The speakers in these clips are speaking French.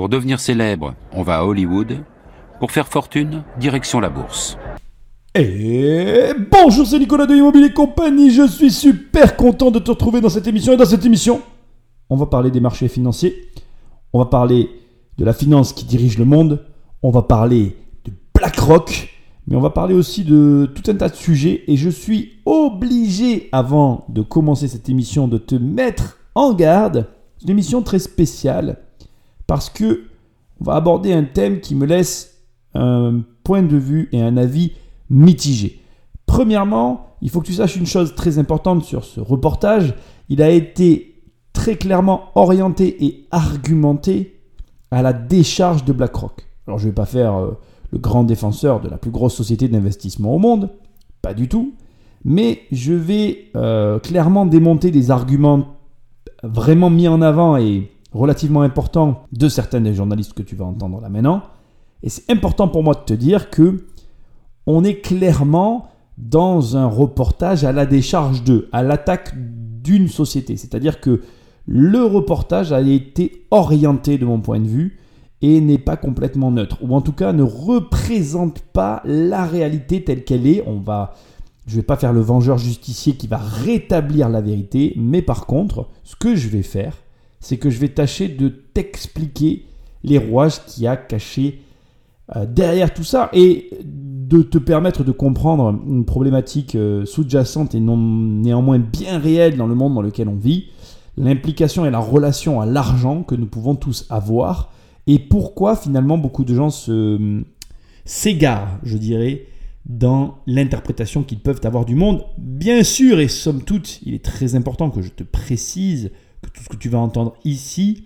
Pour devenir célèbre, on va à Hollywood. Pour faire fortune, direction la bourse. Et bonjour, c'est Nicolas de Immobilier Compagnie. Je suis super content de te retrouver dans cette émission. Et dans cette émission, on va parler des marchés financiers. On va parler de la finance qui dirige le monde. On va parler de BlackRock. Mais on va parler aussi de tout un tas de sujets. Et je suis obligé, avant de commencer cette émission, de te mettre en garde. C'est une émission très spéciale parce que on va aborder un thème qui me laisse un point de vue et un avis mitigé. Premièrement, il faut que tu saches une chose très importante sur ce reportage. Il a été très clairement orienté et argumenté à la décharge de BlackRock. Alors je ne vais pas faire euh, le grand défenseur de la plus grosse société d'investissement au monde, pas du tout, mais je vais euh, clairement démonter des arguments vraiment mis en avant et relativement importants de certains des journalistes que tu vas entendre là maintenant. Et c'est important pour moi de te dire que on est clairement dans un reportage à la décharge de, à l'attaque d'une société. C'est-à-dire que le reportage a été orienté de mon point de vue et n'est pas complètement neutre, ou en tout cas ne représente pas la réalité telle qu'elle est. On va, je vais pas faire le vengeur justicier qui va rétablir la vérité, mais par contre, ce que je vais faire, c'est que je vais tâcher de t'expliquer les rouages qui a cachés euh, derrière tout ça et de te permettre de comprendre une problématique euh, sous-jacente et non néanmoins bien réelle dans le monde dans lequel on vit, l'implication et la relation à l'argent que nous pouvons tous avoir et pourquoi finalement beaucoup de gens se s'égarent, je dirais, dans l'interprétation qu'ils peuvent avoir du monde. Bien sûr, et somme toute, il est très important que je te précise que tout ce que tu vas entendre ici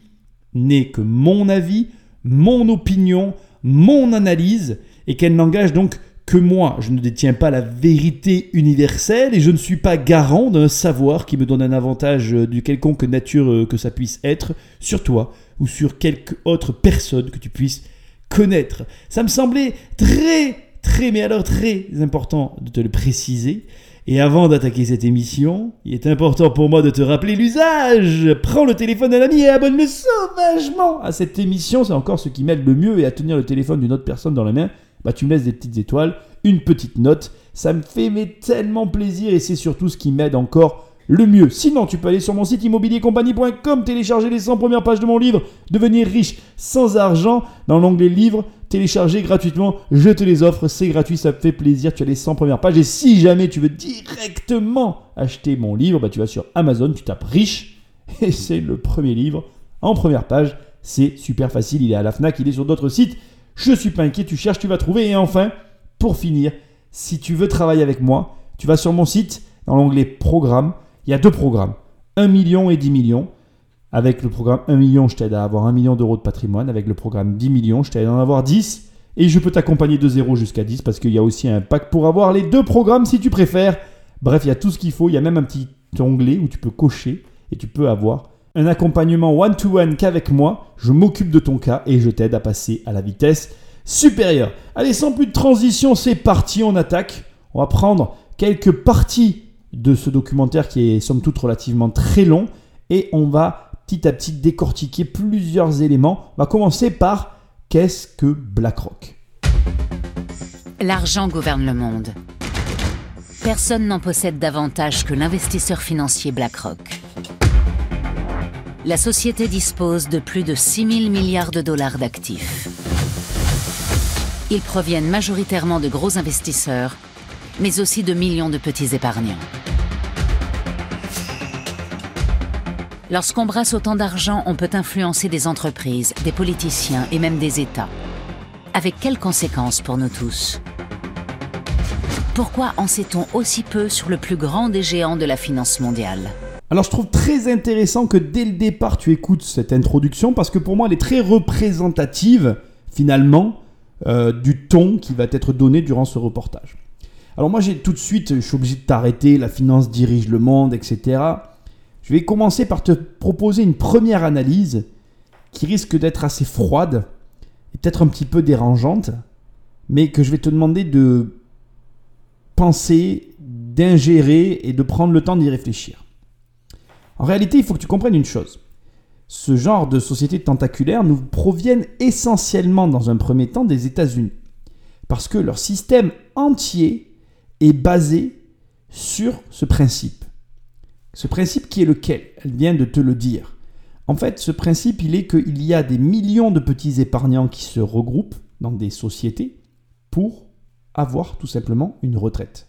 n'est que mon avis, mon opinion, mon analyse, et qu'elle n'engage donc que moi. Je ne détiens pas la vérité universelle et je ne suis pas garant d'un savoir qui me donne un avantage de quelconque nature euh, que ça puisse être sur toi ou sur quelque autre personne que tu puisses connaître. Ça me semblait très, très, mais alors très important de te le préciser. Et avant d'attaquer cette émission, il est important pour moi de te rappeler l'usage. Prends le téléphone d'un ami et abonne-le sauvagement à cette émission. C'est encore ce qui m'aide le mieux et à tenir le téléphone d'une autre personne dans la main. Bah, tu me laisses des petites étoiles, une petite note. Ça me fait tellement plaisir et c'est surtout ce qui m'aide encore le mieux. Sinon, tu peux aller sur mon site immobiliercompagnie.com, télécharger les 100 premières pages de mon livre, devenir riche sans argent, dans l'onglet livre, télécharger gratuitement, je te les offre, c'est gratuit, ça me fait plaisir, tu as les 100 premières pages. Et si jamais tu veux directement acheter mon livre, bah, tu vas sur Amazon, tu tapes riche, et c'est le premier livre en première page. C'est super facile, il est à la FNAC, il est sur d'autres sites. Je suis pas inquiet, tu cherches, tu vas trouver. Et enfin, pour finir, si tu veux travailler avec moi, tu vas sur mon site, dans l'onglet Programme, il y a deux programmes, 1 million et 10 millions. Avec le programme 1 million, je t'aide à avoir 1 million d'euros de patrimoine. Avec le programme 10 millions, je t'aide à en avoir 10. Et je peux t'accompagner de 0 jusqu'à 10 parce qu'il y a aussi un pack pour avoir les deux programmes si tu préfères. Bref, il y a tout ce qu'il faut. Il y a même un petit onglet où tu peux cocher et tu peux avoir un accompagnement one-to-one qu'avec moi. Je m'occupe de ton cas et je t'aide à passer à la vitesse supérieure. Allez, sans plus de transition, c'est parti, on attaque. On va prendre quelques parties de ce documentaire qui est somme toute relativement très long et on va petit à petit décortiquer plusieurs éléments. On va commencer par qu'est-ce que BlackRock? L'argent gouverne le monde. Personne n'en possède davantage que l'investisseur financier BlackRock. La société dispose de plus de 6 000 milliards de dollars d'actifs. Ils proviennent majoritairement de gros investisseurs mais aussi de millions de petits épargnants. Lorsqu'on brasse autant d'argent, on peut influencer des entreprises, des politiciens et même des États. Avec quelles conséquences pour nous tous? Pourquoi en sait-on aussi peu sur le plus grand des géants de la finance mondiale? Alors je trouve très intéressant que dès le départ tu écoutes cette introduction parce que pour moi elle est très représentative finalement euh, du ton qui va être donné durant ce reportage. Alors moi j'ai tout de suite, je suis obligé de t'arrêter, la finance dirige le monde, etc. Je vais commencer par te proposer une première analyse qui risque d'être assez froide et peut-être un petit peu dérangeante, mais que je vais te demander de penser, d'ingérer et de prendre le temps d'y réfléchir. En réalité, il faut que tu comprennes une chose. ce genre de sociétés tentaculaires nous proviennent essentiellement dans un premier temps des États-Unis. Parce que leur système entier est basé sur ce principe. Ce principe qui est lequel? Elle vient de te le dire. En fait, ce principe, il est qu'il y a des millions de petits épargnants qui se regroupent dans des sociétés pour avoir tout simplement une retraite.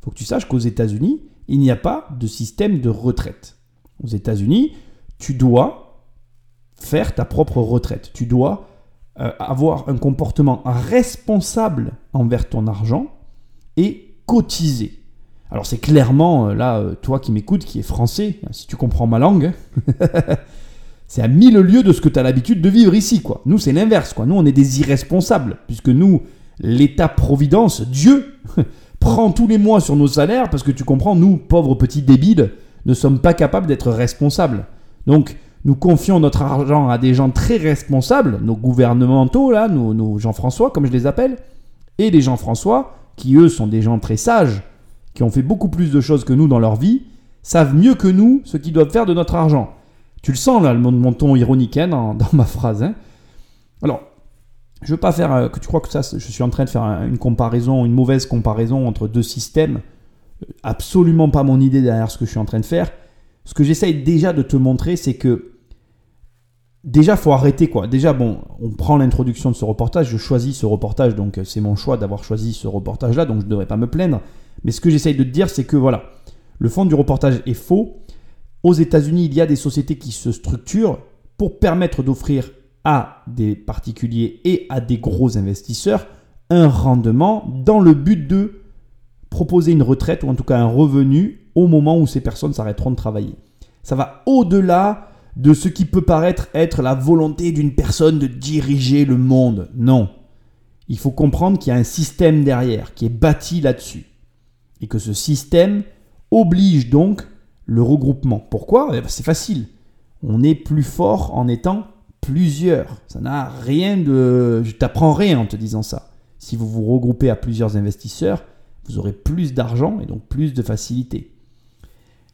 Il faut que tu saches qu'aux États-Unis, il n'y a pas de système de retraite. Aux États-Unis, tu dois faire ta propre retraite. Tu dois euh, avoir un comportement responsable envers ton argent et cotiser. Alors c'est clairement, euh, là, euh, toi qui m'écoutes, qui est français, hein, si tu comprends ma langue, c'est à mille lieues de ce que tu as l'habitude de vivre ici. quoi. Nous, c'est l'inverse. quoi. Nous, on est des irresponsables, puisque nous, l'État-providence, Dieu, prend tous les mois sur nos salaires, parce que tu comprends, nous, pauvres petits débiles, ne sommes pas capables d'être responsables. Donc, nous confions notre argent à des gens très responsables, nos gouvernementaux, là, nos, nos Jean-François, comme je les appelle, et les Jean-François, qui eux sont des gens très sages, qui ont fait beaucoup plus de choses que nous dans leur vie, savent mieux que nous ce qu'ils doivent faire de notre argent. Tu le sens là, mon, ton ironique hein, dans, ma phrase. Hein. Alors, je veux pas faire euh, que tu crois que ça, je suis en train de faire une comparaison, une mauvaise comparaison entre deux systèmes. Absolument pas mon idée derrière ce que je suis en train de faire. Ce que j'essaye déjà de te montrer, c'est que déjà faut arrêter quoi. Déjà bon, on prend l'introduction de ce reportage, je choisis ce reportage, donc c'est mon choix d'avoir choisi ce reportage là, donc je ne devrais pas me plaindre. Mais ce que j'essaye de te dire, c'est que voilà, le fond du reportage est faux. Aux États-Unis, il y a des sociétés qui se structurent pour permettre d'offrir à des particuliers et à des gros investisseurs un rendement dans le but de proposer une retraite ou en tout cas un revenu au moment où ces personnes s'arrêteront de travailler. Ça va au-delà de ce qui peut paraître être la volonté d'une personne de diriger le monde. Non. Il faut comprendre qu'il y a un système derrière qui est bâti là-dessus. Et que ce système oblige donc le regroupement. Pourquoi? Eh ben, C'est facile. On est plus fort en étant plusieurs. Ça n'a rien de... Je t'apprends rien en te disant ça. Si vous vous regroupez à plusieurs investisseurs, vous aurez plus d'argent et donc plus de facilité.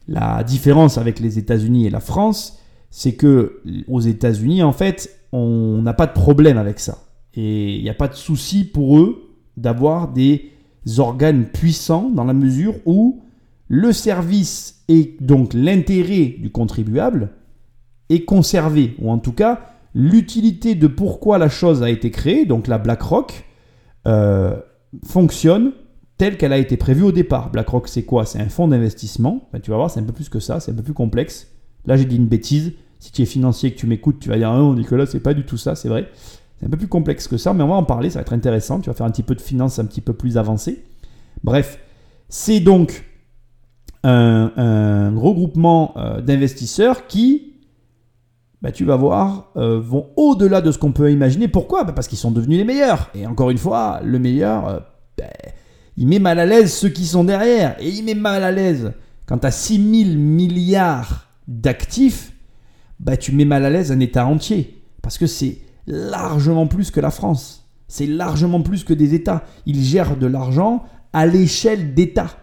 La différence avec les États-Unis et la France, c'est que aux États-Unis, en fait, on n'a pas de problème avec ça. Et il n'y a pas de souci pour eux d'avoir des organes puissants dans la mesure où le service et donc l'intérêt du contribuable est conservé, ou en tout cas l'utilité de pourquoi la chose a été créée, donc la BlackRock, euh, fonctionne telle qu'elle a été prévue au départ. BlackRock, c'est quoi? C'est un fonds d'investissement. tu vas voir, c'est un peu plus que ça, c'est un peu plus complexe. Là, j'ai dit une bêtise. Si tu es financier et que tu m'écoutes, tu vas dire non, Nicolas, c'est pas du tout ça, c'est vrai. C'est un peu plus complexe que ça, mais on va en parler, ça va être intéressant. Tu vas faire un petit peu de finance un petit peu plus avancé. Bref, c'est donc un, regroupement euh, d'investisseurs qui, bah, tu vas voir, euh, vont au-delà de ce qu'on peut imaginer. Pourquoi? Bah, Parce qu'ils sont devenus les meilleurs. Et encore une fois, le meilleur, euh, bah, il met mal à l'aise ceux qui sont derrière. Et il met mal à l'aise quand tu as 6 000 milliards d'actifs, bah, tu mets mal à l'aise un État entier. Parce que c'est largement plus que la France. C'est largement plus que des États. Ils gèrent de l'argent à l'échelle d'État.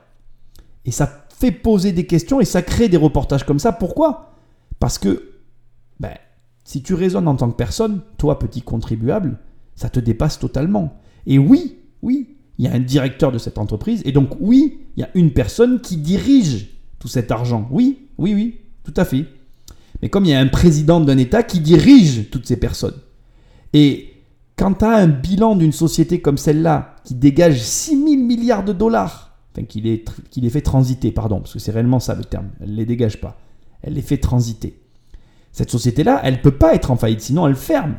Et ça fait poser des questions et ça crée des reportages comme ça. Pourquoi? Parce que ben, si tu raisonnes en tant que personne, toi petit contribuable, ça te dépasse totalement. Et oui, oui, il y a un directeur de cette entreprise et donc oui, il y a une personne qui dirige tout cet argent. Oui, oui, oui, tout à fait. Mais comme il y a un président d'un État qui dirige toutes ces personnes. Et quand tu as un bilan d'une société comme celle-là qui dégage 6 000 milliards de dollars, enfin les, les fait transiter, pardon, parce que c'est réellement ça le terme, elle ne les dégage pas, elle les fait transiter. Cette société-là, elle ne peut pas être en faillite, sinon elle ferme.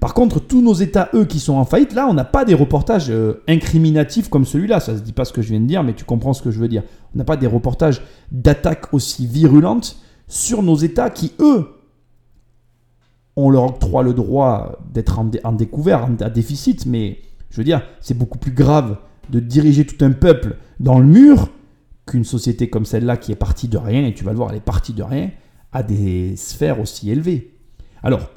Par contre, tous nos États, eux, qui sont en faillite, là, on n'a pas des reportages euh, incriminatifs comme celui-là. Ça ne se dit pas ce que je viens de dire, mais tu comprends ce que je veux dire. On n'a pas des reportages d'attaques aussi virulentes sur nos États qui, eux, on leur octroie le droit d'être en, découvert, à déficit, mais je veux dire, c'est beaucoup plus grave de diriger tout un peuple dans le mur qu'une société comme celle-là qui est partie de rien, et tu vas le voir, elle est partie de rien, à des sphères aussi élevées. Alors,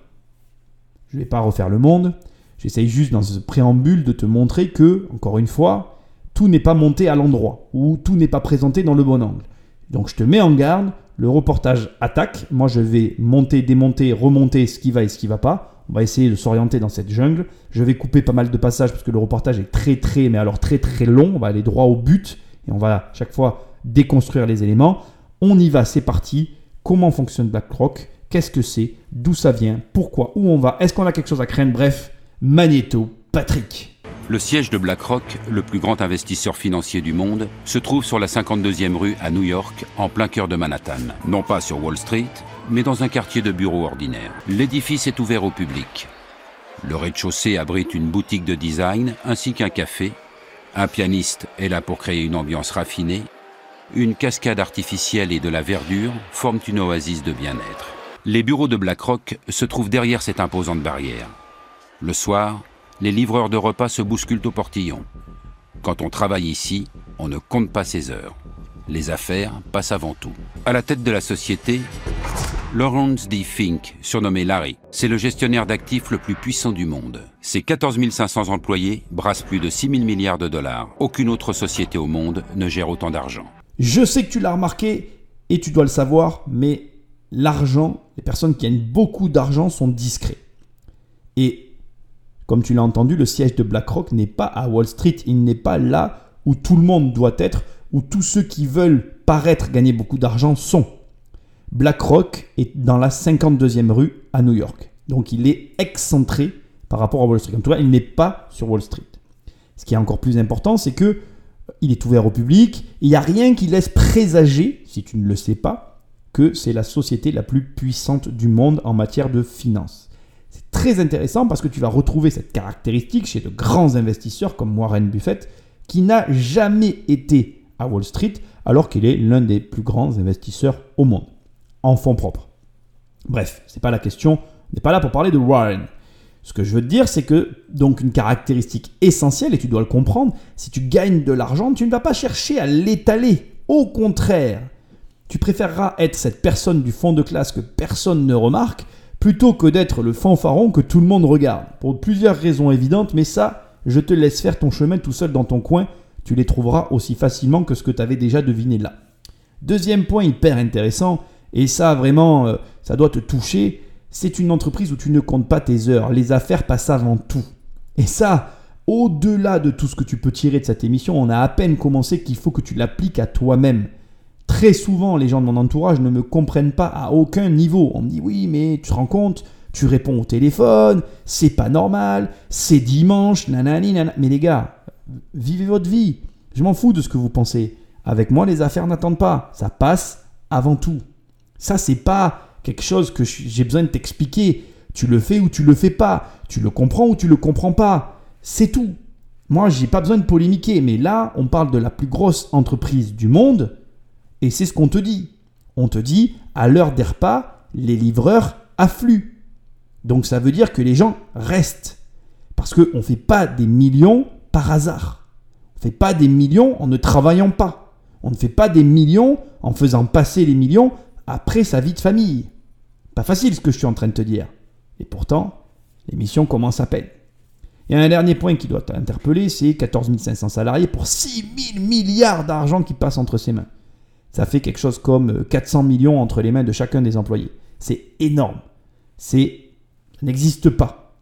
je ne vais pas refaire le monde, j'essaye juste dans ce préambule de te montrer que, encore une fois, tout n'est pas monté à l'endroit, ou tout n'est pas présenté dans le bon angle. Donc je te mets en garde, le reportage attaque. Moi, je vais monter, démonter, remonter ce qui va et ce qui va pas. On va essayer de s'orienter dans cette jungle. Je vais couper pas mal de passages parce que le reportage est très très, mais alors très très long. On va aller droit au but et on va chaque fois déconstruire les éléments. On y va, c'est parti. Comment fonctionne BlackRock? Qu'est-ce que c'est? D'où ça vient? Pourquoi? Où on va? Est-ce qu'on a quelque chose à craindre? Bref, Magneto, Patrick. Le siège de BlackRock, le plus grand investisseur financier du monde, se trouve sur la 52e rue à New York, en plein cœur de Manhattan. Non pas sur Wall Street, mais dans un quartier de bureaux ordinaire. L'édifice est ouvert au public. Le rez-de-chaussée abrite une boutique de design ainsi qu'un café. Un pianiste est là pour créer une ambiance raffinée. Une cascade artificielle et de la verdure forment une oasis de bien-être. Les bureaux de BlackRock se trouvent derrière cette imposante barrière. Le soir, les livreurs de repas se bousculent au portillon. Quand on travaille ici, on ne compte pas ses heures. Les affaires passent avant tout. À la tête de la société, Lawrence D. Fink, surnommé Larry, c'est le gestionnaire d'actifs le plus puissant du monde. Ses 14 500 employés brassent plus de 6 000 milliards de dollars. Aucune autre société au monde ne gère autant d'argent. Je sais que tu l'as remarqué et tu dois le savoir, mais l'argent, les personnes qui gagnent beaucoup d'argent sont discrets. Et comme tu l'as entendu, le siège de BlackRock n'est pas à Wall Street, il n'est pas là où tout le monde doit être, où tous ceux qui veulent paraître gagner beaucoup d'argent sont. BlackRock est dans la 52e rue à New York. Donc il est excentré par rapport à Wall Street. En tout cas, il n'est pas sur Wall Street. Ce qui est encore plus important, c'est que euh, il est ouvert au public. Il n'y a rien qui laisse présager, si tu ne le sais pas, que c'est la société la plus puissante du monde en matière de finance très intéressant parce que tu vas retrouver cette caractéristique chez de grands investisseurs comme Warren Buffett, qui n'a jamais été à Wall Street alors qu'il est l'un des plus grands investisseurs au monde, en fonds propres. Bref, c'est pas la question, on n'est pas là pour parler de Warren. Ce que je veux te dire, c'est que, donc, une caractéristique essentielle, et tu dois le comprendre, si tu gagnes de l'argent, tu ne vas pas chercher à l'étaler. Au contraire, tu préféreras être cette personne du fond de classe que personne ne remarque plutôt que d'être le fanfaron que tout le monde regarde. Pour plusieurs raisons évidentes, mais ça, je te laisse faire ton chemin tout seul dans ton coin, tu les trouveras aussi facilement que ce que tu avais déjà deviné là. Deuxième point hyper intéressant, et ça vraiment, euh, ça doit te toucher, c'est une entreprise où tu ne comptes pas tes heures, les affaires passent avant tout. Et ça, au-delà de tout ce que tu peux tirer de cette émission, on a à peine commencé qu'il faut que tu l'appliques à toi-même. Très souvent, les gens de mon entourage ne me comprennent pas à aucun niveau. On me dit oui, mais tu te rends compte, tu réponds au téléphone, c'est pas normal, c'est dimanche, nanani, nanana. Mais les gars, vivez votre vie. Je m'en fous de ce que vous pensez. Avec moi, les affaires n'attendent pas. Ça passe avant tout. Ça, c'est pas quelque chose que j'ai besoin de t'expliquer. Tu le fais ou tu le fais pas. Tu le comprends ou tu le comprends pas. C'est tout. Moi, j'ai pas besoin de polémiquer. Mais là, on parle de la plus grosse entreprise du monde et c'est ce qu'on te dit. On te dit, à l'heure des repas, les livreurs affluent. Donc ça veut dire que les gens restent. Parce qu'on ne fait pas des millions par hasard. On ne fait pas des millions en ne travaillant pas. On ne fait pas des millions en faisant passer les millions après sa vie de famille. Pas facile ce que je suis en train de te dire. Et pourtant, l'émission commence à peine. Et un dernier point qui doit t'interpeller, c'est 14 500 salariés pour 6 000 milliards d'argent qui passent entre ses mains ça fait quelque chose comme 400 euh, millions entre les mains de chacun des employés. C'est énorme. C'est, ça n'existe pas.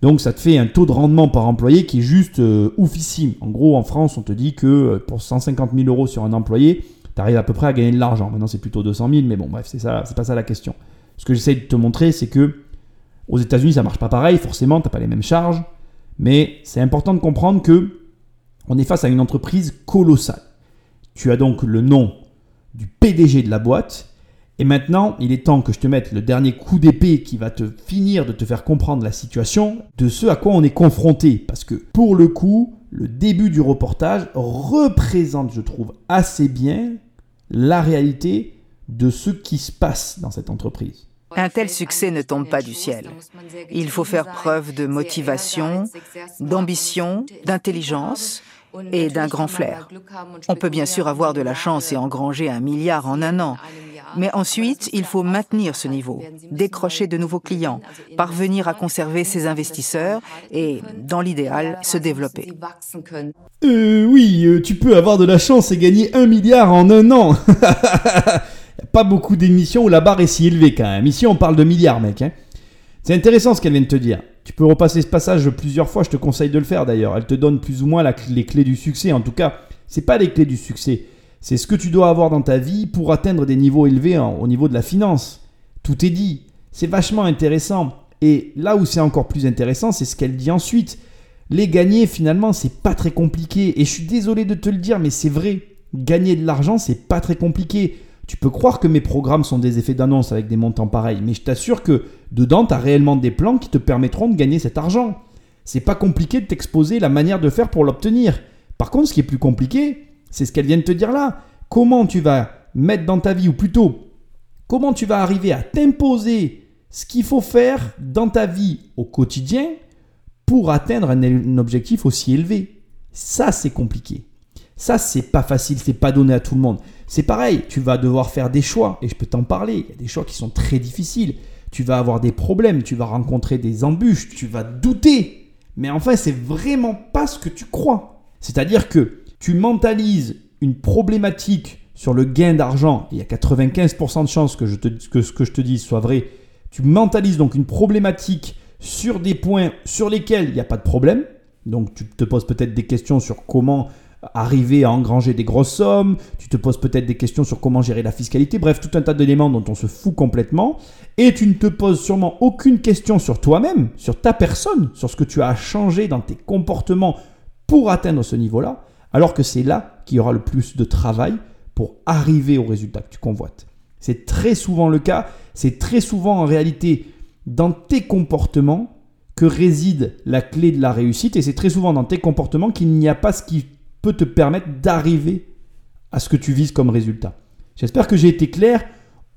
Donc ça te fait un taux de rendement par employé qui est juste euh, oufissime. En gros, en France, on te dit que euh, pour 150 000 euros sur un employé, tu arrives à peu près à gagner de l'argent. Maintenant, c'est plutôt 200 000, mais bon, bref, c'est ça, c'est pas ça la question. Ce que j'essaie de te montrer, c'est que aux États-Unis, ça marche pas pareil. Forcément, t'as pas les mêmes charges, mais c'est important de comprendre que on est face à une entreprise colossale. Tu as donc le nom du PDG de la boîte. Et maintenant, il est temps que je te mette le dernier coup d'épée qui va te finir de te faire comprendre la situation de ce à quoi on est confronté. Parce que pour le coup, le début du reportage représente, je trouve, assez bien la réalité de ce qui se passe dans cette entreprise. Un tel succès ne tombe pas du ciel. Il faut faire preuve de motivation, d'ambition, d'intelligence et d'un grand flair. On peut bien sûr avoir de la chance et engranger un milliard en un an, mais ensuite, il faut maintenir ce niveau, décrocher de nouveaux clients, parvenir à conserver ses investisseurs et, dans l'idéal, se développer. Euh, oui, euh, tu peux avoir de la chance et gagner un milliard en un an. Pas beaucoup d'émissions où la barre est si élevée quand même. Ici, on parle de milliards, mec. Hein. C'est intéressant ce qu'elle vient de te dire. Tu peux repasser ce passage plusieurs fois, je te conseille de le faire d'ailleurs. Elle te donne plus ou moins les clés du succès. En tout cas, c'est pas les clés du succès. C'est ce que tu dois avoir dans ta vie pour atteindre des niveaux élevés au niveau de la finance. Tout est dit. C'est vachement intéressant. Et là où c'est encore plus intéressant, c'est ce qu'elle dit ensuite. Les gagner, finalement, c'est pas très compliqué. Et je suis désolé de te le dire, mais c'est vrai. Gagner de l'argent, c'est pas très compliqué. Tu peux croire que mes programmes sont des effets d'annonce avec des montants pareils, mais je t'assure que dedans, tu as réellement des plans qui te permettront de gagner cet argent. C'est pas compliqué de t'exposer la manière de faire pour l'obtenir. Par contre, ce qui est plus compliqué, c'est ce qu'elle vient de te dire là. Comment tu vas mettre dans ta vie, ou plutôt, comment tu vas arriver à t'imposer ce qu'il faut faire dans ta vie au quotidien pour atteindre un, objectif aussi élevé? Ça, c'est compliqué. Ça, c'est pas facile, c'est pas donné à tout le monde. C'est pareil, tu vas devoir faire des choix, et je peux t'en parler. Il y a des choix qui sont très difficiles. Tu vas avoir des problèmes, tu vas rencontrer des embûches, tu vas douter. Mais enfin, c'est vraiment pas ce que tu crois. C'est-à-dire que tu mentalises une problématique sur le gain d'argent, il y a 95% de chances que, que ce que je te dis soit vrai, tu mentalises donc une problématique sur des points sur lesquels il n'y a pas de problème. Donc tu te poses peut-être des questions sur comment arriver à engranger des grosses sommes, tu te poses peut-être des questions sur comment gérer la fiscalité, bref, tout un tas d'éléments dont on se fout complètement, et tu ne te poses sûrement aucune question sur toi-même, sur ta personne, sur ce que tu as changé dans tes comportements pour atteindre ce niveau-là, alors que c'est là qu'il y aura le plus de travail pour arriver au résultat que tu convoites. C'est très souvent le cas, c'est très souvent en réalité dans tes comportements que réside la clé de la réussite et c'est très souvent dans tes comportements qu'il n'y a pas ce qui peut te permettre d'arriver à ce que tu vises comme résultat. J'espère que j'ai été clair.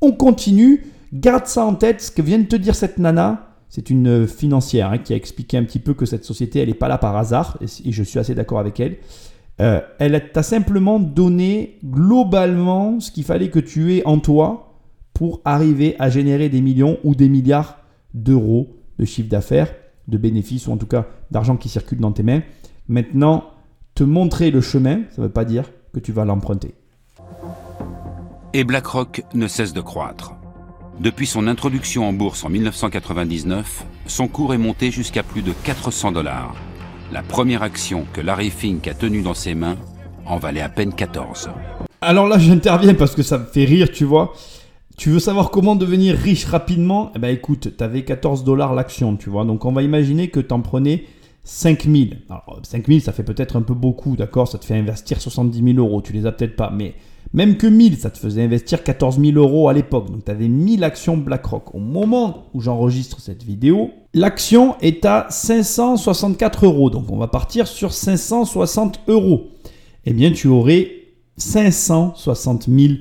On continue. Garde ça en tête. Ce que vient de te dire cette nana, c'est une financière hein, qui a expliqué un petit peu que cette société, elle n'est pas là par hasard. Et je suis assez d'accord avec elle. Euh, elle t'a simplement donné globalement ce qu'il fallait que tu aies en toi pour arriver à générer des millions ou des milliards d'euros de chiffre d'affaires, de bénéfices ou en tout cas d'argent qui circule dans tes mains. Maintenant, te montrer le chemin, ça ne veut pas dire que tu vas l'emprunter. Et BlackRock ne cesse de croître. Depuis son introduction en bourse en 1999, son cours est monté jusqu'à plus de 400 dollars la première action que Larry Fink a tenue dans ses mains en valait à peine 14. Alors là, j'interviens parce que ça me fait rire, tu vois. Tu veux savoir comment devenir riche rapidement? Eh ben écoute, tu avais 14 dollars l'action, tu vois. Donc on va imaginer que tu en prenais 5000. Alors 5000, ça fait peut-être un peu beaucoup, d'accord Ça te fait investir 70 000 euros. Tu les as peut-être pas, mais même que 1000, ça te faisait investir 14 000 euros à l'époque. Donc tu avais 1000 actions BlackRock. Au moment où j'enregistre cette vidéo, l'action est à 564 euros. Donc on va partir sur 560 euros. Eh bien, tu aurais 560 000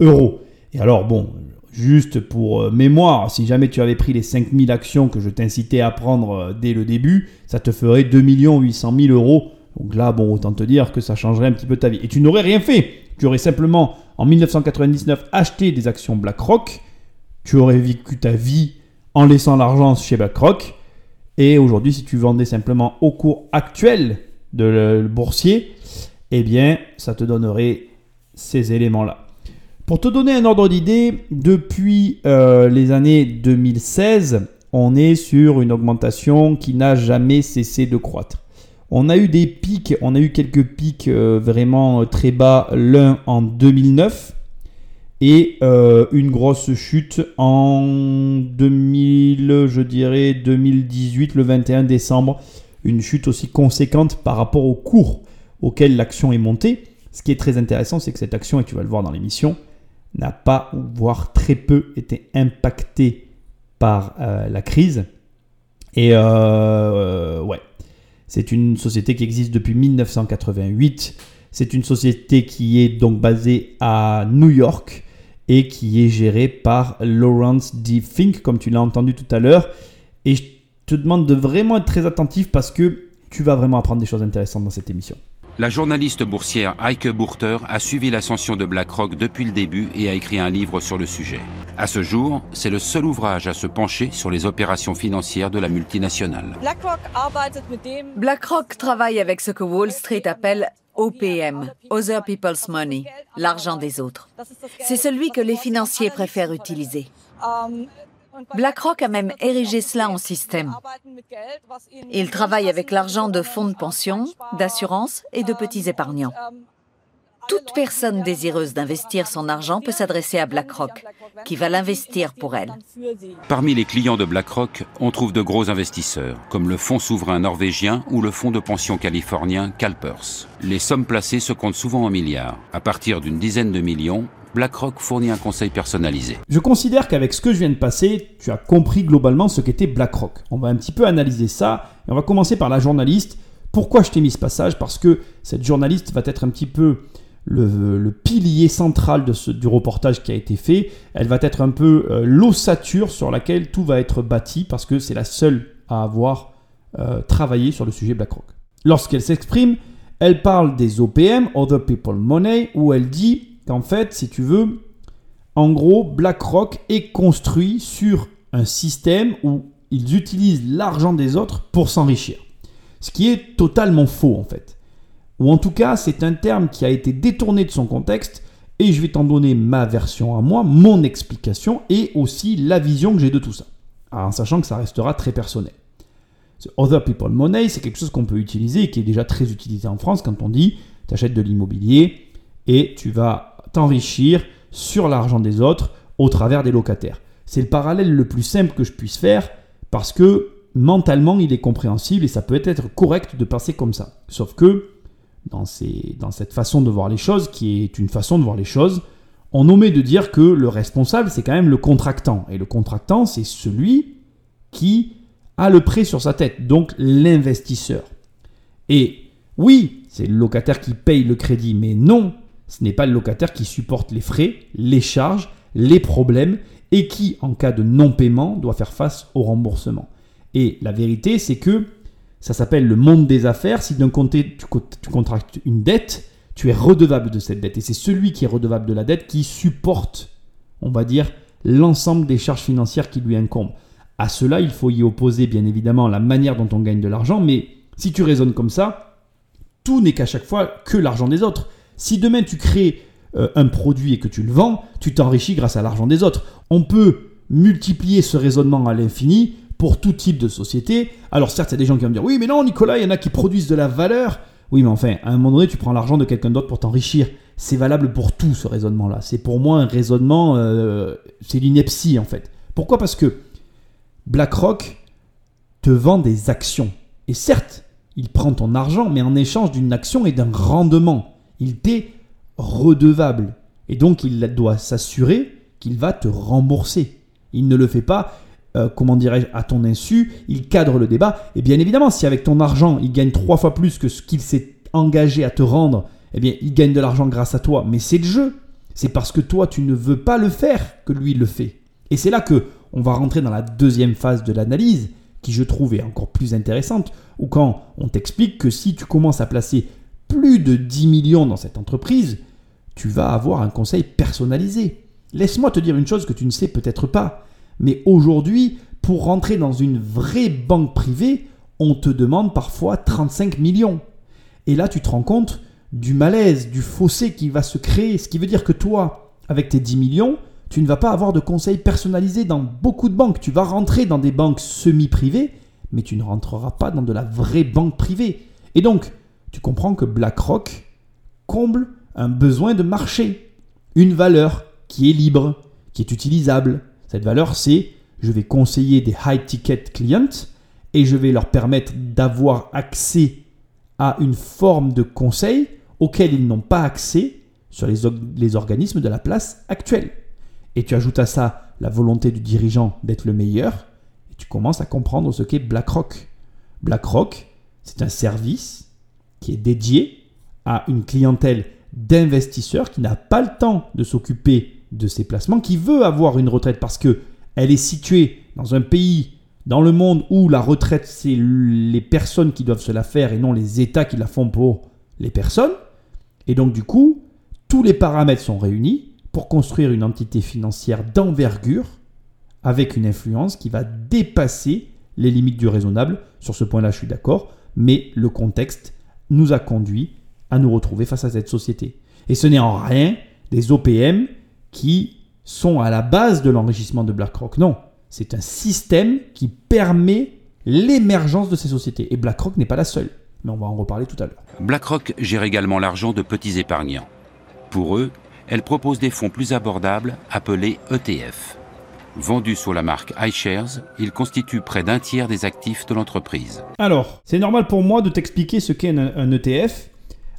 euros. Et alors, bon, juste pour euh, mémoire, si jamais tu avais pris les 5000 actions que je t'incitais à prendre euh, dès le début, ça te ferait 2 800 000 euros. Donc là, bon, autant te dire que ça changerait un petit peu ta vie. Et tu n'aurais rien fait. Tu aurais simplement, en 1999, acheté des actions BlackRock. Tu aurais vécu ta vie en laissant l'argent chez BlackRock. Et aujourd'hui, si tu vendais simplement au cours actuel de le boursier, eh bien, ça te donnerait ces éléments-là. Pour te donner un ordre d'idée, depuis euh, les années 2016, on est sur une augmentation qui n'a jamais cessé de croître. On a eu des pics, on a eu quelques pics euh, vraiment euh, très bas, l'un en 2009 et euh, une grosse chute en 2000, je dirais 2018, le 21 décembre, une chute aussi conséquente par rapport au cours auquel l'action est montée. Ce qui est très intéressant, c'est que cette action, et tu vas le voir dans l'émission, n'a pas, voire très peu, été impactée par la crise. Et ouais, c'est une société qui existe depuis 1988. C'est une société qui est donc basée à New York et qui est gérée par Lawrence D. Fink, comme tu l'as entendu tout à l'heure. Et je te demande de vraiment être très attentif parce que tu vas vraiment apprendre des choses intéressantes dans cette émission. La journaliste boursière Heike Burter a suivi l'ascension de BlackRock depuis le début et a écrit un livre sur le sujet. À ce jour, c'est le seul ouvrage à se pencher sur les opérations financières de la multinationale. BlackRock travaille avec ce que Wall Street appelle OPM, Other People's Money, l'argent des autres. C'est celui que les financiers préfèrent utiliser. BlackRock a même érigé cela en système. Il travaille avec l'argent de fonds de pension, d'assurance et de petits épargnants. Toute personne désireuse d'investir son argent peut s'adresser à BlackRock, qui va l'investir pour elle. Parmi les clients de BlackRock, on trouve de gros investisseurs, comme le fonds souverain norvégien ou le fonds de pension californien CalPERS. Les sommes placées se comptent souvent en milliards. À partir d'une dizaine de millions, BlackRock fournit un conseil personnalisé. Je considère qu'avec ce que je viens de passer, tu as compris globalement ce qu'était BlackRock. On va un petit peu analyser ça et on va commencer par la journaliste. Pourquoi je t'ai mis ce passage? Parce que cette journaliste va être un petit peu le, pilier central de ce, du reportage qui a été fait. Elle va être un peu euh, l'ossature sur laquelle tout va être bâti parce que c'est la seule à avoir euh, travaillé sur le sujet BlackRock. Lorsqu'elle s'exprime, elle parle des OPM, Other People Money, où elle dit qu'en fait, si tu veux, en gros, BlackRock est construit sur un système où ils utilisent l'argent des autres pour s'enrichir. Ce qui est totalement faux en fait. Ou en tout cas, c'est un terme qui a été détourné de son contexte et je vais t'en donner ma version à moi, mon explication et aussi la vision que j'ai de tout ça. en sachant que ça restera très personnel. Other People Money, c'est quelque chose qu'on peut utiliser et qui est déjà très utilisé en France quand on dit tu achètes de l'immobilier et tu vas t'enrichir sur l'argent des autres au travers des locataires. C'est le parallèle le plus simple que je puisse faire parce que mentalement il est compréhensible et ça peut être correct de passer comme ça. Sauf que dans, dans cette façon de voir les choses, qui est une façon de voir les choses, on omet de dire que le responsable c'est quand même le contractant. Et le contractant c'est celui qui a le prêt sur sa tête, donc l'investisseur. Et oui, c'est le locataire qui paye le crédit, mais non, ce n'est pas le locataire qui supporte les frais, les charges, les problèmes et qui, en cas de non-paiement, doit faire face au remboursement. Et la vérité, c'est que ça s'appelle le monde des affaires. Si d'un côté tu, contractes une dette, tu es redevable de cette dette. Et c'est celui qui est redevable de la dette qui supporte, on va dire, l'ensemble des charges financières qui lui incombent. À cela, il faut y opposer bien évidemment la manière dont on gagne de l'argent, mais si tu raisonnes comme ça, tout n'est qu'à chaque fois que l'argent des autres. Si demain tu crées euh, un produit et que tu le vends, tu t'enrichis grâce à l'argent des autres. On peut multiplier ce raisonnement à l'infini pour tout type de société. Alors certes, il y a des gens qui vont me dire, oui, mais non, Nicolas, il y en a qui produisent de la valeur. Oui, mais enfin, à un moment donné, tu prends l'argent de quelqu'un d'autre pour t'enrichir. C'est valable pour tout ce raisonnement-là. C'est pour moi un raisonnement, euh, c'est l'ineptie en fait. Pourquoi? Parce que BlackRock te vend des actions. Et certes, il prend ton argent, mais en échange d'une action et d'un rendement il t'est redevable. Et donc il doit s'assurer qu'il va te rembourser. Il ne le fait pas, euh, comment dirais-je, à ton insu, il cadre le débat. Et bien évidemment, si avec ton argent, il gagne trois fois plus que ce qu'il s'est engagé à te rendre, eh bien il gagne de l'argent grâce à toi. Mais c'est le jeu. C'est parce que toi, tu ne veux pas le faire que lui le fait. Et c'est là que on va rentrer dans la deuxième phase de l'analyse, qui je trouve est encore plus intéressante, où quand on t'explique que si tu commences à placer plus de 10 millions dans cette entreprise, tu vas avoir un conseil personnalisé. Laisse-moi te dire une chose que tu ne sais peut-être pas. Mais aujourd'hui, pour rentrer dans une vraie banque privée, on te demande parfois 35 millions. Et là, tu te rends compte du malaise, du fossé qui va se créer. Ce qui veut dire que toi, avec tes 10 millions, tu ne vas pas avoir de conseils personnalisés dans beaucoup de banques. Tu vas rentrer dans des banques semi-privées, mais tu ne rentreras pas dans de la vraie banque privée. Et donc, tu comprends que BlackRock comble un besoin de marché, une valeur qui est libre, qui est utilisable. Cette valeur, c'est je vais conseiller des high-ticket clients et je vais leur permettre d'avoir accès à une forme de conseil auquel ils n'ont pas accès sur les, les, organismes de la place actuelle. Et tu ajoutes à ça la volonté du dirigeant d'être le meilleur, et tu commences à comprendre ce qu'est BlackRock. BlackRock, c'est un service qui est dédié à une clientèle d'investisseurs qui n'a pas le temps de s'occuper de ses placements, qui veut avoir une retraite parce que elle est située dans un pays, dans le monde où la retraite, c'est les personnes qui doivent se la faire et non les États qui la font pour les personnes. Et donc du coup, tous les paramètres sont réunis pour construire une entité financière d'envergure avec une influence qui va dépasser les limites du raisonnable. Sur ce point-là, je suis d'accord, mais le contexte nous a conduit à nous retrouver face à cette société. Et ce n'est en rien des OPM qui sont à la base de l'enrichissement de BlackRock. Non, c'est un système qui permet l'émergence de ces sociétés. Et BlackRock n'est pas la seule. Mais on va en reparler tout à l'heure. BlackRock gère également l'argent de petits épargnants. Pour eux, elle propose des fonds plus abordables appelés ETF. Vendus sous la marque iShares, ils constituent près d'un tiers des actifs de l'entreprise. Alors, c'est normal pour moi de t'expliquer ce qu'est un, ETF.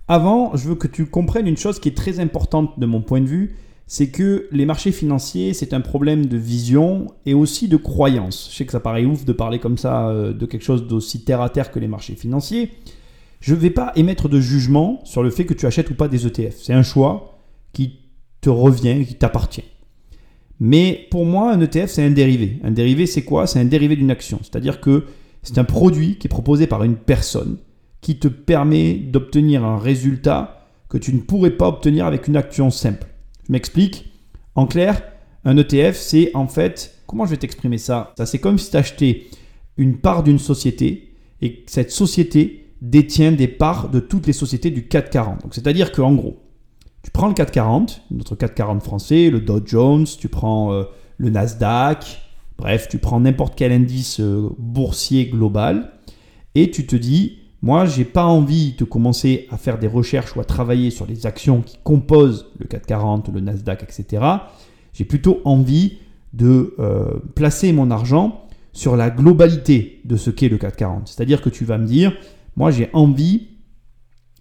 Avant, je veux que tu comprennes une chose qui est très importante de mon point de vue, c'est que les marchés financiers, c'est un problème de vision et aussi de croyance. Je sais que ça paraît ouf de parler comme ça euh, de quelque chose d'aussi terre à terre que les marchés financiers. Je ne vais pas émettre de jugement sur le fait que tu achètes ou pas des ETF. C'est un choix qui te revient, qui t'appartient. Mais pour moi, un ETF, c'est un dérivé. Un dérivé, c'est quoi? C'est un dérivé d'une action. C'est-à-dire que c'est un produit qui est proposé par une personne qui te permet d'obtenir un résultat que tu ne pourrais pas obtenir avec une action simple. Je m'explique. En clair, un ETF, c'est en fait, comment je vais t'exprimer ça? Ça, c'est comme si tu achetais une part d'une société et cette société détient des parts de toutes les sociétés du 440. Donc, c'est-à-dire qu'en gros, tu prends le 440, notre 440 français, le Dow Jones, tu prends euh, le Nasdaq, bref, tu prends n'importe quel indice euh, boursier global et tu te dis, moi, j'ai pas envie de commencer à faire des recherches ou à travailler sur les actions qui composent le 440, le Nasdaq, etc. J'ai plutôt envie de euh, placer mon argent sur la globalité de ce qu'est le 440. C'est-à-dire que tu vas me dire, moi j'ai envie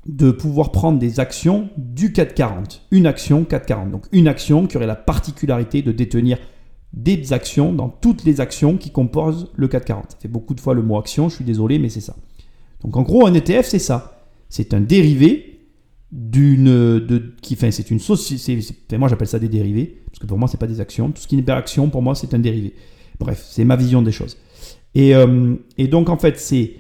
de pouvoir prendre des actions du 440. Une action 440. Donc une action qui aurait la particularité de détenir des actions dans toutes les actions qui composent le 440. Ça fait beaucoup de fois le mot action, je suis désolé, mais c'est ça. Donc en gros, un ETF, c'est ça. C'est un dérivé d'une. De, qui, enfin, c'est une société. moi, j'appelle ça des dérivés, parce que pour moi, c'est pas des actions. Tout ce qui n'est pas action, pour moi, c'est un dérivé. Bref, c'est ma vision des choses. Et, euh, et donc, en fait, c'est.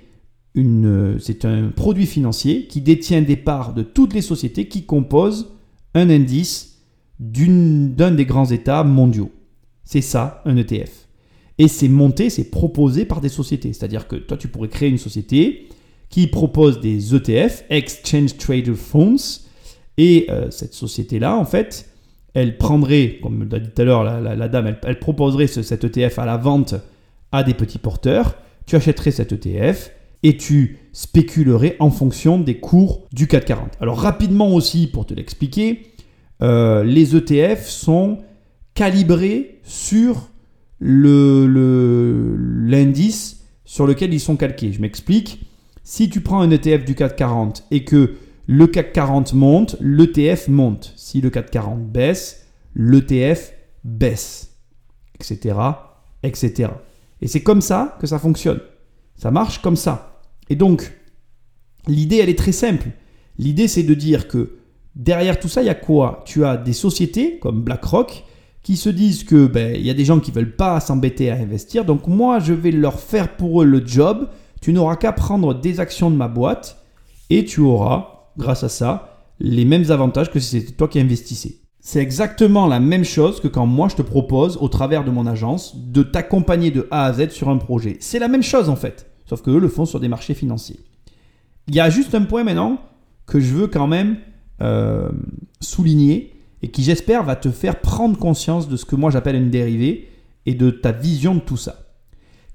C'est un produit financier qui détient des parts de toutes les sociétés qui composent un indice d'un des grands États mondiaux. C'est ça, un ETF. Et c'est monté, c'est proposé par des sociétés. C'est-à-dire que toi, tu pourrais créer une société, qui propose des ETF, Exchange Traded Funds. Et euh, cette société-là, en fait, elle prendrait, comme l'a dit tout à l'heure la, dame, elle, proposerait cet ETF à la vente à des petits porteurs. Tu achèterais cet ETF et tu spéculerais en fonction des cours du 440. Alors rapidement aussi, pour te l'expliquer, euh, les ETF sont calibrés sur l'indice le, sur lequel ils sont calqués. Je m'explique. Si tu prends un ETF du CAC 40 et que le CAC 40 monte, l'ETF monte. Si le CAC 40 baisse, l'ETF baisse, etc., etc. Et c'est comme ça que ça fonctionne. Ça marche comme ça. Et donc, l'idée, elle est très simple. L'idée, c'est de dire que derrière tout ça, il y a quoi? Tu as des sociétés comme BlackRock qui se disent que ben, il y a des gens qui veulent pas s'embêter à investir. Donc moi, je vais leur faire pour eux le job tu n'auras qu'à prendre des actions de ma boîte et tu auras, grâce à ça, les mêmes avantages que si c'était toi qui investissais. C'est exactement la même chose que quand moi je te propose, au travers de mon agence, de t'accompagner de A à Z sur un projet. C'est la même chose en fait, sauf qu'eux le font sur des marchés financiers. Il y a juste un point maintenant que je veux quand même euh, souligner et qui j'espère va te faire prendre conscience de ce que moi j'appelle une dérivée et de ta vision de tout ça.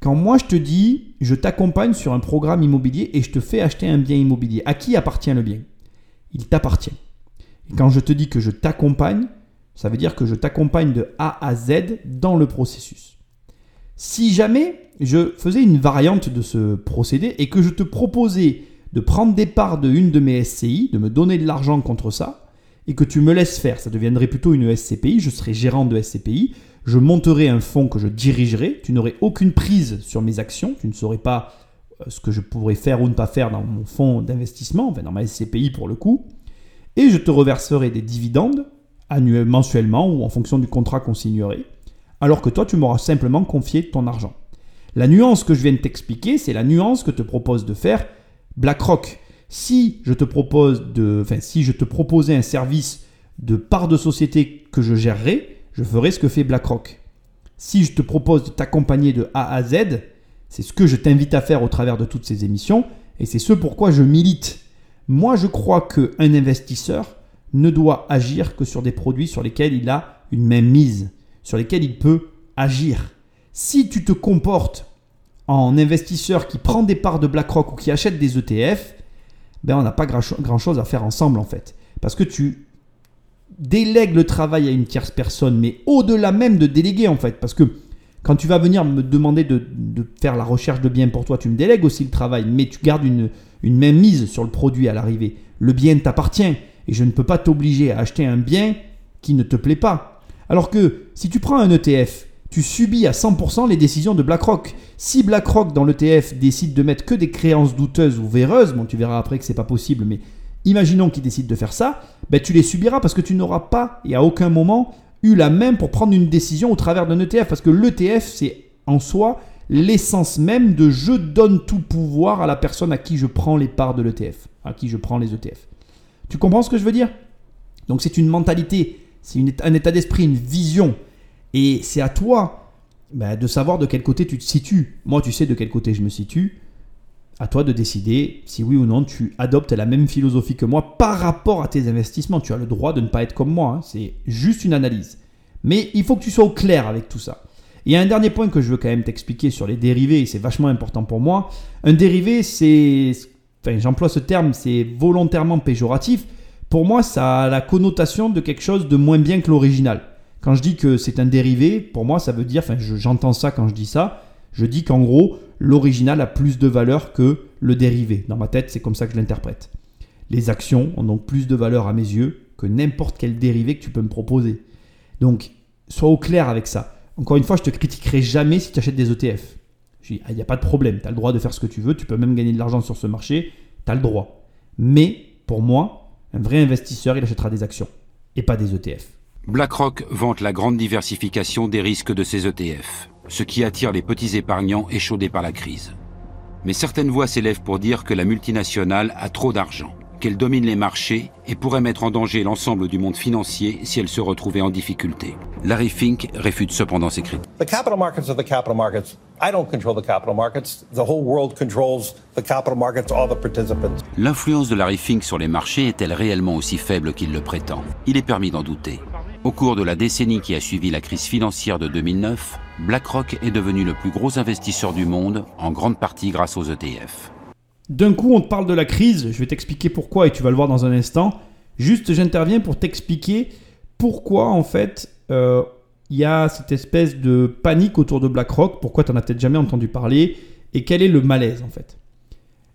Quand moi je te dis, je t'accompagne sur un programme immobilier et je te fais acheter un bien immobilier, à qui appartient le bien? Il t'appartient. Et quand je te dis que je t'accompagne, ça veut dire que je t'accompagne de A à Z dans le processus. Si jamais je faisais une variante de ce procédé et que je te proposais de prendre des parts de une de mes SCI, de me donner de l'argent contre ça, et que tu me laisses faire, ça deviendrait plutôt une SCPI, je serais gérant de SCPI, je monterai un fonds que je dirigerai, tu n'aurais aucune prise sur mes actions, tu ne saurais pas euh, ce que je pourrais faire ou ne pas faire dans mon fonds d'investissement, enfin dans ma SCPI pour le coup, et je te reverserai des dividendes annuellement, mensuellement ou en fonction du contrat qu'on signerait, alors que toi tu m'auras simplement confié ton argent. La nuance que je viens de t'expliquer, c'est la nuance que te propose de faire BlackRock. Si je te propose de, si je te proposais un service de part de société que je gérerais, je ferai ce que fait BlackRock. Si je te propose de t'accompagner de A à Z, c'est ce que je t'invite à faire au travers de toutes ces émissions, et c'est ce pourquoi je milite. Moi, je crois qu'un investisseur ne doit agir que sur des produits sur lesquels il a une main mise, sur lesquels il peut agir. Si tu te comportes en investisseur qui prend des parts de BlackRock ou qui achète des ETF, ben on n'a pas grand-chose à faire ensemble en fait. Parce que tu délègues le travail à une tierce personne, mais au-delà même de déléguer en fait. Parce que quand tu vas venir me demander de, faire la recherche de biens pour toi, tu me délègues aussi le travail, mais tu gardes une, une main mise sur le produit à l'arrivée. Le bien t'appartient et je ne peux pas t'obliger à acheter un bien qui ne te plaît pas. Alors que si tu prends un ETF, tu subis à 100% les décisions de BlackRock. Si BlackRock dans l'ETF décide de mettre que des créances douteuses ou véreuses, bon tu verras après que c'est pas possible, mais imaginons qu'il décide de faire ça, ben tu les subiras parce que tu n'auras pas et à aucun moment eu la même pour prendre une décision au travers d'un ETF parce que l'ETF c'est en soi l'essence même de je donne tout pouvoir à la personne à qui je prends les parts de l'ETF, à qui je prends les ETF. Tu comprends ce que je veux dire? Donc c'est une mentalité, c'est un état d'esprit, une vision. Et c'est à toi bah, de savoir de quel côté tu te situes. Moi, tu sais de quel côté je me situe. À toi de décider si oui ou non tu adoptes la même philosophie que moi par rapport à tes investissements. Tu as le droit de ne pas être comme moi. Hein. C'est juste une analyse. Mais il faut que tu sois au clair avec tout ça. Il y a un dernier point que je veux quand même t'expliquer sur les dérivés, et c'est vachement important pour moi. Un dérivé, c'est j'emploie ce terme, c'est volontairement péjoratif. Pour moi, ça a la connotation de quelque chose de moins bien que l'original. Quand je dis que c'est un dérivé, pour moi, ça veut dire, enfin, j'entends ça quand je dis ça, je dis qu'en gros, l'original a plus de valeur que le dérivé. Dans ma tête, c'est comme ça que je l'interprète. Les actions ont donc plus de valeur à mes yeux que n'importe quel dérivé que tu peux me proposer. Donc, sois au clair avec ça. Encore une fois, je te critiquerai jamais si tu achètes des ETF. Il n'y a pas de problème, tu as le droit de faire ce que tu veux, tu peux même gagner de l'argent sur ce marché, tu as le droit. Mais pour moi, un vrai investisseur, il achètera des actions et pas des ETF. BlackRock vante la grande diversification des risques de ses ETF, ce qui attire les petits épargnants échaudés par la crise. Mais certaines voix s'élèvent pour dire que la multinationale a trop d'argent qu'elle domine les marchés et pourrait mettre en danger l'ensemble du monde financier si elle se retrouvait en difficulté. Larry Fink réfute cependant ces critiques. The capital markets are the capital markets. I don't control the capital markets. The whole world controls the capital markets, all the participants. L'influence de Larry Fink sur les marchés est-elle réellement aussi faible qu'il le prétend? Il est permis d'en douter. Au cours de la décennie qui a suivi la crise financière de 2009, BlackRock est devenu le plus gros investisseur du monde, en grande partie grâce aux ETF. D'un coup, on te parle de la crise, je vais t'expliquer pourquoi et tu vas le voir dans un instant. Juste, j'interviens pour t'expliquer pourquoi, en fait, euh, il y a cette espèce de panique autour de BlackRock, pourquoi tu n'en as peut-être jamais entendu parler, et quel est le malaise, en fait.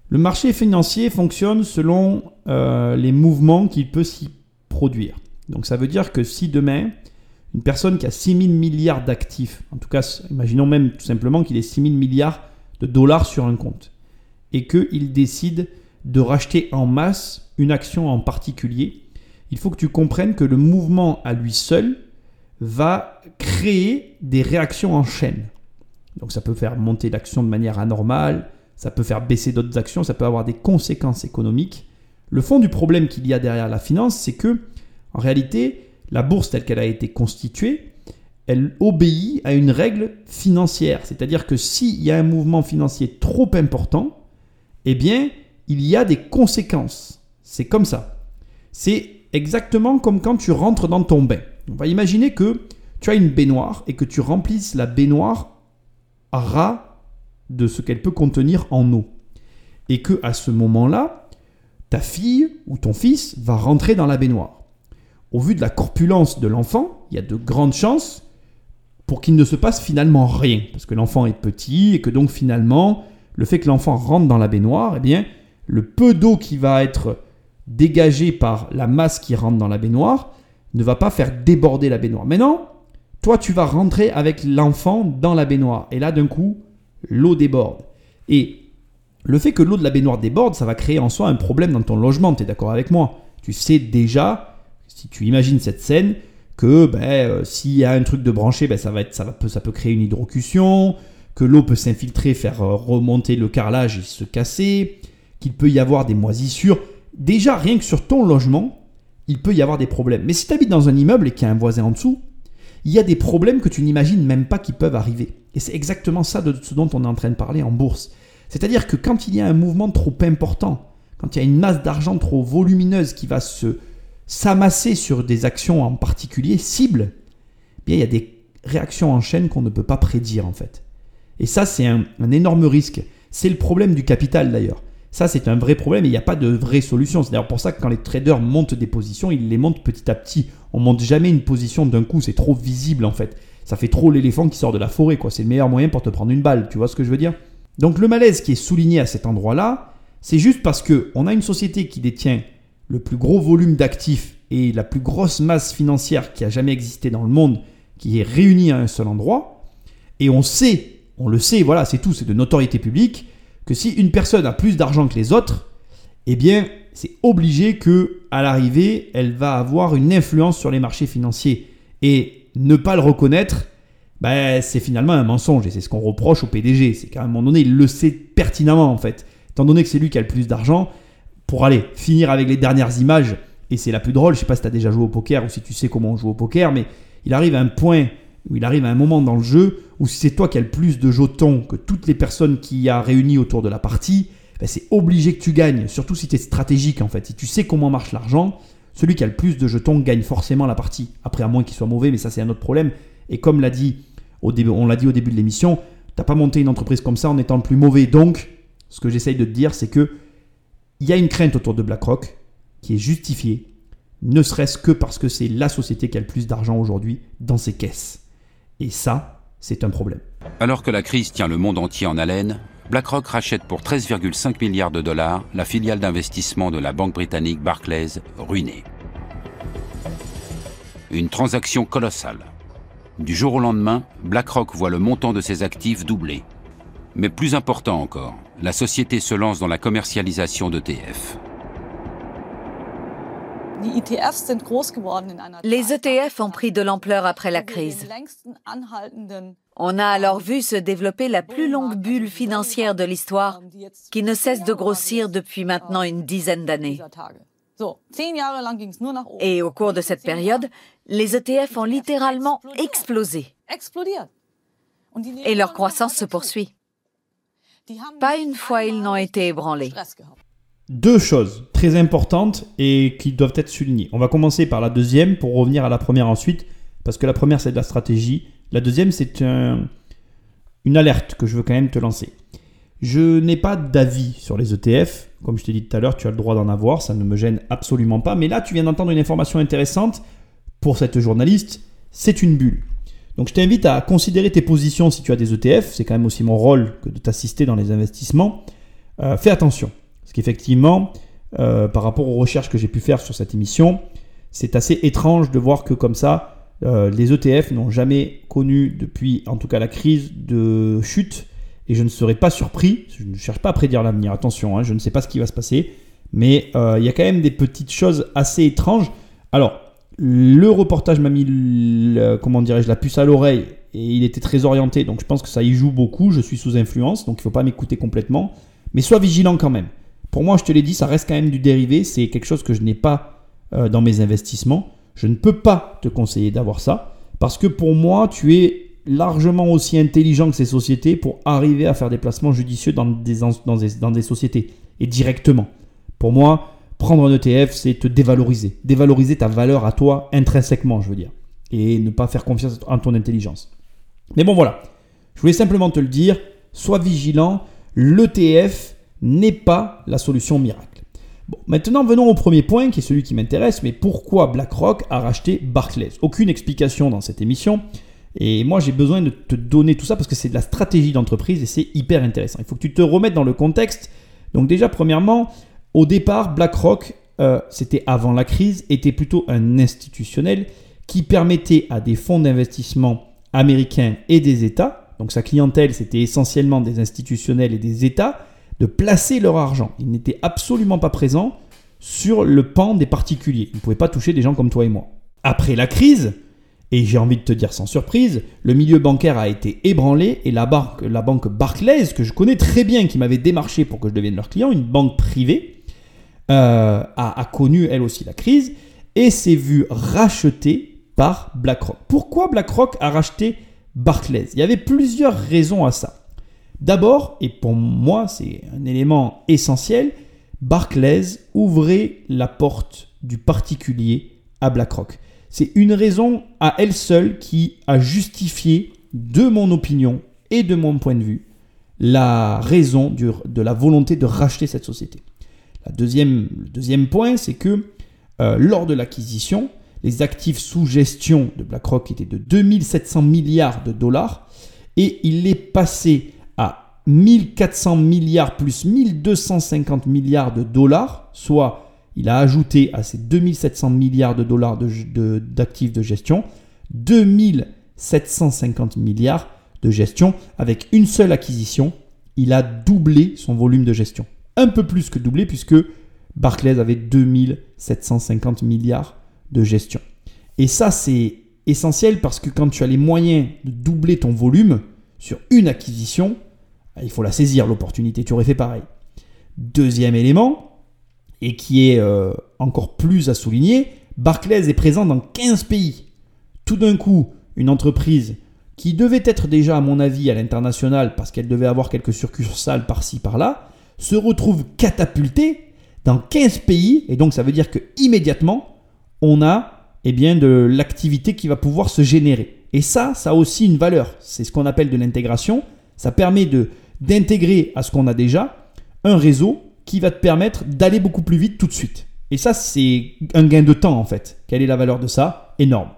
Le marché financier fonctionne selon euh, les mouvements qu'il peut s'y produire. Donc ça veut dire que si demain, une personne qui a 6 000 milliards d'actifs, en tout cas, imaginons même tout simplement qu'il ait 6 000 milliards de dollars sur un compte, et qu'il décide de racheter en masse une action en particulier, il faut que tu comprennes que le mouvement à lui seul va créer des réactions en chaîne. Donc ça peut faire monter l'action de manière anormale, ça peut faire baisser d'autres actions, ça peut avoir des conséquences économiques. Le fond du problème qu'il y a derrière la finance, c'est que en réalité, la bourse telle qu'elle a été constituée, elle obéit à une règle financière. C'est-à-dire que s'il y a un mouvement financier trop important, eh bien, il y a des conséquences. C'est comme ça. C'est exactement comme quand tu rentres dans ton bain. On va imaginer que tu as une baignoire et que tu remplisses la baignoire à ras de ce qu'elle peut contenir en eau. Et que à ce moment-là, ta fille ou ton fils va rentrer dans la baignoire. Au vu de la corpulence de l'enfant, il y a de grandes chances pour qu'il ne se passe finalement rien. Parce que l'enfant est petit et que donc finalement, le fait que l'enfant rentre dans la baignoire, eh bien, le peu d'eau qui va être dégagé par la masse qui rentre dans la baignoire ne va pas faire déborder la baignoire. Maintenant, toi, tu vas rentrer avec l'enfant dans la baignoire. Et là, d'un coup, l'eau déborde. Et le fait que l'eau de la baignoire déborde, ça va créer en soi un problème dans ton logement. Tu es d'accord avec moi? Tu sais déjà, si tu imagines cette scène, que ben, euh, s'il y a un truc de branché, ben, ça, va ça, va, ça peut créer une hydrocution que l'eau peut s'infiltrer, faire euh, remonter le carrelage et se casser, qu'il peut y avoir des moisissures. Déjà, rien que sur ton logement, il peut y avoir des problèmes. Mais si tu habites dans un immeuble et qu'il y a un voisin en dessous, il y a des problèmes que tu n'imagines même pas qui peuvent arriver. Et c'est exactement ça de ce dont on est en train de parler en bourse. C'est-à-dire que quand il y a un mouvement trop important, quand il y a une masse d'argent trop volumineuse qui va se s'amasser sur des actions en particulier cibles, eh bien il y a des réactions en chaîne qu'on ne peut pas prédire en fait. Et ça, c'est un, énorme risque. C'est le problème du capital d'ailleurs. Ça, c'est un vrai problème et il n'y a pas de vraie solution. C'est d'ailleurs pour ça que quand les traders montent des positions, ils les montent petit à petit. On monte jamais une position d'un coup, c'est trop visible en fait. Ça fait trop l'éléphant qui sort de la forêt, quoi. C'est le meilleur moyen pour te prendre une balle, tu vois ce que je veux dire? Donc le malaise qui est souligné à cet endroit-là, c'est juste parce que on a une société qui détient le plus gros volume d'actifs et la plus grosse masse financière qui a jamais existé dans le monde, qui est réunie à un seul endroit, et on sait, on le sait, voilà, c'est tout, c'est de notoriété publique, que si une personne a plus d'argent que les autres, eh bien, c'est obligé que à l'arrivée, elle va avoir une influence sur les marchés financiers. Et ne pas le reconnaître, ben, c'est finalement un mensonge. Et c'est ce qu'on reproche au PDG. C'est qu'à un moment donné, il le sait pertinemment, en fait. Étant donné que c'est lui qui a le plus d'argent, pour aller finir avec les dernières images, et c'est la plus drôle, je sais pas si tu as déjà joué au poker ou si tu sais comment on joue au poker, mais il arrive à un point où il arrive à un moment dans le jeu où si c'est toi qui as le plus de jetons que toutes les personnes qui y a réunies autour de la partie, ben c'est obligé que tu gagnes, surtout si tu es stratégique en fait. Si tu sais comment marche l'argent, celui qui a le plus de jetons gagne forcément la partie. Après, à moins qu'il soit mauvais, mais ça c'est un autre problème. Et comme l'a dit on l'a dit au début de l'émission, t'as pas monté une entreprise comme ça en étant le plus mauvais. Donc, ce que j'essaye de te dire, c'est que il y a une crainte autour de BlackRock qui est justifiée, ne serait-ce que parce que c'est la société qui a le plus d'argent aujourd'hui dans ses caisses. Et ça, c'est un problème. Alors que la crise tient le monde entier en haleine, BlackRock rachète pour 13,5 milliards de dollars la filiale d'investissement de la banque britannique Barclays, ruinée. Une transaction colossale. Du jour au lendemain, BlackRock voit le montant de ses actifs doubler. Mais plus important encore, la société se lance dans la commercialisation d'ETF. Les ETF ont pris de l'ampleur après la crise. On a alors vu se développer la plus longue bulle financière de l'histoire qui ne cesse de grossir depuis maintenant une dizaine d'années. Et au cours de cette période, les ETF ont littéralement explosé. Et leur croissance se poursuit. Pas une fois ils n'ont été ébranlés deux choses très importantes et qui doivent être soulignées. On va commencer par la deuxième pour revenir à la première ensuite, parce que la première c'est de la stratégie. La deuxième c'est une alerte que je veux quand même te lancer. Je n'ai pas d'avis sur les ETF. Comme je t'ai dit tout à l'heure, tu as le droit d'en avoir, ça ne me gêne absolument pas. Mais là, tu viens d'entendre une information intéressante pour cette journaliste, c'est une bulle. Donc je t'invite à considérer tes positions si tu as des ETF, c'est quand même aussi mon rôle que de t'assister dans les investissements. Euh, fais attention. Parce qu'effectivement, euh, par rapport aux recherches que j'ai pu faire sur cette émission, c'est assez étrange de voir que comme ça, euh, les ETF n'ont jamais connu depuis, en tout cas la crise, de chute. Et je ne serais pas surpris, je ne cherche pas à prédire l'avenir, attention, hein, je ne sais pas ce qui va se passer, mais euh, il y a quand même des petites choses assez étranges. Alors, le reportage m'a mis, comment dirais-je, la puce à l'oreille, et il était très orienté, donc je pense que ça y joue beaucoup, je suis sous influence, donc il ne faut pas m'écouter complètement, mais sois vigilant quand même. Pour moi, je te l'ai dit, ça reste quand même du dérivé. C'est quelque chose que je n'ai pas euh, dans mes investissements. Je ne peux pas te conseiller d'avoir ça. Parce que pour moi, tu es largement aussi intelligent que ces sociétés pour arriver à faire des placements judicieux dans des, dans des, dans des sociétés. Et directement. Pour moi, prendre un ETF, c'est te dévaloriser. Dévaloriser ta valeur à toi intrinsèquement, je veux dire. Et ne pas faire confiance en ton intelligence. Mais bon, voilà. Je voulais simplement te le dire. Sois vigilant. L'ETF, n'est pas la solution miracle. Bon, maintenant venons au premier point qui est celui qui m'intéresse, mais pourquoi BlackRock a racheté Barclays? Aucune explication dans cette émission. Et moi, j'ai besoin de te donner tout ça parce que c'est de la stratégie d'entreprise et c'est hyper intéressant. Il faut que tu te remettes dans le contexte. Donc déjà, premièrement, au départ, BlackRock, euh, c'était avant la crise, était plutôt un institutionnel qui permettait à des fonds d'investissement américains et des États, donc sa clientèle, c'était essentiellement des institutionnels et des États, de placer leur argent. Ils n'étaient absolument pas présents sur le pan des particuliers. Ils ne pouvaient pas toucher des gens comme toi et moi. Après la crise, et j'ai envie de te dire sans surprise, le milieu bancaire a été ébranlé et la banque, la banque Barclays, que je connais très bien, qui m'avait démarché pour que je devienne leur client, une banque privée, euh, a, a, connu elle aussi la crise et s'est vue rachetée par BlackRock. Pourquoi BlackRock a racheté Barclays? Il y avait plusieurs raisons à ça. D'abord, et pour moi c'est un élément essentiel, Barclays ouvrait la porte du particulier à BlackRock. C'est une raison à elle seule qui a justifié, de mon opinion et de mon point de vue, la raison de la volonté de racheter cette société. La deuxième, le deuxième point, c'est que euh, lors de l'acquisition, les actifs sous gestion de BlackRock étaient de 2700 milliards de dollars et il est passé 1400 milliards plus 1250 milliards de dollars, soit il a ajouté à ces 2700 milliards de dollars d'actifs de, de gestion 2750 milliards de gestion avec une seule acquisition. Il a doublé son volume de gestion. Un peu plus que doublé puisque Barclays avait 2750 milliards de gestion. Et ça, c'est essentiel parce que quand tu as les moyens de doubler ton volume sur une acquisition, il faut la saisir, l'opportunité. Tu aurais fait pareil. Deuxième élément, et qui est euh, encore plus à souligner, Barclays est présent dans 15 pays. Tout d'un coup, une entreprise qui devait être déjà, à mon avis, à l'international, parce qu'elle devait avoir quelques succursales par-ci, par-là, se retrouve catapultée dans 15 pays, et donc ça veut dire que immédiatement, on a eh bien, de l'activité qui va pouvoir se générer. Et ça, ça a aussi une valeur. C'est ce qu'on appelle de l'intégration. Ça permet de, d'intégrer à ce qu'on a déjà un réseau qui va te permettre d'aller beaucoup plus vite tout de suite. Et ça, c'est un gain de temps en fait. Quelle est la valeur de ça? Énorme.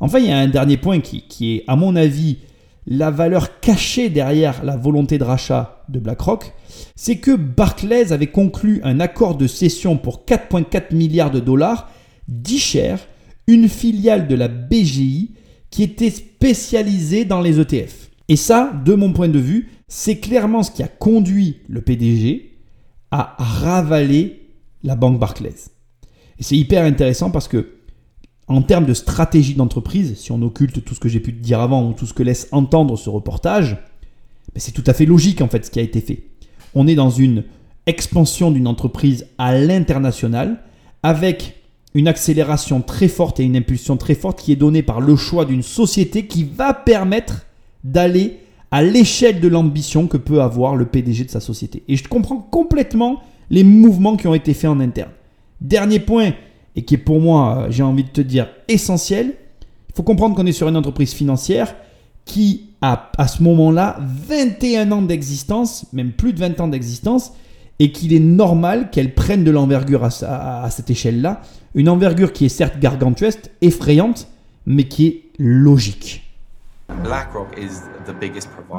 Enfin, il y a un dernier point qui, qui est, à mon avis, la valeur cachée derrière la volonté de rachat de BlackRock, c'est que Barclays avait conclu un accord de cession pour 4,4 milliards de dollars d'Icher, une filiale de la BGI qui était spécialisée dans les ETF. Et ça, de mon point de vue, c'est clairement ce qui a conduit le PDG à ravaler la banque Barclays. Et c'est hyper intéressant parce que en termes de stratégie d'entreprise, si on occulte tout ce que j'ai pu te dire avant ou tout ce que laisse entendre ce reportage, ben, c'est tout à fait logique en fait ce qui a été fait. On est dans une expansion d'une entreprise à l'international avec une accélération très forte et une impulsion très forte qui est donnée par le choix d'une société qui va permettre d'aller à l'échelle de l'ambition que peut avoir le PDG de sa société. Et je comprends complètement les mouvements qui ont été faits en interne. Dernier point, et qui est pour moi, euh, j'ai envie de te dire, essentiel. Il faut comprendre qu'on est sur une entreprise financière qui a à ce moment-là 21 ans d'existence, même plus de 20 ans d'existence, et qu'il est normal qu'elle prenne de l'envergure à, à, cette échelle-là. Une envergure qui est certes gargantuesque, effrayante, mais qui est logique.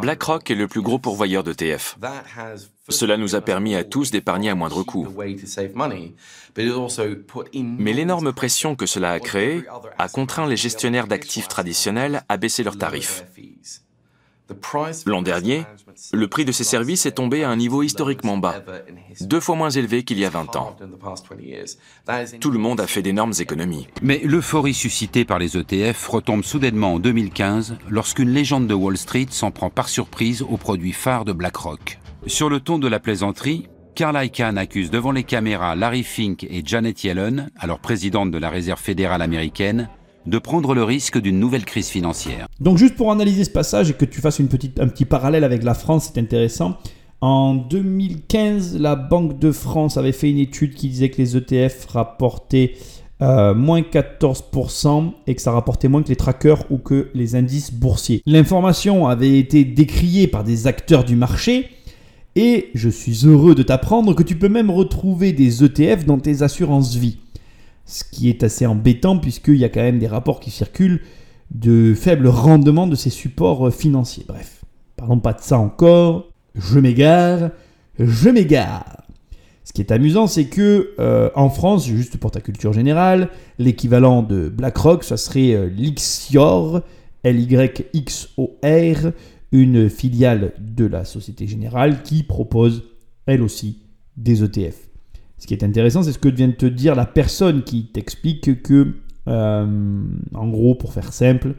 BlackRock est le plus gros pourvoyeur d'ETF. Cela nous a permis à tous d'épargner à moindre coût. Mais l'énorme pression que cela a créée a contraint les gestionnaires d'actifs traditionnels à baisser leurs tarifs. L'an dernier, le prix de ces services est tombé à un niveau historiquement bas, deux fois moins élevé qu'il y a 20 ans. Tout le monde a fait d'énormes économies. Mais l'euphorie suscitée par les ETF retombe soudainement en 2015 lorsqu'une légende de Wall Street s'en prend par surprise aux produits phares de BlackRock. Sur le ton de la plaisanterie, Carl Icahn accuse devant les caméras Larry Fink et Janet Yellen, alors présidente de la Réserve fédérale américaine, de prendre le risque d'une nouvelle crise financière. Donc juste pour analyser ce passage et que tu fasses un petit parallèle avec la France, c'est intéressant. En 2015, la Banque de France avait fait une étude qui disait que les ETF rapportaient euh, moins 14% et que ça rapportait moins que les trackers ou que les indices boursiers. L'information avait été décriée par des acteurs du marché et je suis heureux de t'apprendre que tu peux même retrouver des ETF dans tes assurances vie ce qui est assez embêtant puisqu'il y a quand même des rapports qui circulent de faible rendement de ces supports euh, financiers. Bref, parlons pas de ça encore, je m'égare, je m'égare. Ce qui est amusant, c'est que euh, en France, juste pour ta culture générale, l'équivalent de BlackRock, ça serait euh, Lixior, L-Y-X-O-R, une filiale de la Société Générale qui propose, elle aussi, des ETF. Ce qui est intéressant, c'est ce que vient de te dire la personne qui t'explique que, euh, en gros, pour faire simple,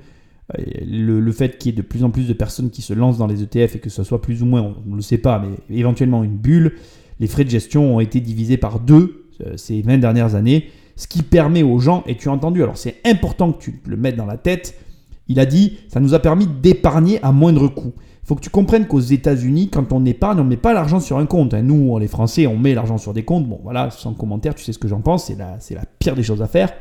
euh, le, fait qu'il y ait de plus en plus de personnes qui se lancent dans les ETF et que ce soit plus ou moins, on ne le sait pas, mais éventuellement une bulle, les frais de gestion ont été divisés par deux euh, ces 20 dernières années, ce qui permet aux gens, et tu as entendu, alors c'est important que tu le mettes dans la tête, il a dit, ça nous a permis d'épargner à moindre coût. Faut que tu comprennes qu'aux États-Unis, quand on épargne, on ne met pas l'argent sur un compte. hein. Nous, les Français, on met l'argent sur des comptes. Bon, voilà, sans commentaire, tu sais ce que j'en pense. C'est la, c'est la pire des choses à faire.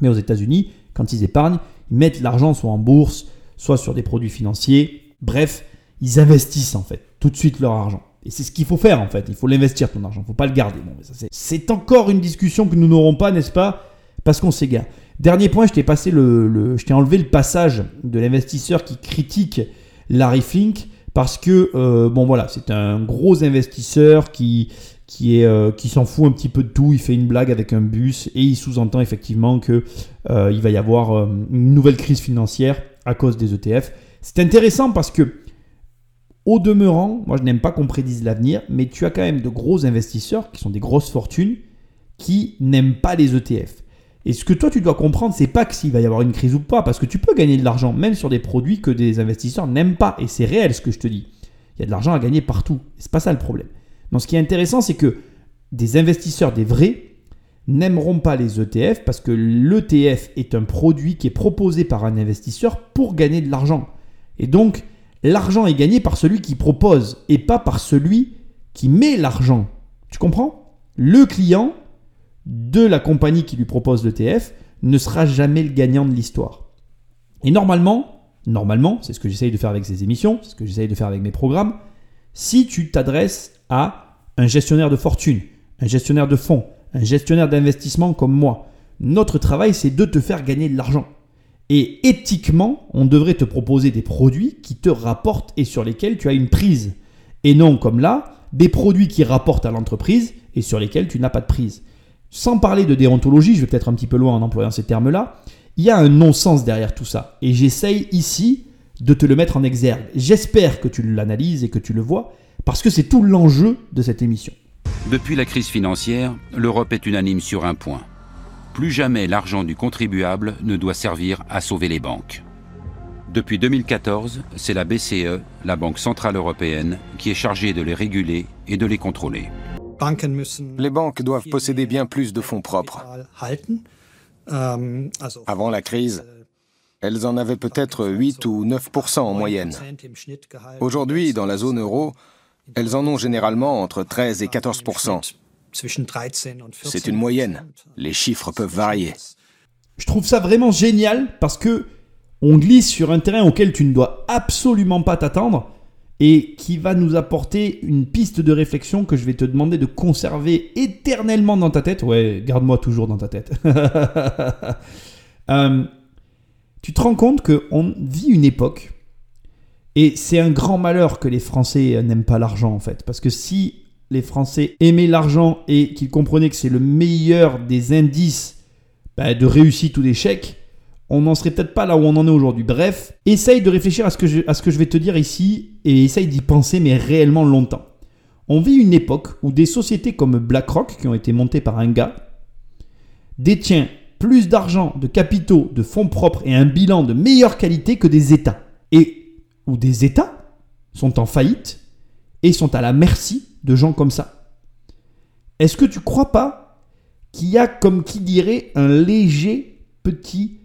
Mais aux États-Unis, quand ils épargnent, ils mettent l'argent soit en bourse, soit sur des produits financiers. Bref, ils investissent en fait tout de suite leur argent. Et c'est ce qu'il faut faire en fait. Il faut l'investir ton argent. Il faut pas le garder. Bon, ça, c'est, c'est encore une discussion que nous n'aurons pas, n'est-ce pas? Parce qu'on s'égare. Dernier point, je t'ai passé le- je t'ai enlevé le passage de l'investisseur qui critique Larry Fink parce que euh, bon voilà, c'est un gros investisseur qui euh, qui s'en fout un petit peu de tout. Il fait une blague avec un bus et il sous-entend effectivement que euh, il va y avoir euh, une nouvelle crise financière à cause des ETF. C'est intéressant parce que au demeurant, moi je n'aime pas qu'on prédise l'avenir, mais tu as quand même de gros investisseurs qui sont des grosses fortunes qui n'aiment pas les ETF. Et ce que toi tu dois comprendre, c'est pas que s'il va y avoir une crise ou pas, parce que tu peux gagner de l'argent même sur des produits que des investisseurs n'aiment pas, et c'est réel ce que je te dis. Il y a de l'argent à gagner partout, c'est pas ça le problème. Donc ce qui est intéressant, c'est que des investisseurs, des vrais, n'aimeront pas les ETF parce que l'ETF est un produit qui est proposé par un investisseur pour gagner de l'argent. Et donc, l'argent est gagné par celui qui propose et pas par celui qui met l'argent. Tu comprends? Le client de la compagnie qui lui propose l'ETF ne sera jamais le gagnant de l'histoire. Et normalement, normalement, c'est ce que j'essaye de faire avec ces émissions, c'est ce que j'essaye de faire avec mes programmes, si tu t'adresses à un gestionnaire de fortune, un gestionnaire de fonds, un gestionnaire d'investissement comme moi, notre travail c'est de te faire gagner de l'argent. Et éthiquement, on devrait te proposer des produits qui te rapportent et sur lesquels tu as une prise. Et non comme là, des produits qui rapportent à l'entreprise et sur lesquels tu n'as pas de prise. Sans parler de déontologie, je vais peut-être un petit peu loin en employant ces termes-là, il y a un non-sens derrière tout ça. Et j'essaye ici de te le mettre en exergue. J'espère que tu l'analyses et que tu le vois, parce que c'est tout l'enjeu de cette émission. Depuis la crise financière, l'Europe est unanime sur un point. Plus jamais l'argent du contribuable ne doit servir à sauver les banques. Depuis 2014, c'est la BCE, la Banque Centrale Européenne, qui est chargée de les réguler et de les contrôler. Les banques doivent posséder bien plus de fonds propres. Avant la crise, elles en avaient peut-être 8 ou 9% en moyenne. Aujourd'hui, dans la zone euro, elles en ont généralement entre 13 et 14% C'est une moyenne. Les chiffres peuvent varier. Je trouve ça vraiment génial parce que on glisse sur un terrain auquel tu ne dois absolument pas t'attendre et qui va nous apporter une piste de réflexion que je vais te demander de conserver éternellement dans ta tête. Ouais, garde-moi toujours dans ta tête. Euh, tu te rends compte qu'on vit une époque et c'est un grand malheur que les Français n'aiment pas l'argent en fait. Parce que si les Français aimaient l'argent et qu'ils comprenaient que c'est le meilleur des indices bah, de réussite ou d'échec, on n'en serait peut-être pas là où on en est aujourd'hui. Bref, essaye de réfléchir à ce, que je, vais te dire ici et essaye d'y penser, mais réellement longtemps. On vit une époque où des sociétés comme BlackRock, qui ont été montées par un gars, détient plus d'argent, de capitaux, de fonds propres et un bilan de meilleure qualité que des États. Et où des États sont en faillite et sont à la merci de gens comme ça. Est-ce que tu crois pas qu'il y a, comme qui dirait, un léger petit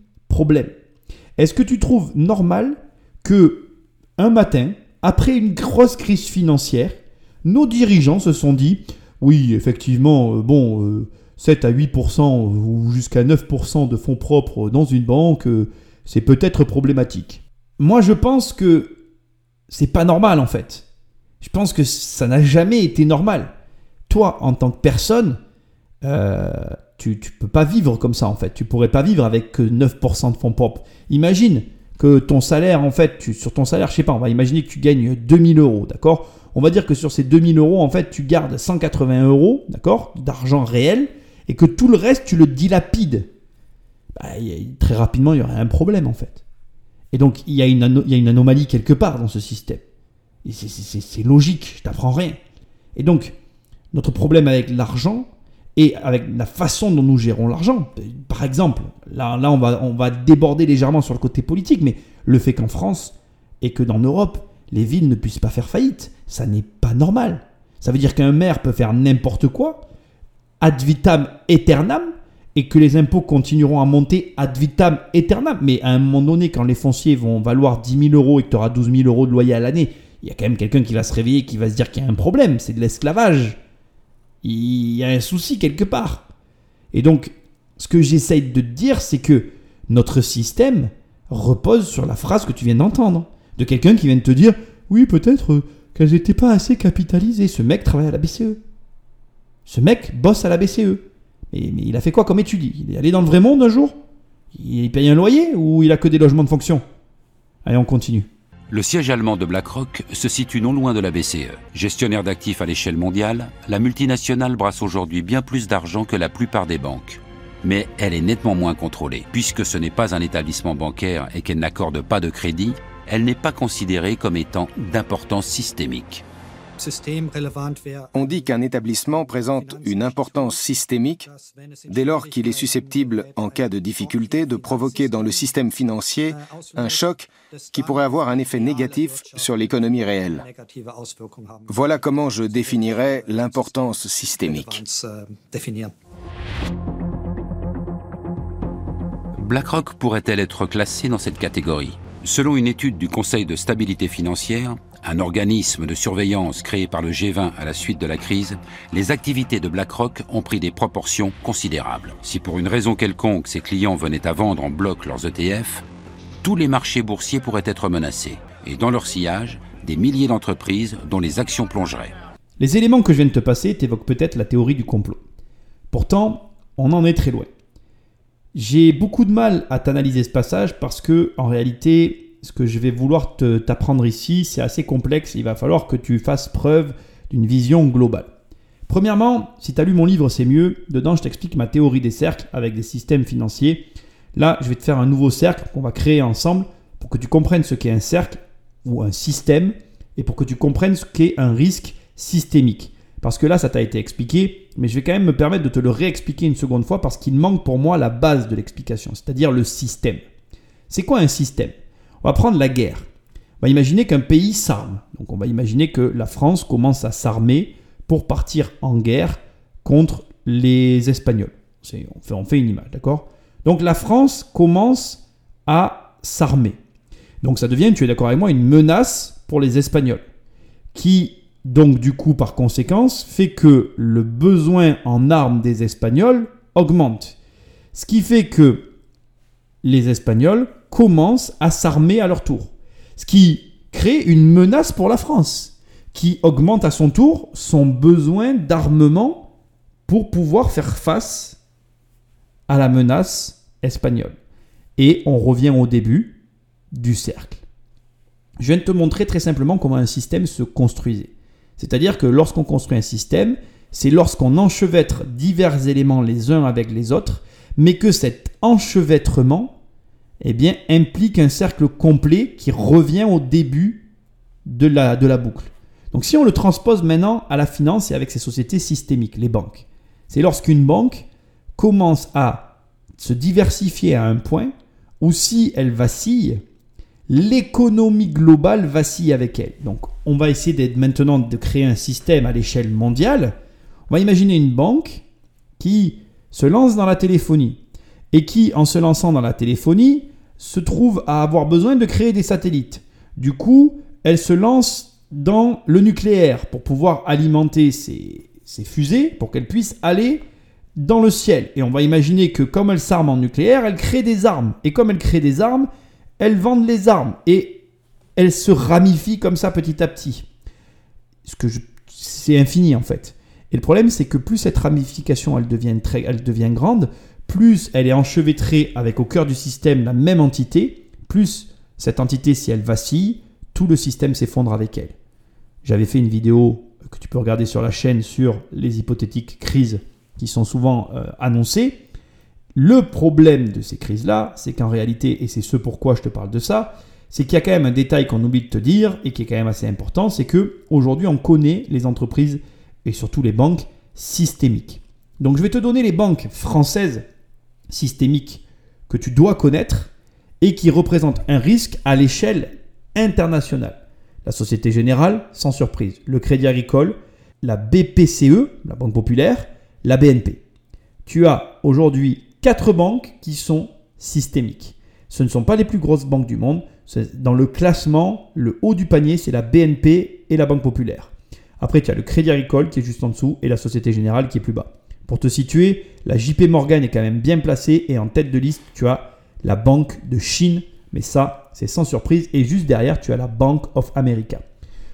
Est-ce que tu trouves normal que un matin, après une grosse crise financière, nos dirigeants se sont dit oui, effectivement, euh, bon, euh, 7 à 8% ou jusqu'à 9% de fonds propres dans une banque, euh, c'est peut-être problématique. Moi, je pense que c'est pas normal en fait. Je pense que ça n'a jamais été normal. Toi, en tant que personne, euh, tu, tu peux pas vivre comme ça en fait. Tu pourrais pas vivre avec que 9% de fonds propres. Imagine que ton salaire, en fait, sur ton salaire, je sais pas, on va imaginer que tu gagnes 2000 euros, d'accord? On va dire que sur ces 2000 euros, en fait, tu gardes 180 euros, d'accord D'argent réel, et que tout le reste, tu le dilapides. Bah, très rapidement, il y aurait un problème en fait. Et donc, il y, a une anomalie quelque part dans ce système. Et c'est logique, je t'apprends rien. Et donc, notre problème avec l'argent et avec la façon dont nous gérons l'argent, par exemple, là, là on, va, on va déborder légèrement sur le côté politique, mais le fait qu'en France et que dans Europe, les villes ne puissent pas faire faillite, ça n'est pas normal. Ça veut dire qu'un maire peut faire n'importe quoi, ad vitam aeternam, et que les impôts continueront à monter ad vitam aeternam. Mais à un moment donné, quand les fonciers vont valoir 10 000 euros et que tu auras 12 000 euros de loyer à l'année, il y a quand même quelqu'un qui va se réveiller, qui va se dire qu'il y a un problème, c'est de l'esclavage. Il y a un souci quelque part. Et donc, ce que j'essaye de te dire, c'est que notre système repose sur la phrase que tu viens d'entendre, de quelqu'un qui vient de te dire, oui, peut-être euh, qu'elles n'étaient pas assez capitalisées. Ce mec travaille à la BCE. Ce mec bosse à la BCE. Mais, il a fait quoi comme étude? Il est allé dans le vrai monde un jour? Il paye un loyer ou il a que des logements de fonction? Allez, on continue. Le siège allemand de BlackRock se situe non loin de la BCE. Gestionnaire d'actifs à l'échelle mondiale, la multinationale brasse aujourd'hui bien plus d'argent que la plupart des banques. Mais elle est nettement moins contrôlée. Puisque ce n'est pas un établissement bancaire et qu'elle n'accorde pas de crédit, elle n'est pas considérée comme étant d'importance systémique. On dit qu'un établissement présente une importance systémique dès lors qu'il est susceptible, en cas de difficulté, de provoquer dans le système financier un choc qui pourrait avoir un effet négatif sur l'économie réelle. Voilà comment je définirais l'importance systémique. BlackRock pourrait-elle être classée dans cette catégorie? Selon une étude du Conseil de stabilité financière, un organisme de surveillance créé par le G20 à la suite de la crise, les activités de BlackRock ont pris des proportions considérables. Si pour une raison quelconque ses clients venaient à vendre en bloc leurs ETF, tous les marchés boursiers pourraient être menacés, et dans leur sillage, des milliers d'entreprises dont les actions plongeraient. Les éléments que je viens de te passer t'évoquent peut-être la théorie du complot. Pourtant, on en est très loin. J'ai beaucoup de mal à t'analyser ce passage parce que, en réalité, ce que je vais vouloir t'apprendre ici, c'est assez complexe. Il va falloir que tu fasses preuve d'une vision globale. Premièrement, si tu as lu mon livre, c'est mieux. Dedans, je t'explique ma théorie des cercles avec des systèmes financiers. Là, je vais te faire un nouveau cercle qu'on va créer ensemble pour que tu comprennes ce qu'est un cercle ou un système et pour que tu comprennes ce qu'est un risque systémique. Parce que là, ça t'a été expliqué, mais je vais quand même me permettre de te le réexpliquer une seconde fois parce qu'il manque pour moi la base de l'explication, c'est-à-dire le système. C'est quoi un système? On va prendre la guerre. On va imaginer qu'un pays s'arme. Donc on va imaginer que la France commence à s'armer pour partir en guerre contre les Espagnols. On fait, une image, d'accord? Donc la France commence à s'armer. Donc ça devient, tu es d'accord avec moi, une menace pour les Espagnols. Qui, donc du coup, par conséquence, fait que le besoin en armes des Espagnols augmente. Ce qui fait que les Espagnols commencent à s'armer à leur tour. Ce qui crée une menace pour la France, qui augmente à son tour son besoin d'armement pour pouvoir faire face à la menace espagnole. Et on revient au début du cercle. Je viens de te montrer très simplement comment un système se construisait. C'est-à-dire que lorsqu'on construit un système, c'est lorsqu'on enchevêtre divers éléments les uns avec les autres, mais que cet enchevêtrement eh bien, implique un cercle complet qui revient au début de la, de la boucle. Donc si on le transpose maintenant à la finance et avec ces sociétés systémiques, les banques, c'est lorsqu'une banque commence à se diversifier à un point où si elle vacille, l'économie globale vacille avec elle. Donc on va essayer maintenant de créer un système à l'échelle mondiale. On va imaginer une banque qui se lance dans la téléphonie et qui, en se lançant dans la téléphonie, se trouve à avoir besoin de créer des satellites. Du coup, elle se lance dans le nucléaire pour pouvoir alimenter ses, fusées, pour qu'elles puissent aller dans le ciel. Et on va imaginer que comme elle s'arme en nucléaire, elle crée des armes. Et comme elle crée des armes, elle vend les armes. Et elle se ramifie comme ça petit à petit. Ce que c'est infini en fait. Et le problème, c'est que plus cette ramification elle devient, très, elle devient grande, plus elle est enchevêtrée avec au cœur du système la même entité, plus cette entité, si elle vacille, tout le système s'effondre avec elle. J'avais fait une vidéo que tu peux regarder sur la chaîne sur les hypothétiques crises qui sont souvent euh, annoncées. Le problème de ces crises-là, c'est qu'en réalité, et c'est ce pourquoi je te parle de ça, c'est qu'il y a quand même un détail qu'on oublie de te dire et qui est quand même assez important, c'est que aujourd'hui on connaît les entreprises et surtout les banques systémiques. Donc je vais te donner les banques françaises systémique que tu dois connaître et qui représente un risque à l'échelle internationale. La Société Générale, sans surprise, le Crédit Agricole, la BPCE, la Banque Populaire, la BNP. Tu as aujourd'hui quatre banques qui sont systémiques. Ce ne sont pas les plus grosses banques du monde, Dans le classement, le haut du panier, c'est la BNP et la Banque Populaire. Après, tu as le Crédit Agricole qui est juste en dessous et la Société Générale qui est plus bas. Pour te situer, la JP Morgan est quand même bien placée et en tête de liste, tu as la Banque de Chine, mais ça, c'est sans surprise. Et juste derrière, tu as la Bank of America.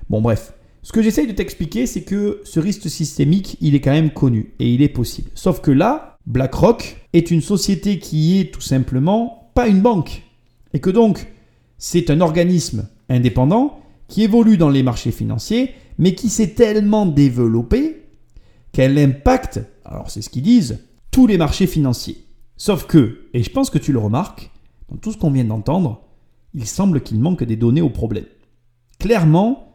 Bon, bref. Ce que j'essaye de t'expliquer, c'est que ce risque systémique, il est quand même connu et il est possible. Sauf que là, BlackRock est une société qui est tout simplement pas une banque. Et que donc, c'est un organisme indépendant qui évolue dans les marchés financiers, mais qui s'est tellement développé qu'elle impacte, alors c'est ce qu'ils disent, tous les marchés financiers. Sauf que, et je pense que tu le remarques, dans tout ce qu'on vient d'entendre, il semble qu'il manque des données au problème. Clairement,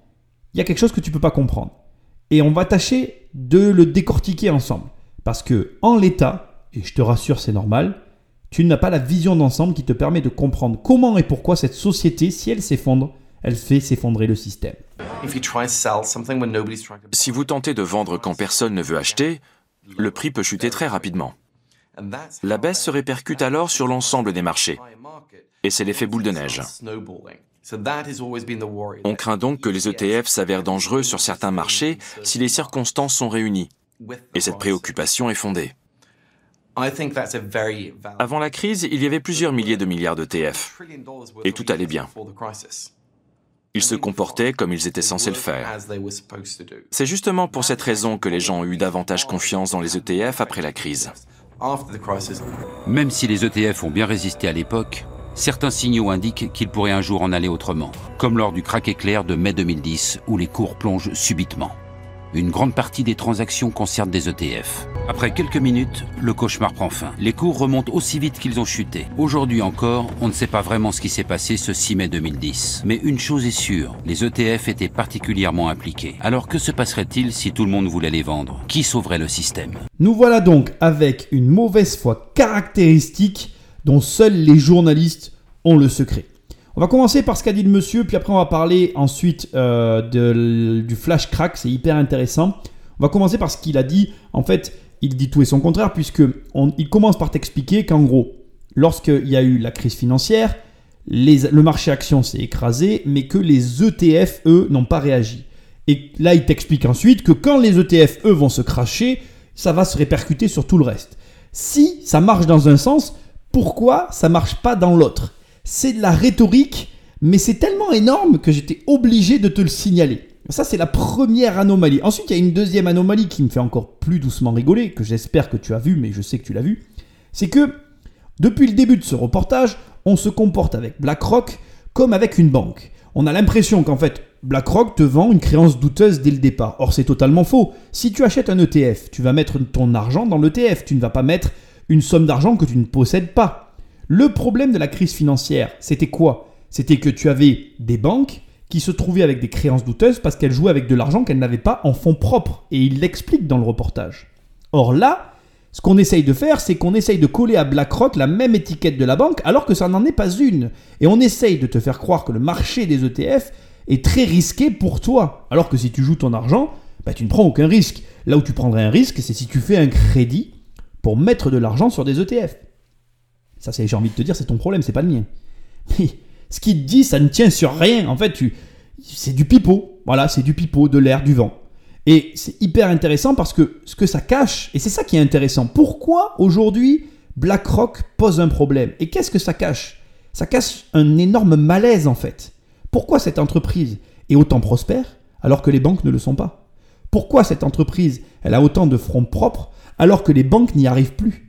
il y a quelque chose que tu ne peux pas comprendre. Et on va tâcher de le décortiquer ensemble. Parce que en l'état, et je te rassure, c'est normal, tu n'as pas la vision d'ensemble qui te permet de comprendre comment et pourquoi cette société, si elle s'effondre, elle fait s'effondrer le système. Si vous tentez de vendre quand personne ne veut acheter, le prix peut chuter très rapidement. La baisse se répercute alors sur l'ensemble des marchés. Et c'est l'effet boule de neige. On craint donc que les ETF s'avèrent dangereux sur certains marchés si les circonstances sont réunies. Et cette préoccupation est fondée. Avant la crise, il y avait plusieurs milliers de milliards d'ETF. Et tout allait bien. Ils se comportaient comme ils étaient censés le faire. C'est justement pour cette raison que les gens ont eu davantage confiance dans les ETF après la crise. Même si les ETF ont bien résisté à l'époque, certains signaux indiquent qu'il pourrait un jour en aller autrement, comme lors du crack éclair de mai 2010 où les cours plongent subitement. Une grande partie des transactions concernent des ETF. Après quelques minutes, le cauchemar prend fin. Les cours remontent aussi vite qu'ils ont chuté. Aujourd'hui encore, on ne sait pas vraiment ce qui s'est passé ce 6 mai 2010. Mais une chose est sûre, les ETF étaient particulièrement impliqués. Alors que se passerait-il si tout le monde voulait les vendre? Qui sauverait le système? Nous voilà donc avec une mauvaise foi caractéristique dont seuls les journalistes ont le secret. On va commencer par ce qu'a dit le monsieur, puis après on va parler ensuite euh, du flash crack, c'est hyper intéressant. On va commencer par ce qu'il a dit. En fait, il dit tout et son contraire, puisque il commence par t'expliquer qu'en gros, lorsqu'il y a eu la crise financière, le marché action s'est écrasé, mais que les ETF, eux, n'ont pas réagi. Et là, il t'explique ensuite que quand les ETF, eux, vont se cracher, ça va se répercuter sur tout le reste. Si ça marche dans un sens, pourquoi ça marche pas dans l'autre c'est de la rhétorique, mais c'est tellement énorme que j'étais obligé de te le signaler. Ça, c'est la première anomalie. Ensuite, il y a une deuxième anomalie qui me fait encore plus doucement rigoler, que j'espère que tu as vu, mais je sais que tu l'as vu. C'est que, depuis le début de ce reportage, on se comporte avec BlackRock comme avec une banque. On a l'impression qu'en fait, BlackRock te vend une créance douteuse dès le départ. Or, c'est totalement faux. Si tu achètes un ETF, tu vas mettre ton argent dans l'ETF. Tu ne vas pas mettre une somme d'argent que tu ne possèdes pas. Le problème de la crise financière, c'était quoi? C'était que tu avais des banques qui se trouvaient avec des créances douteuses parce qu'elles jouaient avec de l'argent qu'elles n'avaient pas en fonds propres. Et il l'explique dans le reportage. Or là, ce qu'on essaye de faire, c'est qu'on essaye de coller à BlackRock la même étiquette de la banque alors que ça n'en est pas une. Et on essaye de te faire croire que le marché des ETF est très risqué pour toi. Alors que si tu joues ton argent, bah, tu ne prends aucun risque. Là où tu prendrais un risque, c'est si tu fais un crédit pour mettre de l'argent sur des ETF. Ça, j'ai envie de te dire, c'est ton problème, c'est pas le mien. Mais ce qu'il te dit, ça ne tient sur rien. En fait, c'est du pipeau. Voilà, c'est du pipeau, de l'air, du vent. Et c'est hyper intéressant parce que ce que ça cache, et c'est ça qui est intéressant, pourquoi aujourd'hui BlackRock pose un problème? Et qu'est-ce que ça cache? Ça cache un énorme malaise en fait. Pourquoi cette entreprise est autant prospère alors que les banques ne le sont pas? Pourquoi cette entreprise, elle a autant de fronts propres alors que les banques n'y arrivent plus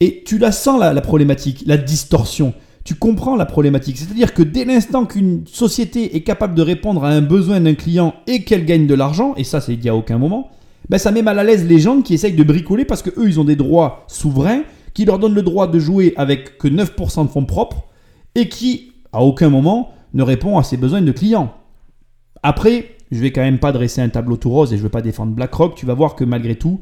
et tu la sens, la, problématique, la distorsion. Tu comprends la problématique. C'est-à-dire que dès l'instant qu'une société est capable de répondre à un besoin d'un client et qu'elle gagne de l'argent, et ça, c'est dit à aucun moment, ben ça met mal à l'aise les gens qui essayent de bricoler parce qu'eux, ils ont des droits souverains qui leur donnent le droit de jouer avec que 9% de fonds propres et qui, à aucun moment, ne répond à ses besoins de clients. Après, je vais quand même pas dresser un tableau tout rose et je ne veux pas défendre BlackRock. Tu vas voir que malgré tout,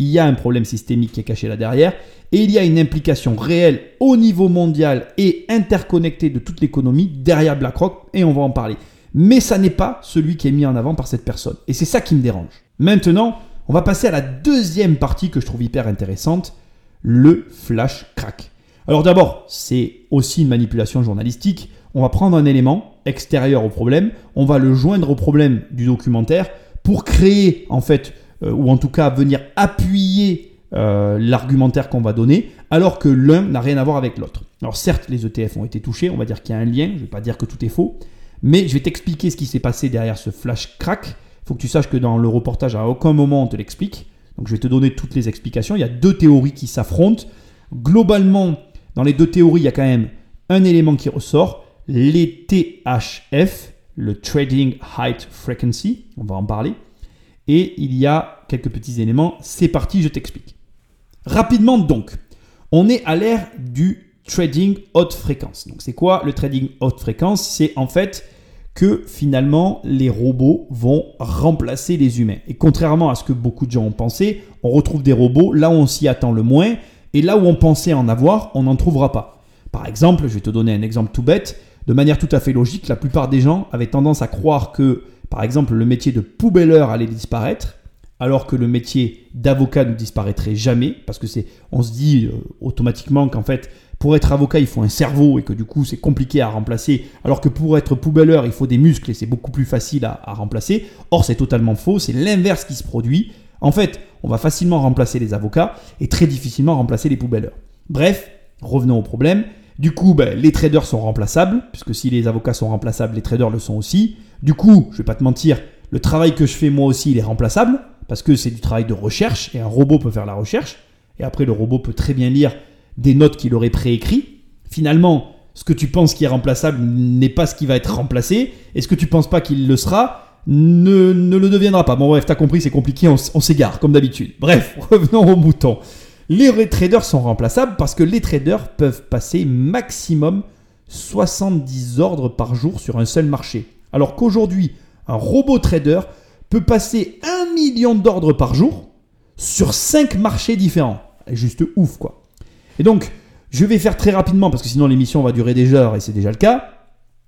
il y a un problème systémique qui est caché là derrière, et il y a une implication réelle au niveau mondial et interconnectée de toute l'économie derrière BlackRock, et on va en parler. Mais ça n'est pas celui qui est mis en avant par cette personne. Et c'est ça qui me dérange. Maintenant, on va passer à la deuxième partie que je trouve hyper intéressante, le flash crack. Alors d'abord, c'est aussi une manipulation journalistique. on va prendre un élément extérieur au problème, on va le joindre au problème du documentaire pour créer en fait, ou en tout cas venir appuyer euh, l'argumentaire qu'on va donner, alors que l'un n'a rien à voir avec l'autre. Alors certes, les ETF ont été touchés, on va dire qu'il y a un lien, je ne vais pas dire que tout est faux, mais je vais t'expliquer ce qui s'est passé derrière ce flash crack. Il faut que tu saches que dans le reportage, à aucun moment on te l'explique. Donc je vais te donner toutes les explications. Il y a deux théories qui s'affrontent. Globalement, dans les deux théories, il y a quand même un élément qui ressort, les THF, le Trading Height Frequency, on va en parler. Et il y a quelques petits éléments. C'est parti, je t'explique. Rapidement donc, on est à l'ère du trading haute fréquence. Donc c'est quoi le trading haute fréquence? C'est en fait que finalement les robots vont remplacer les humains. Et contrairement à ce que beaucoup de gens ont pensé, on retrouve des robots là où on s'y attend le moins et là où on pensait en avoir, on n'en trouvera pas. Par exemple, je vais te donner un exemple tout bête. De manière tout à fait logique, la plupart des gens avaient tendance à croire que, par exemple, le métier de poubelleur allait disparaître, alors que le métier d'avocat ne disparaîtrait jamais, parce que c'est, on se dit euh, automatiquement qu'en fait, pour être avocat, il faut un cerveau et que du coup, c'est compliqué à remplacer, alors que pour être poubelleur, il faut des muscles et c'est beaucoup plus facile à, remplacer. Or, c'est totalement faux, c'est l'inverse qui se produit. En fait, on va facilement remplacer les avocats et très difficilement remplacer les poubelleurs. Bref, revenons au problème. Du coup, ben, les traders sont remplaçables, puisque si les avocats sont remplaçables, les traders le sont aussi. Du coup, je vais pas te mentir, le travail que je fais moi aussi, il est remplaçable, parce que c'est du travail de recherche, et un robot peut faire la recherche, et après le robot peut très bien lire des notes qu'il aurait préécrites. Finalement, ce que tu penses qui est remplaçable n'est pas ce qui va être remplacé, et ce que tu penses pas qu'il le sera ne, ne, le deviendra pas. Bon bref, t'as compris, c'est compliqué, on, s'égare, comme d'habitude. Bref, revenons au mouton. Les traders sont remplaçables parce que les traders peuvent passer maximum 70 ordres par jour sur un seul marché. Alors qu'aujourd'hui, un robot trader peut passer 1 million d'ordres par jour sur 5 marchés différents. Juste ouf quoi. Et donc, je vais faire très rapidement parce que sinon l'émission va durer des heures et c'est déjà le cas.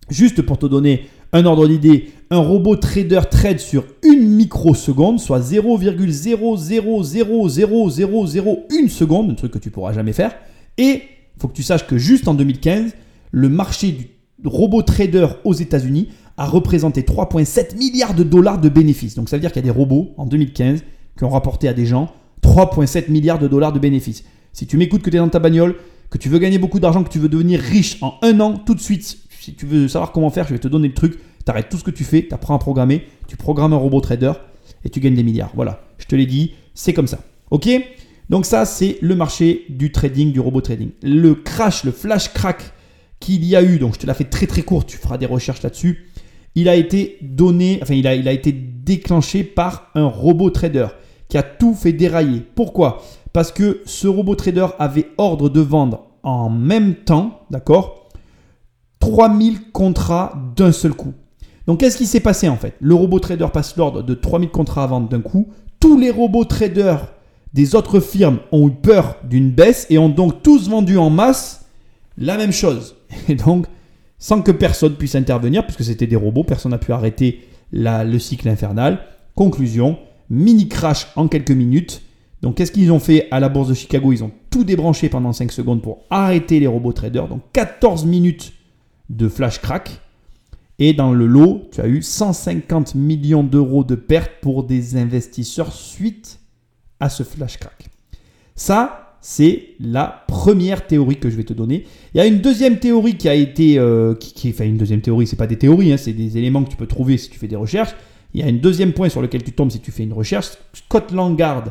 Juste pour te donner un ordre d'idée, un robot trader trade sur une microseconde, soit 0,0000001 seconde, un truc que tu pourras jamais faire. Et il faut que tu saches que juste en 2015, le marché du robot trader aux États-Unis a représenté 3,7 milliards de dollars de bénéfices. Donc ça veut dire qu'il y a des robots en 2015 qui ont rapporté à des gens 3,7 milliards de dollars de bénéfices. Si tu m'écoutes que tu es dans ta bagnole, que tu veux gagner beaucoup d'argent, que tu veux devenir riche en un an, tout de suite, si tu veux savoir comment faire, je vais te donner le truc. Tu arrêtes tout ce que tu fais, tu apprends à programmer, tu programmes un robot trader et tu gagnes des milliards. Voilà, je te l'ai dit, c'est comme ça. Ok? Donc ça, c'est le marché du trading, du robot trading. Le crash, le flash crack qu'il y a eu, donc je te l'ai fait très très court, tu feras des recherches là-dessus. Il a été donné, enfin il a, été déclenché par un robot trader qui a tout fait dérailler. Pourquoi? Parce que ce robot trader avait ordre de vendre en même temps, d'accord 3000 contrats d'un seul coup. Donc qu'est-ce qui s'est passé en fait? Le robot trader passe l'ordre de 3000 contrats à vendre d'un coup. Tous les robots traders des autres firmes ont eu peur d'une baisse et ont donc tous vendu en masse la même chose. Et donc, sans que personne puisse intervenir, puisque c'était des robots, personne n'a pu arrêter le cycle infernal. Conclusion, mini crash en quelques minutes. Donc qu'est-ce qu'ils ont fait à la bourse de Chicago? Ils ont tout débranché pendant 5 secondes pour arrêter les robots traders. Donc 14 minutes de flash crack. Et dans le lot, tu as eu 150 millions d'euros de pertes pour des investisseurs suite à ce flash crack. Ça, c'est la première théorie que je vais te donner. Il y a une deuxième théorie qui a été, euh, qui, enfin une deuxième théorie, c'est pas des théories, hein, c'est des éléments que tu peux trouver si tu fais des recherches. Il y a un deuxième point sur lequel tu tombes si tu fais une recherche. Scott Langard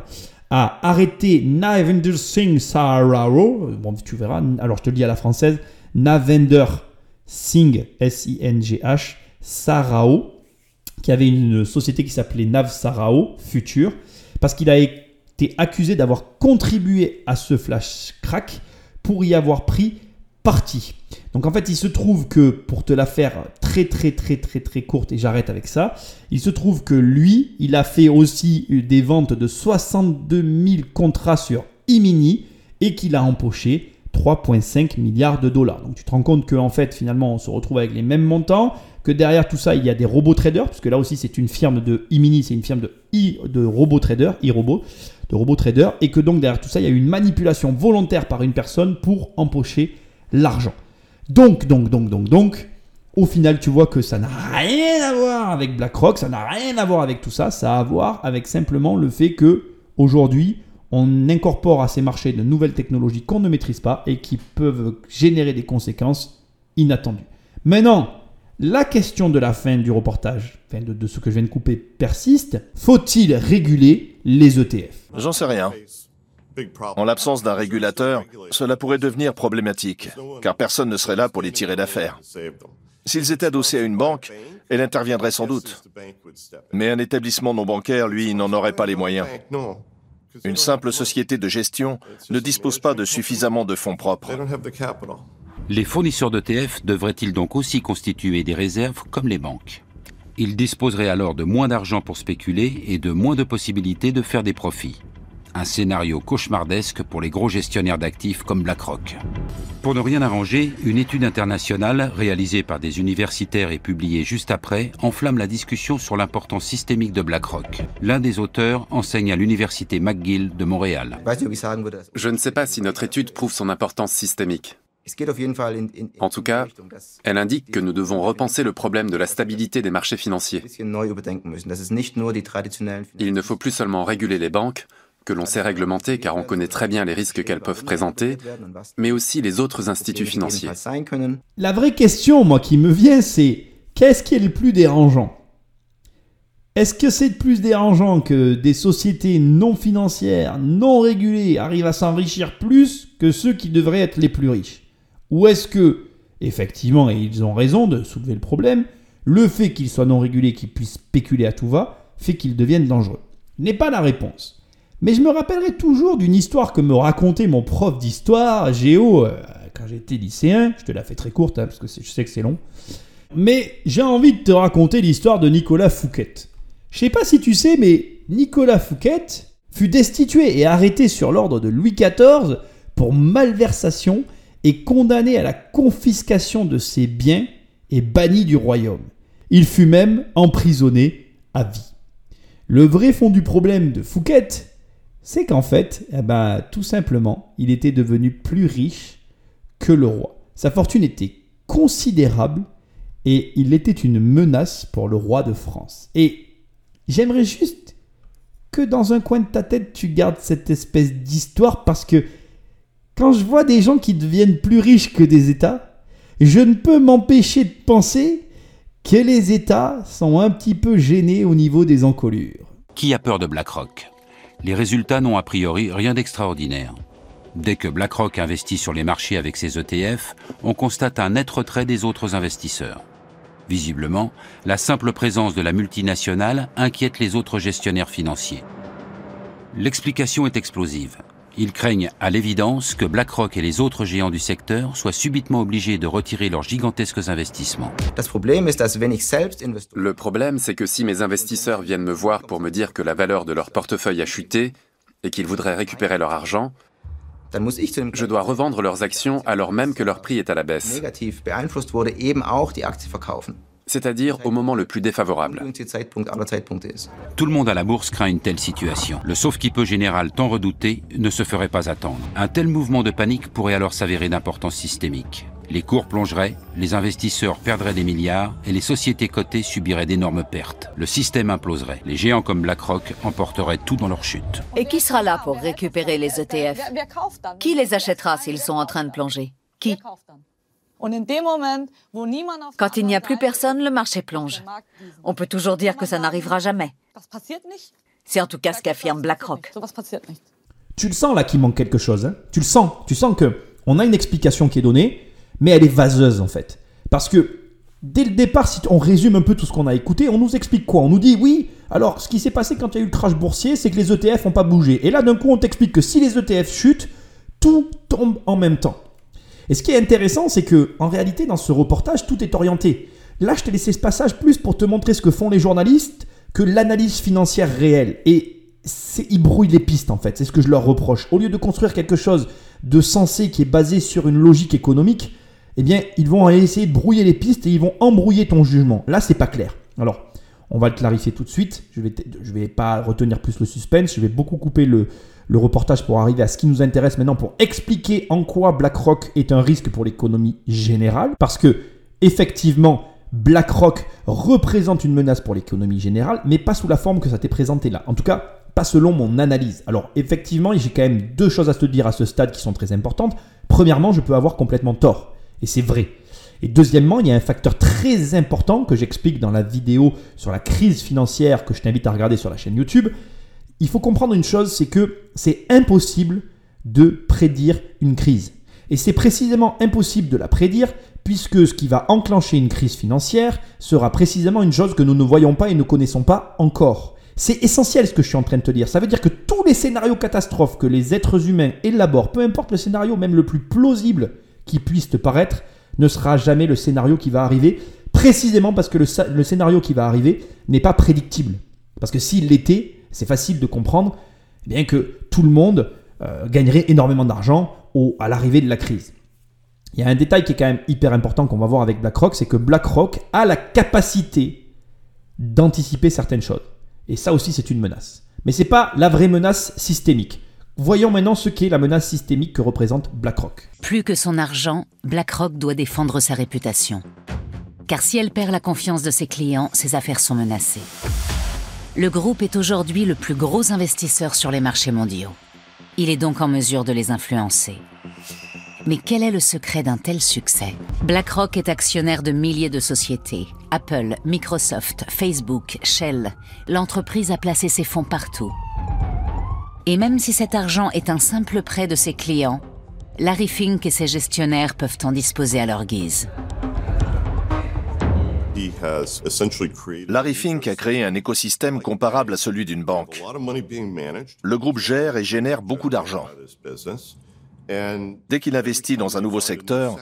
a arrêté Navender Singh Sararo. Bon, tu verras. Alors je te le dis à la française, Navender Singh, S-I-N-G-H, Sarao, qui avait une société qui s'appelait Nav Sarao Future, parce qu'il a accusé d'avoir contribué à ce flash crack pour y avoir pris parti. Donc en fait, il se trouve que, pour te la faire très très très très très courte, et j'arrête avec ça, il se trouve que lui, il a fait aussi des ventes de 62 000 contrats sur Imini et qu'il a empoché 3,5 milliards de dollars. Donc tu te rends compte qu'en fait finalement on se retrouve avec les mêmes montants, que derrière tout ça il y a des robots traders, puisque là aussi c'est une firme de e-mini, c'est une firme de, e, de robots traders, e-robots, de robots traders, et que donc derrière tout ça il y a une manipulation volontaire par une personne pour empocher l'argent. Donc, donc, donc, donc, donc, Au final, tu vois que ça n'a rien à voir avec BlackRock, ça n'a rien à voir avec tout ça, ça a à voir avec simplement le fait que aujourd'hui, on incorpore à ces marchés de nouvelles technologies qu'on ne maîtrise pas et qui peuvent générer des conséquences inattendues. Maintenant, la question de la fin du reportage, de ce que je viens de couper, persiste. Faut-il réguler les ETF J'en sais rien. En l'absence d'un régulateur, cela pourrait devenir problématique, car personne ne serait là pour les tirer d'affaire. S'ils étaient adossés à une banque, elle interviendrait sans doute. Mais un établissement non bancaire, lui, n'en aurait pas les moyens. Une simple société de gestion ne dispose pas de suffisamment de fonds propres. Les fournisseurs d'ETF devraient-ils donc aussi constituer des réserves comme les banques? Ils disposeraient alors de moins d'argent pour spéculer et de moins de possibilités de faire des profits. Un scénario cauchemardesque pour les gros gestionnaires d'actifs comme BlackRock. Pour ne rien arranger, une étude internationale réalisée par des universitaires et publiée juste après enflamme la discussion sur l'importance systémique de BlackRock. L'un des auteurs enseigne à l'université McGill de Montréal. Je ne sais pas si notre étude prouve son importance systémique. En tout cas, elle indique que nous devons repenser le problème de la stabilité des marchés financiers. Il ne faut plus seulement réguler les banques, que l'on sait réglementer car on connaît très bien les risques qu'elles peuvent présenter, mais aussi les autres instituts financiers. La vraie question, moi, qui me vient, c'est qu'est-ce qui est le plus dérangeant Est-ce que c'est plus dérangeant que des sociétés non financières, non régulées, arrivent à s'enrichir plus que ceux qui devraient être les plus riches Ou est-ce que, effectivement, et ils ont raison de soulever le problème, le fait qu'ils soient non régulés, qu'ils puissent spéculer à tout va, fait qu'ils deviennent dangereux N'est pas la réponse. Mais je me rappellerai toujours d'une histoire que me racontait mon prof d'histoire, Géo, euh, quand j'étais lycéen. Je te la fais très courte, hein, parce que je sais que c'est long. Mais j'ai envie de te raconter l'histoire de Nicolas Fouquet. Je sais pas si tu sais, mais Nicolas Fouquet fut destitué et arrêté sur l'ordre de Louis XIV pour malversation condamné à la confiscation de ses biens et banni du royaume. Il fut même emprisonné à vie. Le vrai fond du problème de Fouquet, c'est qu'en fait, eh ben, tout simplement, il était devenu plus riche que le roi. Sa fortune était considérable et il était une menace pour le roi de France. Et j'aimerais juste que dans un coin de ta tête, tu gardes cette espèce d'histoire parce que quand je vois des gens qui deviennent plus riches que des États, je ne peux m'empêcher de penser que les États sont un petit peu gênés au niveau des encolures. Qui a peur de BlackRock? Les résultats n'ont a priori rien d'extraordinaire. Dès que BlackRock investit sur les marchés avec ses ETF, on constate un net retrait des autres investisseurs. Visiblement, la simple présence de la multinationale inquiète les autres gestionnaires financiers. L'explication est explosive. Ils craignent à l'évidence que BlackRock et les autres géants du secteur soient subitement obligés de retirer leurs gigantesques investissements. Le problème, c'est que si mes investisseurs viennent me voir pour me dire que la valeur de leur portefeuille a chuté et qu'ils voudraient récupérer leur argent, je dois revendre leurs actions alors même que leur prix est à la baisse c'est-à-dire au moment le plus défavorable. Tout le monde à la bourse craint une telle situation. Le sauf-qui-peut général tant redouté ne se ferait pas attendre. Un tel mouvement de panique pourrait alors s'avérer d'importance systémique. Les cours plongeraient, les investisseurs perdraient des milliards et les sociétés cotées subiraient d'énormes pertes. Le système imploserait. Les géants comme BlackRock emporteraient tout dans leur chute. Et qui sera là pour récupérer les ETF Qui les achètera s'ils sont en train de plonger? Qui? Quand il n'y a plus personne, le marché plonge. On peut toujours dire que ça n'arrivera jamais. C'est en tout cas ce qu'affirme BlackRock. Tu le sens là qu'il manque quelque chose. Hein tu le sens. Tu sens que on a une explication qui est donnée, mais elle est vaseuse en fait. Parce que dès le départ, si on résume un peu tout ce qu'on a écouté, on nous explique quoi? On nous dit oui. Alors, ce qui s'est passé quand il y a eu le crash boursier, c'est que les ETF n'ont pas bougé. Et là, d'un coup, on t'explique que si les ETF chutent, tout tombe en même temps. Et ce qui est intéressant, c'est que en réalité, dans ce reportage, tout est orienté. Là, je t'ai laissé ce passage plus pour te montrer ce que font les journalistes que l'analyse financière réelle. Et ils brouillent les pistes, en fait. C'est ce que je leur reproche. Au lieu de construire quelque chose de sensé qui est basé sur une logique économique, eh bien, ils vont essayer de brouiller les pistes et ils vont embrouiller ton jugement. Là, c'est pas clair. Alors, on va le clarifier tout de suite. Je vais, je vais pas retenir plus le suspense. Je vais beaucoup couper le, le reportage pour arriver à ce qui nous intéresse maintenant pour expliquer en quoi BlackRock est un risque pour l'économie générale. Parce que, effectivement, BlackRock représente une menace pour l'économie générale, mais pas sous la forme que ça t'est présenté là. En tout cas, pas selon mon analyse. Alors effectivement, j'ai quand même deux choses à te dire à ce stade qui sont très importantes. Premièrement, je peux avoir complètement tort, et c'est vrai. Et deuxièmement, il y a un facteur très important que j'explique dans la vidéo sur la crise financière que je t'invite à regarder sur la chaîne YouTube. Il faut comprendre une chose, c'est que c'est impossible de prédire une crise. Et c'est précisément impossible de la prédire puisque ce qui va enclencher une crise financière sera précisément une chose que nous ne voyons pas et ne connaissons pas encore. C'est essentiel ce que je suis en train de te dire. Ça veut dire que tous les scénarios catastrophes que les êtres humains élaborent, peu importe le scénario même le plus plausible qui puisse te paraître, ne sera jamais le scénario qui va arriver, précisément parce que le, scénario qui va arriver n'est pas prédictible. Parce que s'il l'était, c'est facile de comprendre eh bien que tout le monde euh, gagnerait énormément d'argent à l'arrivée de la crise. Il y a un détail qui est quand même hyper important qu'on va voir avec BlackRock, c'est que BlackRock a la capacité d'anticiper certaines choses. Et ça aussi, c'est une menace. Mais ce n'est pas la vraie menace systémique. Voyons maintenant ce qu'est la menace systémique que représente BlackRock. Plus que son argent, BlackRock doit défendre sa réputation. Car si elle perd la confiance de ses clients, ses affaires sont menacées. Le groupe est aujourd'hui le plus gros investisseur sur les marchés mondiaux. Il est donc en mesure de les influencer. Mais quel est le secret d'un tel succès? BlackRock est actionnaire de milliers de sociétés. Apple, Microsoft, Facebook, Shell. L'entreprise a placé ses fonds partout. Et même si cet argent est un simple prêt de ses clients, Larry Fink et ses gestionnaires peuvent en disposer à leur guise. Larry Fink a créé un écosystème comparable à celui d'une banque. Le groupe gère et génère beaucoup d'argent. Dès qu'il investit dans un nouveau secteur,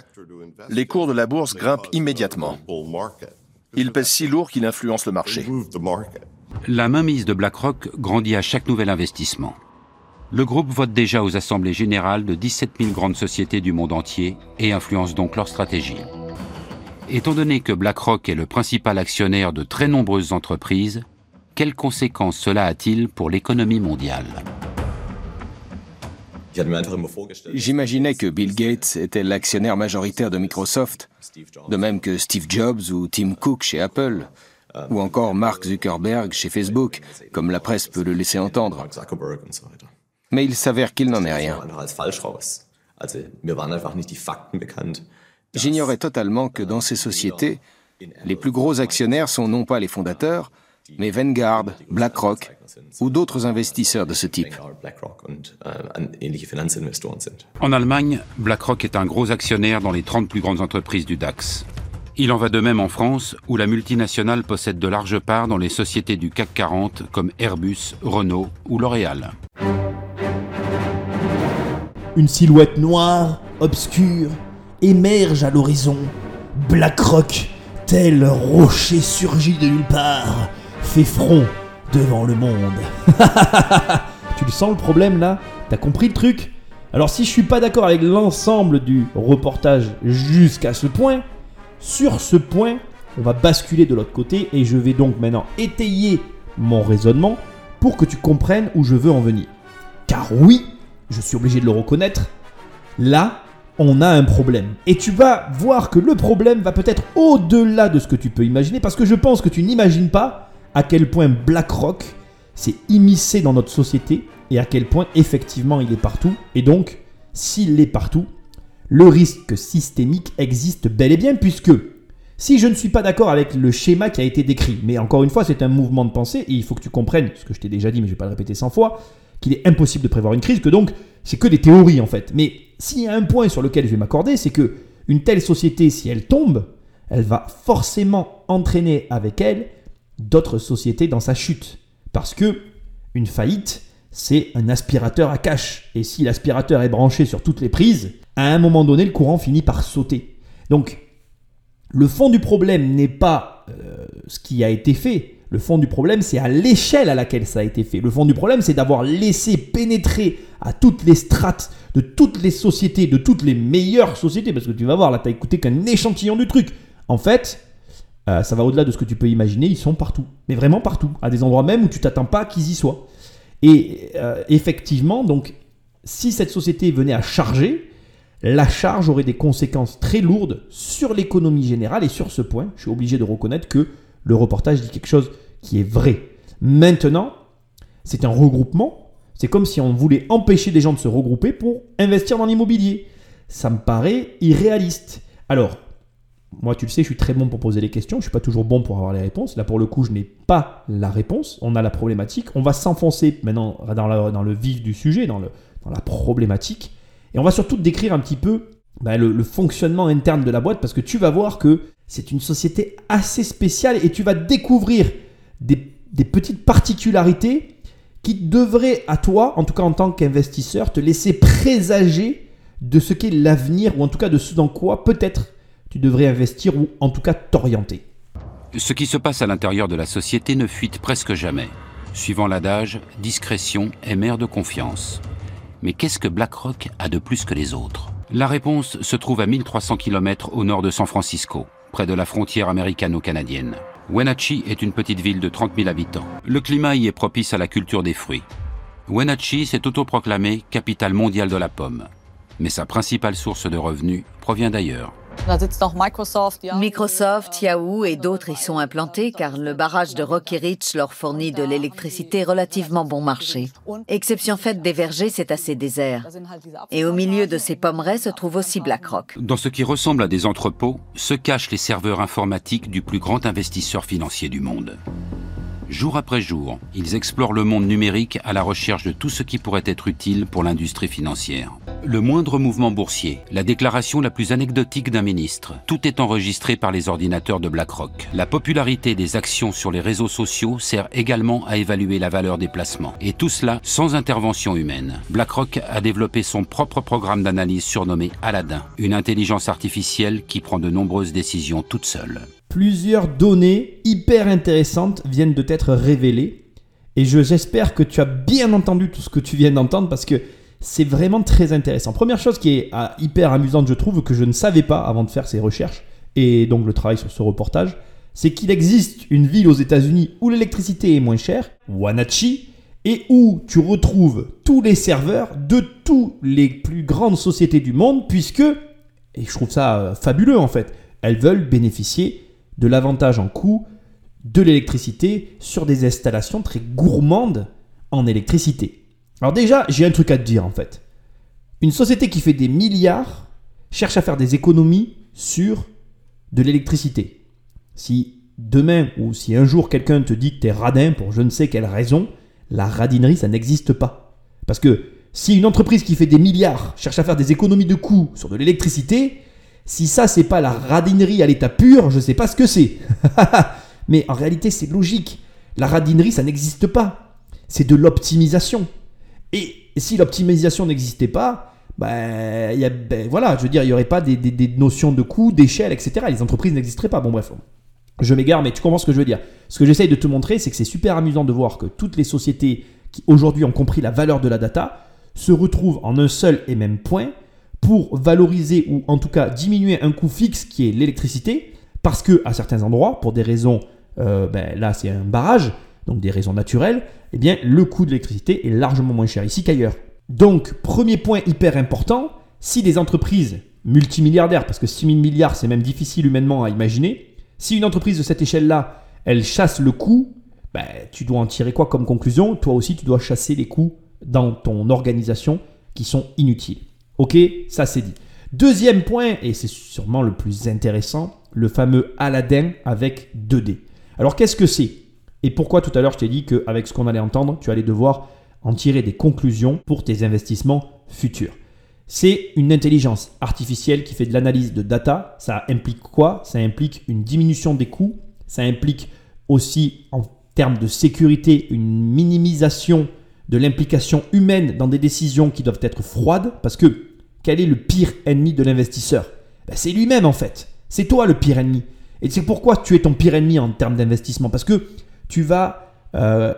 les cours de la bourse grimpent immédiatement. Il pèse si lourd qu'il influence le marché. La mainmise de BlackRock grandit à chaque nouvel investissement. Le groupe vote déjà aux assemblées générales de 17 000 grandes sociétés du monde entier et influence donc leur stratégie. Étant donné que BlackRock est le principal actionnaire de très nombreuses entreprises, quelles conséquences cela a-t-il pour l'économie mondiale J'imaginais que Bill Gates était l'actionnaire majoritaire de Microsoft, de même que Steve Jobs ou Tim Cook chez Apple, ou encore Mark Zuckerberg chez Facebook, comme la presse peut le laisser entendre. Mais il s'avère qu'il n'en est rien. J'ignorais totalement que dans ces sociétés, les plus gros actionnaires sont non pas les fondateurs, mais Vanguard, BlackRock ou d'autres investisseurs de ce type. En Allemagne, BlackRock est un gros actionnaire dans les 30 plus grandes entreprises du DAX. Il en va de même en France, où la multinationale possède de larges parts dans les sociétés du CAC 40 comme Airbus, Renault ou L'Oréal. Une silhouette noire, obscure, émerge à l'horizon. BlackRock, tel rocher surgi de nulle part, fait front devant le monde. tu le sens le problème là? T'as compris le truc? Alors si je suis pas d'accord avec l'ensemble du reportage jusqu'à ce point, sur ce point, on va basculer de l'autre côté et je vais donc maintenant étayer mon raisonnement pour que tu comprennes où je veux en venir. Car oui, je suis obligé de le reconnaître, là, on a un problème. Et tu vas voir que le problème va peut-être au-delà de ce que tu peux imaginer, parce que je pense que tu n'imagines pas à quel point BlackRock s'est immiscé dans notre société et à quel point effectivement il est partout. Et donc, s'il est partout, le risque systémique existe bel et bien puisque si je ne suis pas d'accord avec le schéma qui a été décrit, mais encore une fois c'est un mouvement de pensée et il faut que tu comprennes, ce que je t'ai déjà dit mais je ne vais pas le répéter 100 fois, qu'il est impossible de prévoir une crise, que donc c'est que des théories en fait. Mais s'il y a un point sur lequel je vais m'accorder, c'est que une telle société, si elle tombe, elle va forcément entraîner avec elle d'autres sociétés dans sa chute. Parce que une faillite, c'est un aspirateur à cash. Et si l'aspirateur est branché sur toutes les prises, à un moment donné, le courant finit par sauter. Donc, le fond du problème n'est pas euh, ce qui a été fait. Le fond du problème, c'est à l'échelle à laquelle ça a été fait. Le fond du problème, c'est d'avoir laissé pénétrer à toutes les strates de toutes les sociétés, de toutes les meilleures sociétés, parce que tu vas voir, là, tu n'as écouté qu'un échantillon du truc. En fait, euh, ça va au-delà de ce que tu peux imaginer, ils sont partout. Mais vraiment partout, à des endroits même où tu t'attends pas qu'ils y soient. Et euh, effectivement, donc, si cette société venait à charger, la charge aurait des conséquences très lourdes sur l'économie générale et sur ce point, je suis obligé de reconnaître que le reportage dit quelque chose qui est vrai. Maintenant, c'est un regroupement, c'est comme si on voulait empêcher des gens de se regrouper pour investir dans l'immobilier. Ça me paraît irréaliste. Alors, moi, tu le sais, je suis très bon pour poser les questions. Je ne suis pas toujours bon pour avoir les réponses. Là, pour le coup, je n'ai pas la réponse. On a la problématique. On va s'enfoncer maintenant dans, dans, le vif du sujet, dans, la problématique. Et on va surtout décrire un petit peu bah, le, fonctionnement interne de la boîte parce que tu vas voir que c'est une société assez spéciale et tu vas découvrir des, petites particularités qui devraient, à toi, en tout cas en tant qu'investisseur, te laisser présager de ce qu'est l'avenir ou en tout cas de ce dans quoi peut-être tu devrais investir ou en tout cas t'orienter. Ce qui se passe à l'intérieur de la société ne fuite presque jamais. Suivant l'adage, discrétion est mère de confiance. Mais qu'est-ce que BlackRock a de plus que les autres? La réponse se trouve à 1300 km au nord de San Francisco, près de la frontière américano-canadienne. Wenatchee est une petite ville de 30 000 habitants. Le climat y est propice à la culture des fruits. Wenatchee s'est autoproclamée capitale mondiale de la pomme. Mais sa principale source de revenus provient d'ailleurs. Microsoft, Yahoo et d'autres y sont implantés car le barrage de Rocky Ridge leur fournit de l'électricité relativement bon marché. Exception faite des vergers, c'est assez désert. Et au milieu de ces pommerets se trouve aussi BlackRock. Dans ce qui ressemble à des entrepôts se cachent les serveurs informatiques du plus grand investisseur financier du monde. Jour après jour, ils explorent le monde numérique à la recherche de tout ce qui pourrait être utile pour l'industrie financière. Le moindre mouvement boursier, la déclaration la plus anecdotique d'un ministre, tout est enregistré par les ordinateurs de BlackRock. La popularité des actions sur les réseaux sociaux sert également à évaluer la valeur des placements. Et tout cela sans intervention humaine. BlackRock a développé son propre programme d'analyse surnommé Aladdin, une intelligence artificielle qui prend de nombreuses décisions toute seule. Plusieurs données hyper intéressantes viennent de t'être révélées. Et j'espère que tu as bien entendu tout ce que tu viens d'entendre parce que c'est vraiment très intéressant. Première chose qui est ah, hyper amusante, je trouve, que je ne savais pas avant de faire ces recherches et donc le travail sur ce reportage, c'est qu'il existe une ville aux États-Unis où l'électricité est moins chère, Wanatchee, et où tu retrouves tous les serveurs de toutes les plus grandes sociétés du monde, puisque, et je trouve ça euh, fabuleux en fait, elles veulent bénéficier de l'avantage en coût de l'électricité sur des installations très gourmandes en électricité. Alors déjà, j'ai un truc à te dire en fait. Une société qui fait des milliards cherche à faire des économies sur de l'électricité. Si demain ou si un jour quelqu'un te dit que tu es radin pour je ne sais quelle raison, la radinerie, ça n'existe pas. Parce que si une entreprise qui fait des milliards cherche à faire des économies de coûts sur de l'électricité, si ça, c'est pas la radinerie à l'état pur, je sais pas ce que c'est. Mais en réalité, c'est logique. La radinerie, ça n'existe pas. C'est de l'optimisation. Et si l'optimisation n'existait pas, ben, y a, ben, voilà, je veux dire, il n'y aurait pas des, notions de coût, d'échelle, etc. Les entreprises n'existeraient pas. Bon, bref, je m'égare, mais tu comprends ce que je veux dire. Ce que j'essaye de te montrer, c'est que c'est super amusant de voir que toutes les sociétés qui aujourd'hui ont compris la valeur de la data se retrouvent en un seul et même point pour valoriser ou en tout cas diminuer un coût fixe qui est l'électricité, parce que à certains endroits, pour des raisons, euh, ben, là c'est un barrage, donc des raisons naturelles, eh bien le coût de l'électricité est largement moins cher ici qu'ailleurs. Donc premier point hyper important, si des entreprises multimilliardaires, parce que 6 000 milliards c'est même difficile humainement à imaginer, si une entreprise de cette échelle-là, elle chasse le coût, ben, tu dois en tirer quoi comme conclusion? Toi aussi tu dois chasser les coûts dans ton organisation qui sont inutiles. Ok, ça c'est dit. Deuxième point, et c'est sûrement le plus intéressant, le fameux Aladdin avec 2D. Alors qu'est-ce que c'est? Et pourquoi tout à l'heure je t'ai dit qu'avec ce qu'on allait entendre, tu allais devoir en tirer des conclusions pour tes investissements futurs? C'est une intelligence artificielle qui fait de l'analyse de data. Ça implique quoi? Ça implique une diminution des coûts. Ça implique aussi en termes de sécurité une minimisation de l'implication humaine dans des décisions qui doivent être froides parce que quel est le pire ennemi de l'investisseur? Ben, C'est lui-même en fait. C'est toi le pire ennemi. Et c'est pourquoi tu es ton pire ennemi en termes d'investissement. Parce que tu vas euh,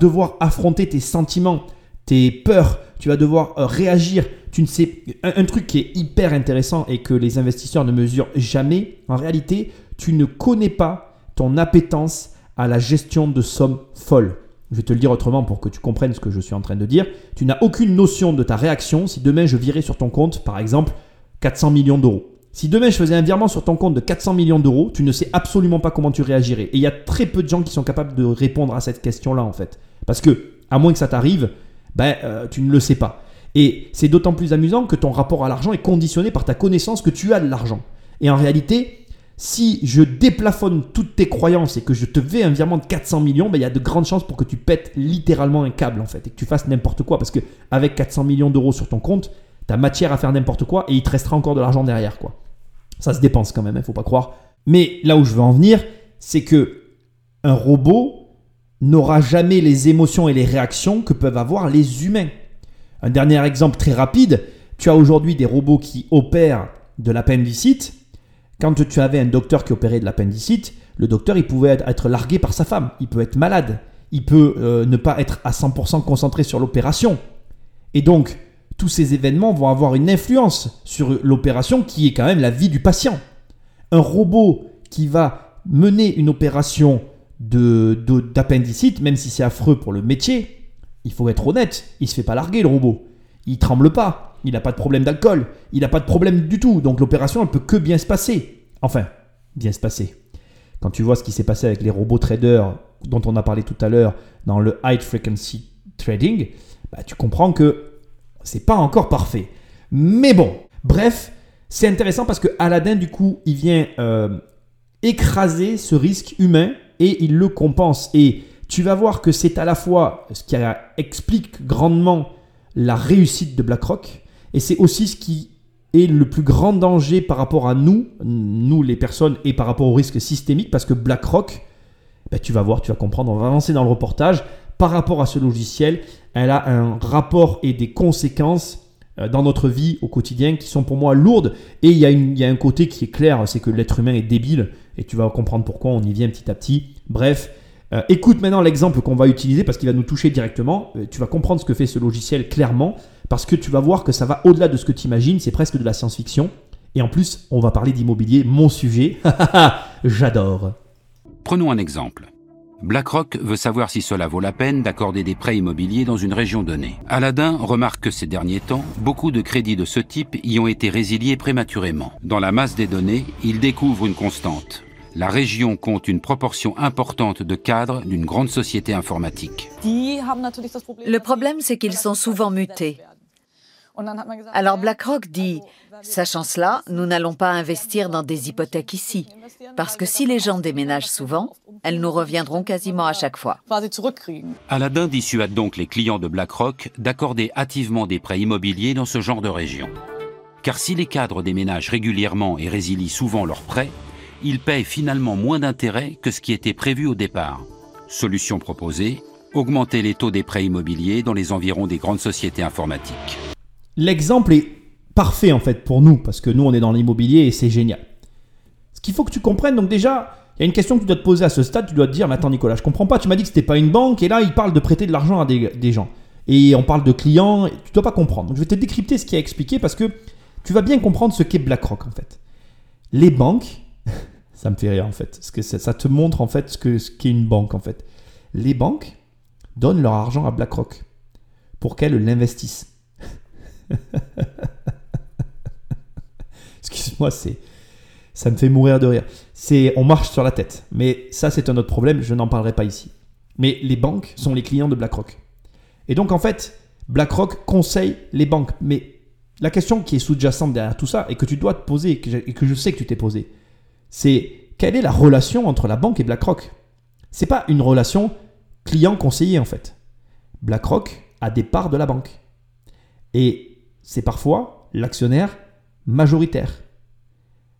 devoir affronter tes sentiments, tes peurs. Tu vas devoir euh, réagir. Tu ne sais un, truc qui est hyper intéressant et que les investisseurs ne mesurent jamais. En réalité, tu ne connais pas ton appétence à la gestion de sommes folles. Je vais te le dire autrement pour que tu comprennes ce que je suis en train de dire. Tu n'as aucune notion de ta réaction si demain je virais sur ton compte, par exemple, 400 millions d'euros. Si demain je faisais un virement sur ton compte de 400 millions d'euros, tu ne sais absolument pas comment tu réagirais. Et il y a très peu de gens qui sont capables de répondre à cette question-là en fait. Parce que, à moins que ça t'arrive, ben, euh, tu ne le sais pas. Et c'est d'autant plus amusant que ton rapport à l'argent est conditionné par ta connaissance que tu as de l'argent. Et en réalité, si je déplafonne toutes tes croyances et que je te fais un virement de 400 millions, ben, il y a de grandes chances pour que tu pètes littéralement un câble en fait et que tu fasses n'importe quoi. Parce que avec 400 millions d'euros sur ton compte, tu as matière à faire n'importe quoi et il te restera encore de l'argent derrière quoi. Ça se dépense quand même, il hein, faut pas croire. Mais là où je veux en venir, c'est que un robot n'aura jamais les émotions et les réactions que peuvent avoir les humains. Un dernier exemple très rapide, tu as aujourd'hui des robots qui opèrent de l'appendicite. Quand tu avais un docteur qui opérait de l'appendicite, le docteur il pouvait être largué par sa femme, il peut être malade, il peut euh, ne pas être à 100% concentré sur l'opération. Et donc, tous ces événements vont avoir une influence sur l'opération qui est quand même la vie du patient. Un robot qui va mener une opération d'appendicite, de, même si c'est affreux pour le métier, il faut être honnête, il se fait pas larguer le robot. Il tremble pas, il n'a pas de problème d'alcool, il n'a pas de problème du tout. Donc l'opération, elle peut que bien se passer. Enfin, bien se passer. Quand tu vois ce qui s'est passé avec les robots traders dont on a parlé tout à l'heure dans le high frequency trading, bah, tu comprends que c'est pas encore parfait. Mais bon, bref, c'est intéressant parce que Aladdin, du coup, il vient euh, écraser ce risque humain et il le compense. Et tu vas voir que c'est à la fois ce qui explique grandement la réussite de BlackRock, et c'est aussi ce qui est le plus grand danger par rapport à nous, nous les personnes, et par rapport au risque systémique, parce que BlackRock, ben, tu vas voir, tu vas comprendre, on va avancer dans le reportage, par rapport à ce logiciel, elle a un rapport et des conséquences euh, dans notre vie au quotidien qui sont pour moi lourdes. Et il y, a un côté qui est clair, c'est que l'être humain est débile, et tu vas comprendre pourquoi, on y vient petit à petit. Bref, euh, écoute maintenant l'exemple qu'on va utiliser parce qu'il va nous toucher directement. Euh, tu vas comprendre ce que fait ce logiciel clairement parce que tu vas voir que ça va au-delà de ce que tu imagines. C'est presque de la science-fiction. Et en plus, on va parler d'immobilier, mon sujet. J'adore. Prenons un exemple. BlackRock veut savoir si cela vaut la peine d'accorder des prêts immobiliers dans une région donnée. Aladdin remarque que ces derniers temps, beaucoup de crédits de ce type y ont été résiliés prématurément. Dans la masse des données, il découvre une constante la région compte une proportion importante de cadres d'une grande société informatique. Le problème, c'est qu'ils sont souvent mutés. Alors BlackRock dit, sachant cela, nous n'allons pas investir dans des hypothèques ici, parce que si les gens déménagent souvent, elles nous reviendront quasiment à chaque fois. Aladdin dissuade donc les clients de BlackRock d'accorder hâtivement des prêts immobiliers dans ce genre de région. Car si les cadres déménagent régulièrement et résilient souvent leurs prêts, ils payent finalement moins d'intérêts que ce qui était prévu au départ. Solution proposée, augmenter les taux des prêts immobiliers dans les environs des grandes sociétés informatiques. L'exemple est parfait en fait pour nous, parce que nous on est dans l'immobilier et c'est génial. Ce qu'il faut que tu comprennes, donc déjà, il y a une question que tu dois te poser à ce stade, tu dois te dire, mais attends Nicolas, je comprends pas, tu m'as dit que c'était pas une banque, et là il parle de prêter de l'argent à des, gens. Et on parle de clients, tu dois pas comprendre. Donc je vais te décrypter ce qui a expliqué parce que tu vas bien comprendre ce qu'est BlackRock en fait. Les banques, ça me fait rire en fait. Parce que ça, te montre en fait ce qu'est une banque en fait. Les banques donnent leur argent à BlackRock pour qu'elle l'investisse. Excuse-moi, c'est ça me fait mourir de rire. C'est on marche sur la tête. Mais ça c'est un autre problème, je n'en parlerai pas ici. Mais les banques sont les clients de BlackRock. Et donc en fait, BlackRock conseille les banques. Mais la question qui est sous-jacente derrière tout ça et que tu dois te poser et que je sais que tu t'es posé, c'est quelle est la relation entre la banque et BlackRock? C'est pas une relation client-conseiller en fait. BlackRock a des parts de la banque. Et c'est parfois l'actionnaire majoritaire.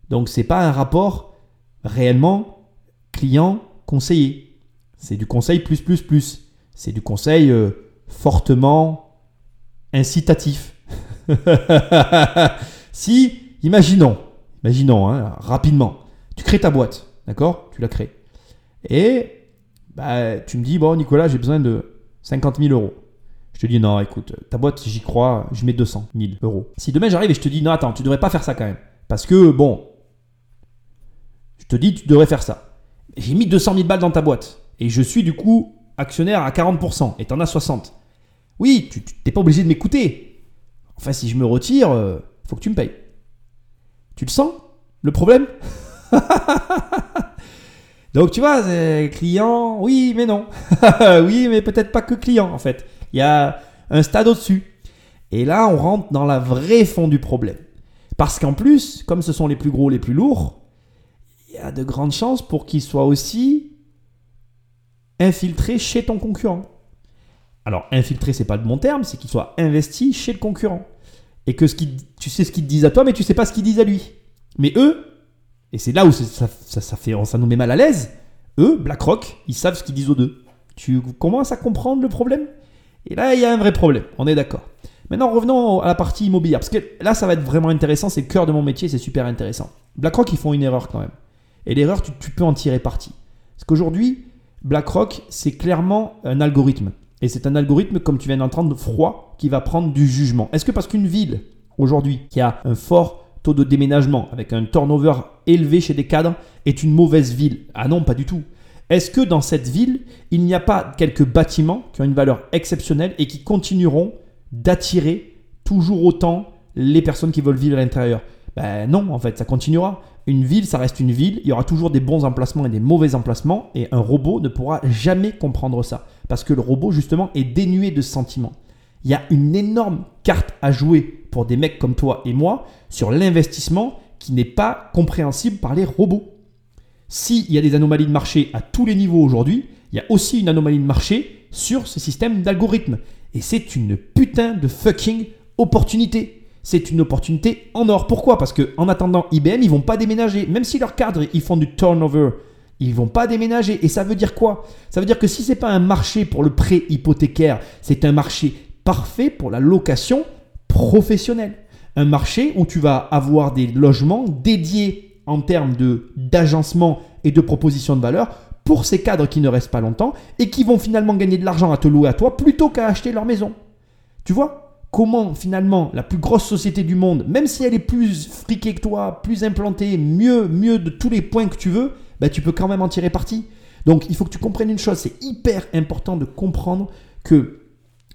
Donc c'est pas un rapport réellement client-conseiller. C'est du conseil plus plus plus. C'est du conseil euh, fortement incitatif. si, imaginons, imaginons hein, rapidement, tu crées ta boîte, d'accord? Tu la crées. Et bah, tu me dis, bon, Nicolas, j'ai besoin de 50 000 euros. Je te dis, non, écoute, ta boîte, j'y crois, je mets 200 000 euros. Si demain j'arrive et je te dis, non, attends, tu devrais pas faire ça quand même. Parce que, bon, je te dis, tu devrais faire ça. J'ai mis 200 000 balles dans ta boîte. Et je suis du coup actionnaire à 40%. Et tu en as 60. Oui, tu n'es pas obligé de m'écouter. Enfin, si je me retire, euh, faut que tu me payes. Tu le sens Le problème Donc tu vois, client, oui, mais non. oui, mais peut-être pas que client en fait. Il y a un stade au-dessus. Et là, on rentre dans la vraie fond du problème. Parce qu'en plus, comme ce sont les plus gros, les plus lourds, il y a de grandes chances pour qu'ils soient aussi infiltrés chez ton concurrent. Alors, infiltré, c'est pas le bon terme, c'est qu'ils soient investis chez le concurrent. Et que ce tu sais ce qu'ils disent à toi, mais tu sais pas ce qu'ils disent à lui. Mais eux, et c'est là où ça, ça nous met mal à l'aise, eux, BlackRock, ils savent ce qu'ils disent aux deux. Tu commences à comprendre le problème? Et là, il y a un vrai problème, on est d'accord. Maintenant, revenons à la partie immobilière, parce que là, ça va être vraiment intéressant, c'est le cœur de mon métier, c'est super intéressant. BlackRock, ils font une erreur quand même. Et l'erreur, tu, tu peux en tirer parti. Parce qu'aujourd'hui, BlackRock, c'est clairement un algorithme. Et c'est un algorithme, comme tu viens d'entendre, froid, qui va prendre du jugement. Est-ce que parce qu'une ville, aujourd'hui, qui a un fort taux de déménagement, avec un turnover élevé chez des cadres, est une mauvaise ville? Ah non, pas du tout. Est-ce que dans cette ville, il n'y a pas quelques bâtiments qui ont une valeur exceptionnelle et qui continueront d'attirer toujours autant les personnes qui veulent vivre à l'intérieur? Ben non, en fait, ça continuera. Une ville, ça reste une ville. Il y aura toujours des bons emplacements et des mauvais emplacements. Et un robot ne pourra jamais comprendre ça. Parce que le robot, justement, est dénué de sentiments. Il y a une énorme carte à jouer pour des mecs comme toi et moi sur l'investissement qui n'est pas compréhensible par les robots. S'il y a des anomalies de marché à tous les niveaux aujourd'hui, il y a aussi une anomalie de marché sur ce système d'algorithmes. Et c'est une putain de fucking opportunité. C'est une opportunité en or. Pourquoi? Parce que en attendant IBM, ils vont pas déménager. Même si leurs cadres, ils font du turnover, ils vont pas déménager. Et ça veut dire quoi? Ça veut dire que si c'est pas un marché pour le prêt hypothécaire, c'est un marché parfait pour la location professionnelle. Un marché où tu vas avoir des logements dédiés en termes d'agencement et de proposition de valeur pour ces cadres qui ne restent pas longtemps et qui vont finalement gagner de l'argent à te louer à toi plutôt qu'à acheter leur maison. Tu vois? Comment finalement la plus grosse société du monde, même si elle est plus friquée que toi, plus implantée, mieux, mieux de tous les points que tu veux, bah, tu peux quand même en tirer parti. Donc il faut que tu comprennes une chose, c'est hyper important de comprendre que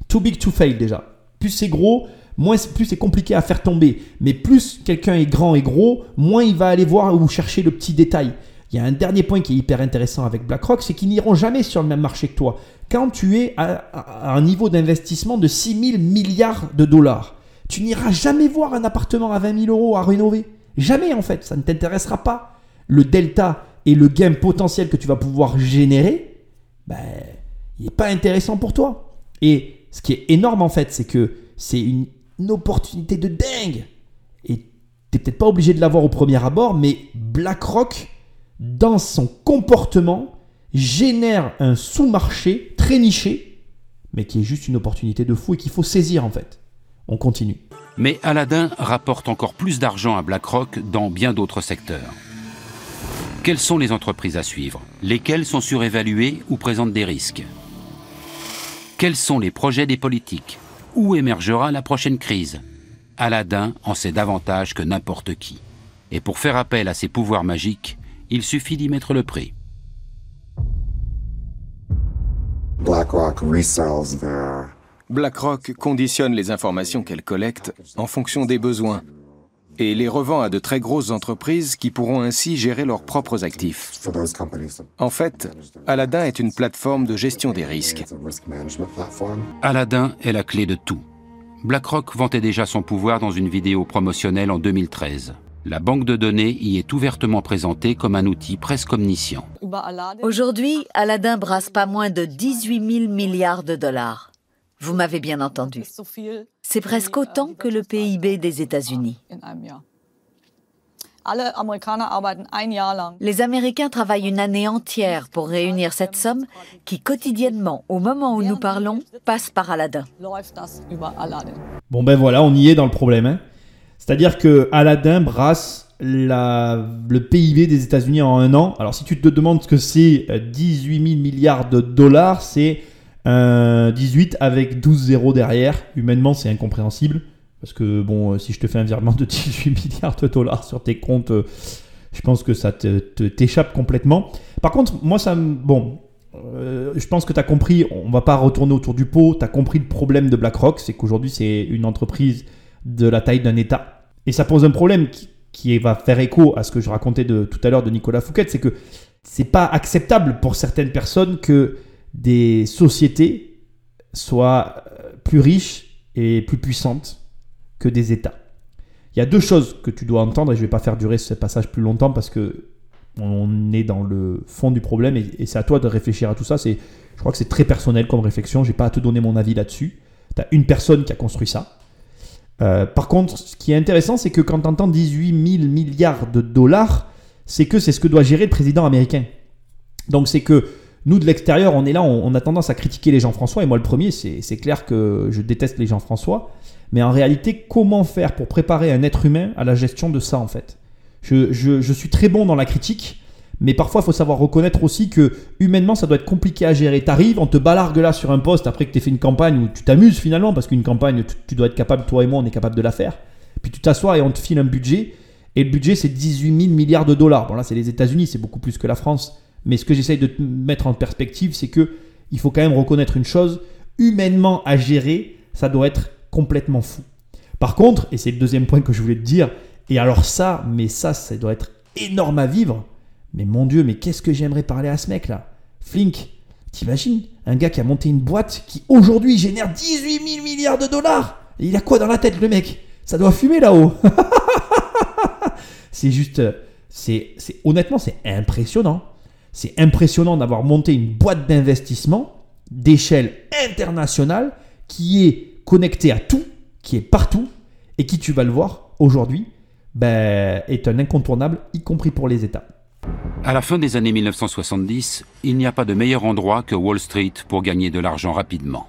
too big to fail déjà. Plus c'est gros, moins plus c'est compliqué à faire tomber. Mais plus quelqu'un est grand et gros, moins il va aller voir ou chercher le petit détail. Il y a un dernier point qui est hyper intéressant avec BlackRock, c'est qu'ils n'iront jamais sur le même marché que toi. Quand tu es à, un niveau d'investissement de 6 000 milliards de dollars, tu n'iras jamais voir un appartement à 20 000 euros à rénover. Jamais en fait, ça ne t'intéressera pas. Le delta et le gain potentiel que tu vas pouvoir générer, ben, il n'est pas intéressant pour toi. Et ce qui est énorme en fait, c'est que c'est une, une opportunité de dingue. Et tu n'es peut-être pas obligé de l'avoir au premier abord, mais BlackRock dans son comportement, génère un sous-marché très niché, mais qui est juste une opportunité de fou et qu'il faut saisir en fait. On continue. Mais Aladdin rapporte encore plus d'argent à BlackRock dans bien d'autres secteurs. Quelles sont les entreprises à suivre? Lesquelles sont surévaluées ou présentent des risques? Quels sont les projets des politiques? Où émergera la prochaine crise Aladdin en sait davantage que n'importe qui. Et pour faire appel à ses pouvoirs magiques, il suffit d'y mettre le prix. BlackRock conditionne les informations qu'elle collecte en fonction des besoins et les revend à de très grosses entreprises qui pourront ainsi gérer leurs propres actifs. En fait, Aladdin est une plateforme de gestion des risques. Aladdin est la clé de tout. BlackRock vantait déjà son pouvoir dans une vidéo promotionnelle en 2013. La banque de données y est ouvertement présentée comme un outil presque omniscient. Aujourd'hui, Aladdin brasse pas moins de 18 000 milliards de dollars. Vous m'avez bien entendu. C'est presque autant que le PIB des États-Unis. Les Américains travaillent une année entière pour réunir cette somme qui quotidiennement, au moment où nous parlons, passe par Aladdin. Bon ben voilà, on y est dans le problème. Hein. C'est-à-dire que Aladdin brasse le PIB des États-Unis en un an. Alors si tu te demandes ce que c'est 18 euh, 000 milliards de dollars, c'est un 18 avec 12 zéros derrière. Humainement, c'est incompréhensible. Parce que bon, euh, si je te fais un virement de 18 milliards de dollars sur tes comptes, euh, je pense que ça t'échappe complètement. Par contre, moi, ça me... Bon, je pense que tu as compris, on va pas retourner autour du pot, tu as compris le problème de BlackRock, c'est qu'aujourd'hui c'est une entreprise de la taille d'un État. Et ça pose un problème qui va faire écho à ce que je racontais de, tout à l'heure de Nicolas Fouquet, c'est que c'est pas acceptable pour certaines personnes que des sociétés soient euh, plus riches et plus puissantes que des États. Il y a deux choses que tu dois entendre, et je ne vais pas faire durer ce passage plus longtemps parce que on est dans le fond du problème, et, c'est à toi de réfléchir à tout ça. C'est, je crois que c'est très personnel comme réflexion, je n'ai pas à te donner mon avis là-dessus. Tu as une personne qui a construit ça. Euh, par contre, ce qui est intéressant, c'est que quand tu entends 18 000 milliards de dollars, c'est que c'est ce que doit gérer le président américain. Donc c'est que nous, de l'extérieur, on est là, on, a tendance à critiquer les Jean-François, et moi le premier, c'est clair que je déteste les Jean-François. Mais en réalité, comment faire pour préparer un être humain à la gestion de ça, en fait? Je, suis très bon dans la critique, mais parfois, il faut savoir reconnaître aussi que humainement, ça doit être compliqué à gérer. T'arrives, on te balargue là sur un poste après que tu fait une campagne où tu t'amuses finalement, parce qu'une campagne, tu, dois être capable, toi et moi, on est capable de la faire. Puis tu t'assois et on te file un budget, et le budget, c'est 18 000 milliards de dollars. Bon, là, c'est les États-Unis, c'est beaucoup plus que la France. Mais ce que j'essaye de mettre en perspective, c'est que il faut quand même reconnaître une chose humainement à gérer, ça doit être complètement fou. Par contre, et c'est le deuxième point que je voulais te dire, et alors ça, mais ça, ça doit être énorme à vivre. Mais mon Dieu, mais qu'est-ce que j'aimerais parler à ce mec-là Flink, t'imagines? Un gars qui a monté une boîte qui aujourd'hui génère 18 000 milliards de dollars. Et il a quoi dans la tête le mec? Ça doit fumer là-haut. c'est juste, c'est, c'est honnêtement, c'est impressionnant. C'est impressionnant d'avoir monté une boîte d'investissement d'échelle internationale qui est connectée à tout, qui est partout et qui, tu vas le voir aujourd'hui, ben, est un incontournable, y compris pour les États. À la fin des années 1970, il n'y a pas de meilleur endroit que Wall Street pour gagner de l'argent rapidement.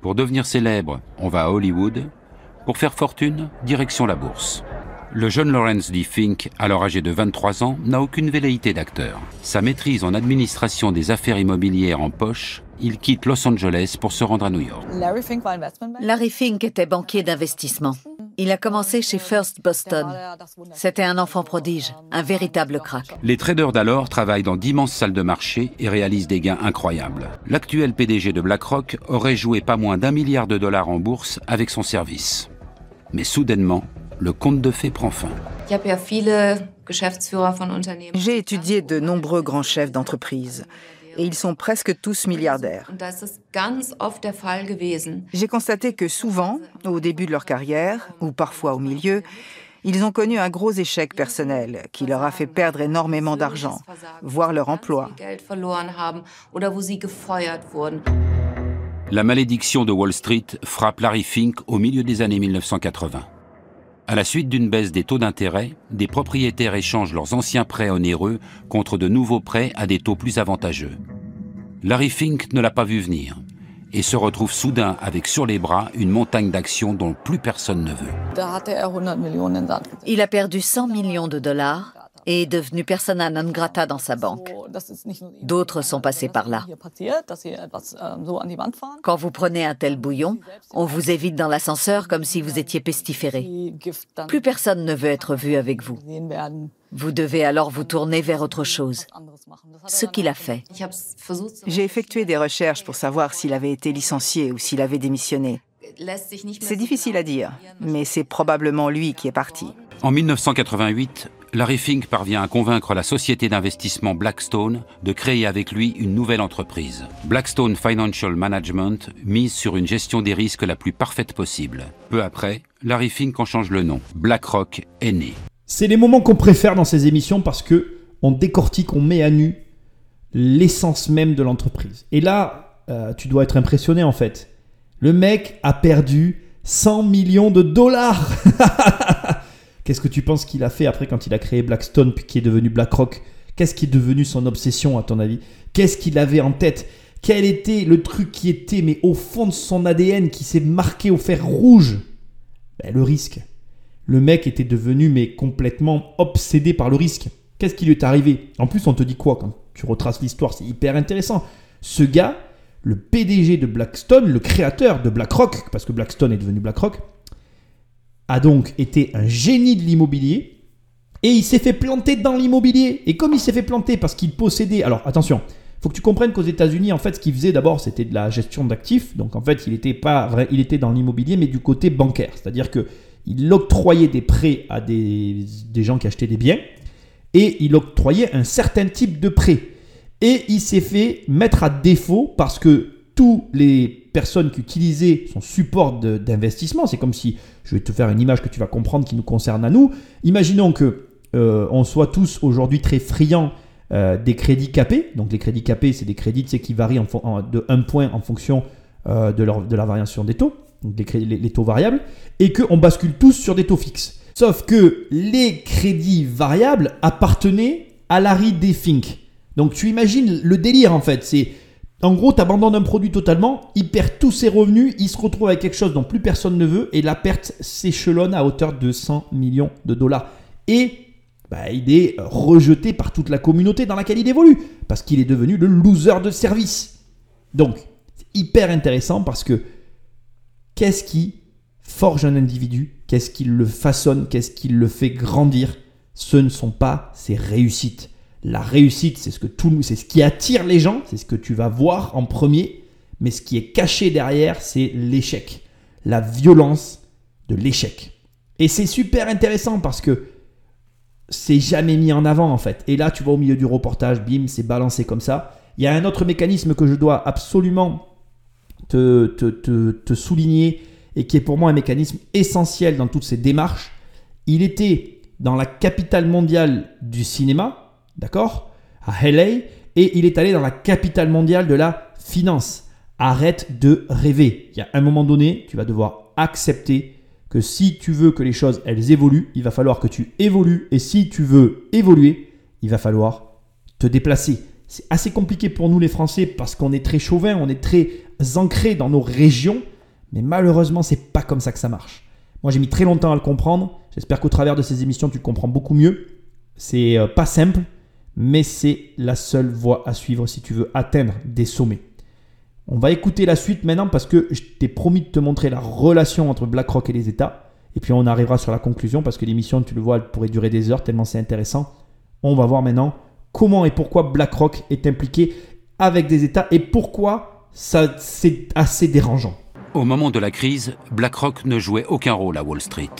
Pour devenir célèbre, on va à Hollywood. Pour faire fortune, direction la bourse. Le jeune Lawrence D. Fink, alors âgé de 23 ans, n'a aucune velléité d'acteur. Sa maîtrise en administration des affaires immobilières en poche, il quitte Los Angeles pour se rendre à New York. Larry Fink était banquier d'investissement. Il a commencé chez First Boston. C'était un enfant prodige, un véritable crack. Les traders d'alors travaillent dans d'immenses salles de marché et réalisent des gains incroyables. L'actuel PDG de BlackRock aurait joué pas moins d'un milliard de dollars en bourse avec son service. Mais soudainement, le conte de fées prend fin. J'ai étudié de nombreux grands chefs d'entreprise et ils sont presque tous milliardaires. J'ai constaté que souvent, au début de leur carrière, ou parfois au milieu, ils ont connu un gros échec personnel qui leur a fait perdre énormément d'argent, voire leur emploi. La malédiction de Wall Street frappe Larry Fink au milieu des années 1980. À la suite d'une baisse des taux d'intérêt, des propriétaires échangent leurs anciens prêts onéreux contre de nouveaux prêts à des taux plus avantageux. Larry Fink ne l'a pas vu venir et se retrouve soudain avec sur les bras une montagne d'actions dont plus personne ne veut. Il a perdu 100 millions de dollars est devenu persona non grata dans sa banque. D'autres sont passés par là. Quand vous prenez un tel bouillon, on vous évite dans l'ascenseur comme si vous étiez pestiféré. Plus personne ne veut être vu avec vous. Vous devez alors vous tourner vers autre chose. Ce qu'il a fait. J'ai effectué des recherches pour savoir s'il avait été licencié ou s'il avait démissionné. C'est difficile à dire, mais c'est probablement lui qui est parti. En 1988, Larry Fink parvient à convaincre la société d'investissement Blackstone de créer avec lui une nouvelle entreprise. Blackstone Financial Management mise sur une gestion des risques la plus parfaite possible. Peu après, Larry Fink en change le nom. BlackRock est né. C'est les moments qu'on préfère dans ces émissions parce que on décortique, on met à nu l'essence même de l'entreprise. Et là, euh, tu dois être impressionné en fait. Le mec a perdu 100 millions de dollars Qu'est-ce que tu penses qu'il a fait après quand il a créé Blackstone puis qui est devenu BlackRock? Qu'est-ce qui est devenu son obsession à ton avis? Qu'est-ce qu'il avait en tête? Quel était le truc qui était mais au fond de son ADN qui s'est marqué au fer rouge? Ben, Le risque. Le mec était devenu mais complètement obsédé par le risque. Qu'est-ce qui lui est arrivé? En plus, on te dit quoi quand tu retraces l'histoire? C'est hyper intéressant. Ce gars, le PDG de Blackstone, le créateur de BlackRock, parce que Blackstone est devenu BlackRock, a donc été un génie de l'immobilier et il s'est fait planter dans l'immobilier. Et comme il s'est fait planter parce qu'il possédait. Alors attention, faut que tu comprennes qu'aux États-Unis, en fait, ce qu'il faisait d'abord, c'était de la gestion d'actifs. Donc en fait, il était pas vrai, il était dans l'immobilier, mais du côté bancaire. C'est-à-dire que il octroyait des prêts à des, des gens qui achetaient des biens et il octroyait un certain type de prêt. Et il s'est fait mettre à défaut parce que tous les personnes qui utilisaient son support d'investissement, c'est comme si, je vais te faire une image que tu vas comprendre qui nous concerne à nous, imaginons que euh, on soit tous aujourd'hui très friands euh, des crédits capés. Donc les crédits capés, c'est des crédits qui varient de 1 point en fonction euh, de, la variation des taux, donc les, taux variables, et qu'on bascule tous sur des taux fixes. Sauf que les crédits variables appartenaient à Larry des Fink. Donc tu imagines le délire en fait, c'est en gros, tu abandonnes un produit totalement, il perd tous ses revenus, il se retrouve avec quelque chose dont plus personne ne veut, et la perte s'échelonne à hauteur de 100 millions de dollars. Et bah, il est rejeté par toute la communauté dans laquelle il évolue, parce qu'il est devenu le loser de service. Donc, hyper intéressant parce que qu'est-ce qui forge un individu? Qu'est-ce qui le façonne? Qu'est-ce qui le fait grandir? Ce ne sont pas ses réussites. La réussite, c'est ce que tout, c'est ce qui attire les gens, c'est ce que tu vas voir en premier, mais ce qui est caché derrière, c'est l'échec, la violence de l'échec. Et c'est super intéressant parce que c'est jamais mis en avant en fait. Et là, tu vois au milieu du reportage, bim, c'est balancé comme ça. Il y a un autre mécanisme que je dois absolument te, te souligner et qui est pour moi un mécanisme essentiel dans toutes ces démarches. Il était dans la capitale mondiale du cinéma, d'accord? À LA, et il est allé dans la capitale mondiale de la finance. Arrête de rêver. Il y a un moment donné, tu vas devoir accepter que si tu veux que les choses elles évoluent, il va falloir que tu évolues et si tu veux évoluer, il va falloir te déplacer. C'est assez compliqué pour nous les Français parce qu'on est très chauvin, on est très ancré dans nos régions, mais malheureusement, c'est pas comme ça que ça marche. Moi, j'ai mis très longtemps à le comprendre. J'espère qu'au travers de ces émissions, tu le comprends beaucoup mieux. C'est euh, pas simple, mais c'est la seule voie à suivre si tu veux atteindre des sommets. On va écouter la suite maintenant parce que je t'ai promis de te montrer la relation entre BlackRock et les États. Et puis on arrivera sur la conclusion parce que l'émission, tu le vois, elle pourrait durer des heures tellement c'est intéressant. On va voir maintenant comment et pourquoi BlackRock est impliqué avec des États et pourquoi ça c'est assez dérangeant. Au moment de la crise, BlackRock ne jouait aucun rôle à Wall Street.